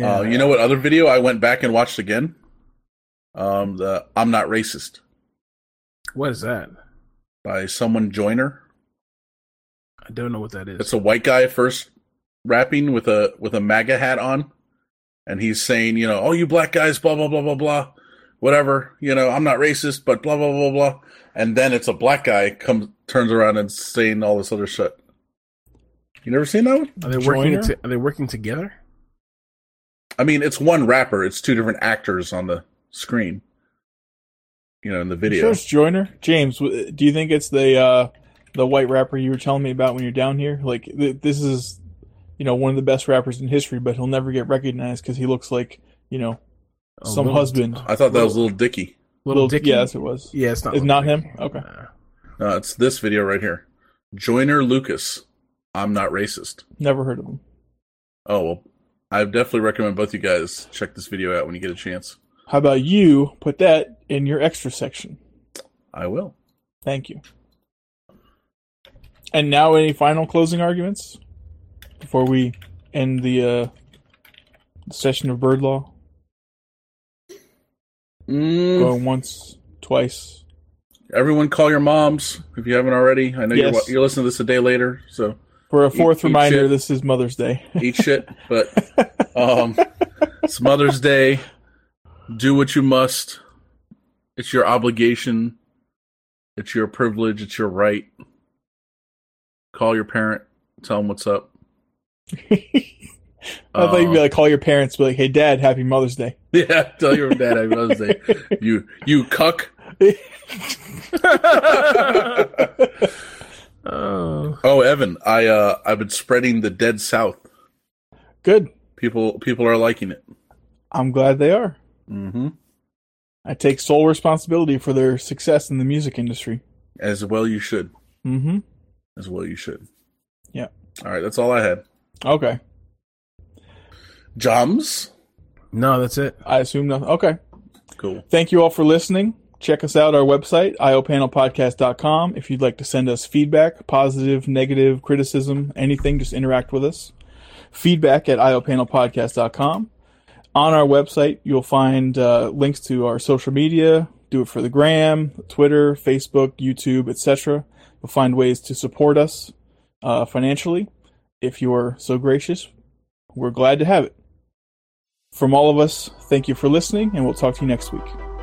Uh, you know what other video I went back and watched again? Um, the I'm not racist what is that? By someone Joyner. I don't know what that is. It's a white guy first rapping with a with a MAGA hat on, and he's saying, you know, oh, you black guys, blah blah blah blah blah, whatever. You know, I'm not racist, but blah blah blah blah. And then it's a black guy comes turns around and saying all this other shit. You never seen that one? Are they working? To, are they working together? I mean, it's one rapper. It's two different actors on the screen. You know, in the video. First Joyner, James, do you think it's the uh, the white rapper you were telling me about when you're down here? Like th- this is, you know, one of the best rappers in history, but he'll never get recognized because he looks like you know Oh, some Little- husband. I thought that was Little Dicky. Little Dicky. Yes, it was. Yeah, it's not. It's Little not him? Okay. No, it's this video right here. Joyner Lucas. I'm not racist. Never heard of him. Oh well, I definitely recommend both you guys check this video out when you get a chance. How about you put that in your extra section? I will. Thank you. And now, any final closing arguments before we end the uh, session of bird law? Mm, Going once, twice. everyone, call your moms if you haven't already. I know you're you're listening to this a day later, so For a fourth Eat- eat reminder, shit. this is Mother's Day. eat shit. But um, it's Mother's Day. Do what you must. It's your obligation. It's your privilege. It's your right. Call your parent. Tell them what's up. I thought you'd be like, call your parents, be like, "Hey, Dad, Happy Mother's Day." Yeah, tell your dad Happy Mother's Day. You you cuck. oh, Oh, Evan, I uh I've been spreading the dead south. Good. People people are liking it. I'm glad they are. Mm-hmm. I take sole responsibility for their success in the music industry. As well you should. Mm-hmm. As well you should. Yeah. All right, that's all I had. Okay. Jums. no, that's it. I assume nothing. Okay. Cool. Thank you all for listening. Check us out our website, iopanelpodcast.com. If you'd like to send us feedback, positive, negative, criticism, anything, just interact with us. Feedback at iopanelpodcast.com. On our website, you'll find uh, links to our social media, do it for the gram, Twitter, Facebook, YouTube, etc. You'll find ways to support us uh, financially. If you're so gracious, we're glad to have it. From all of us, thank you for listening, and we'll talk to you next week.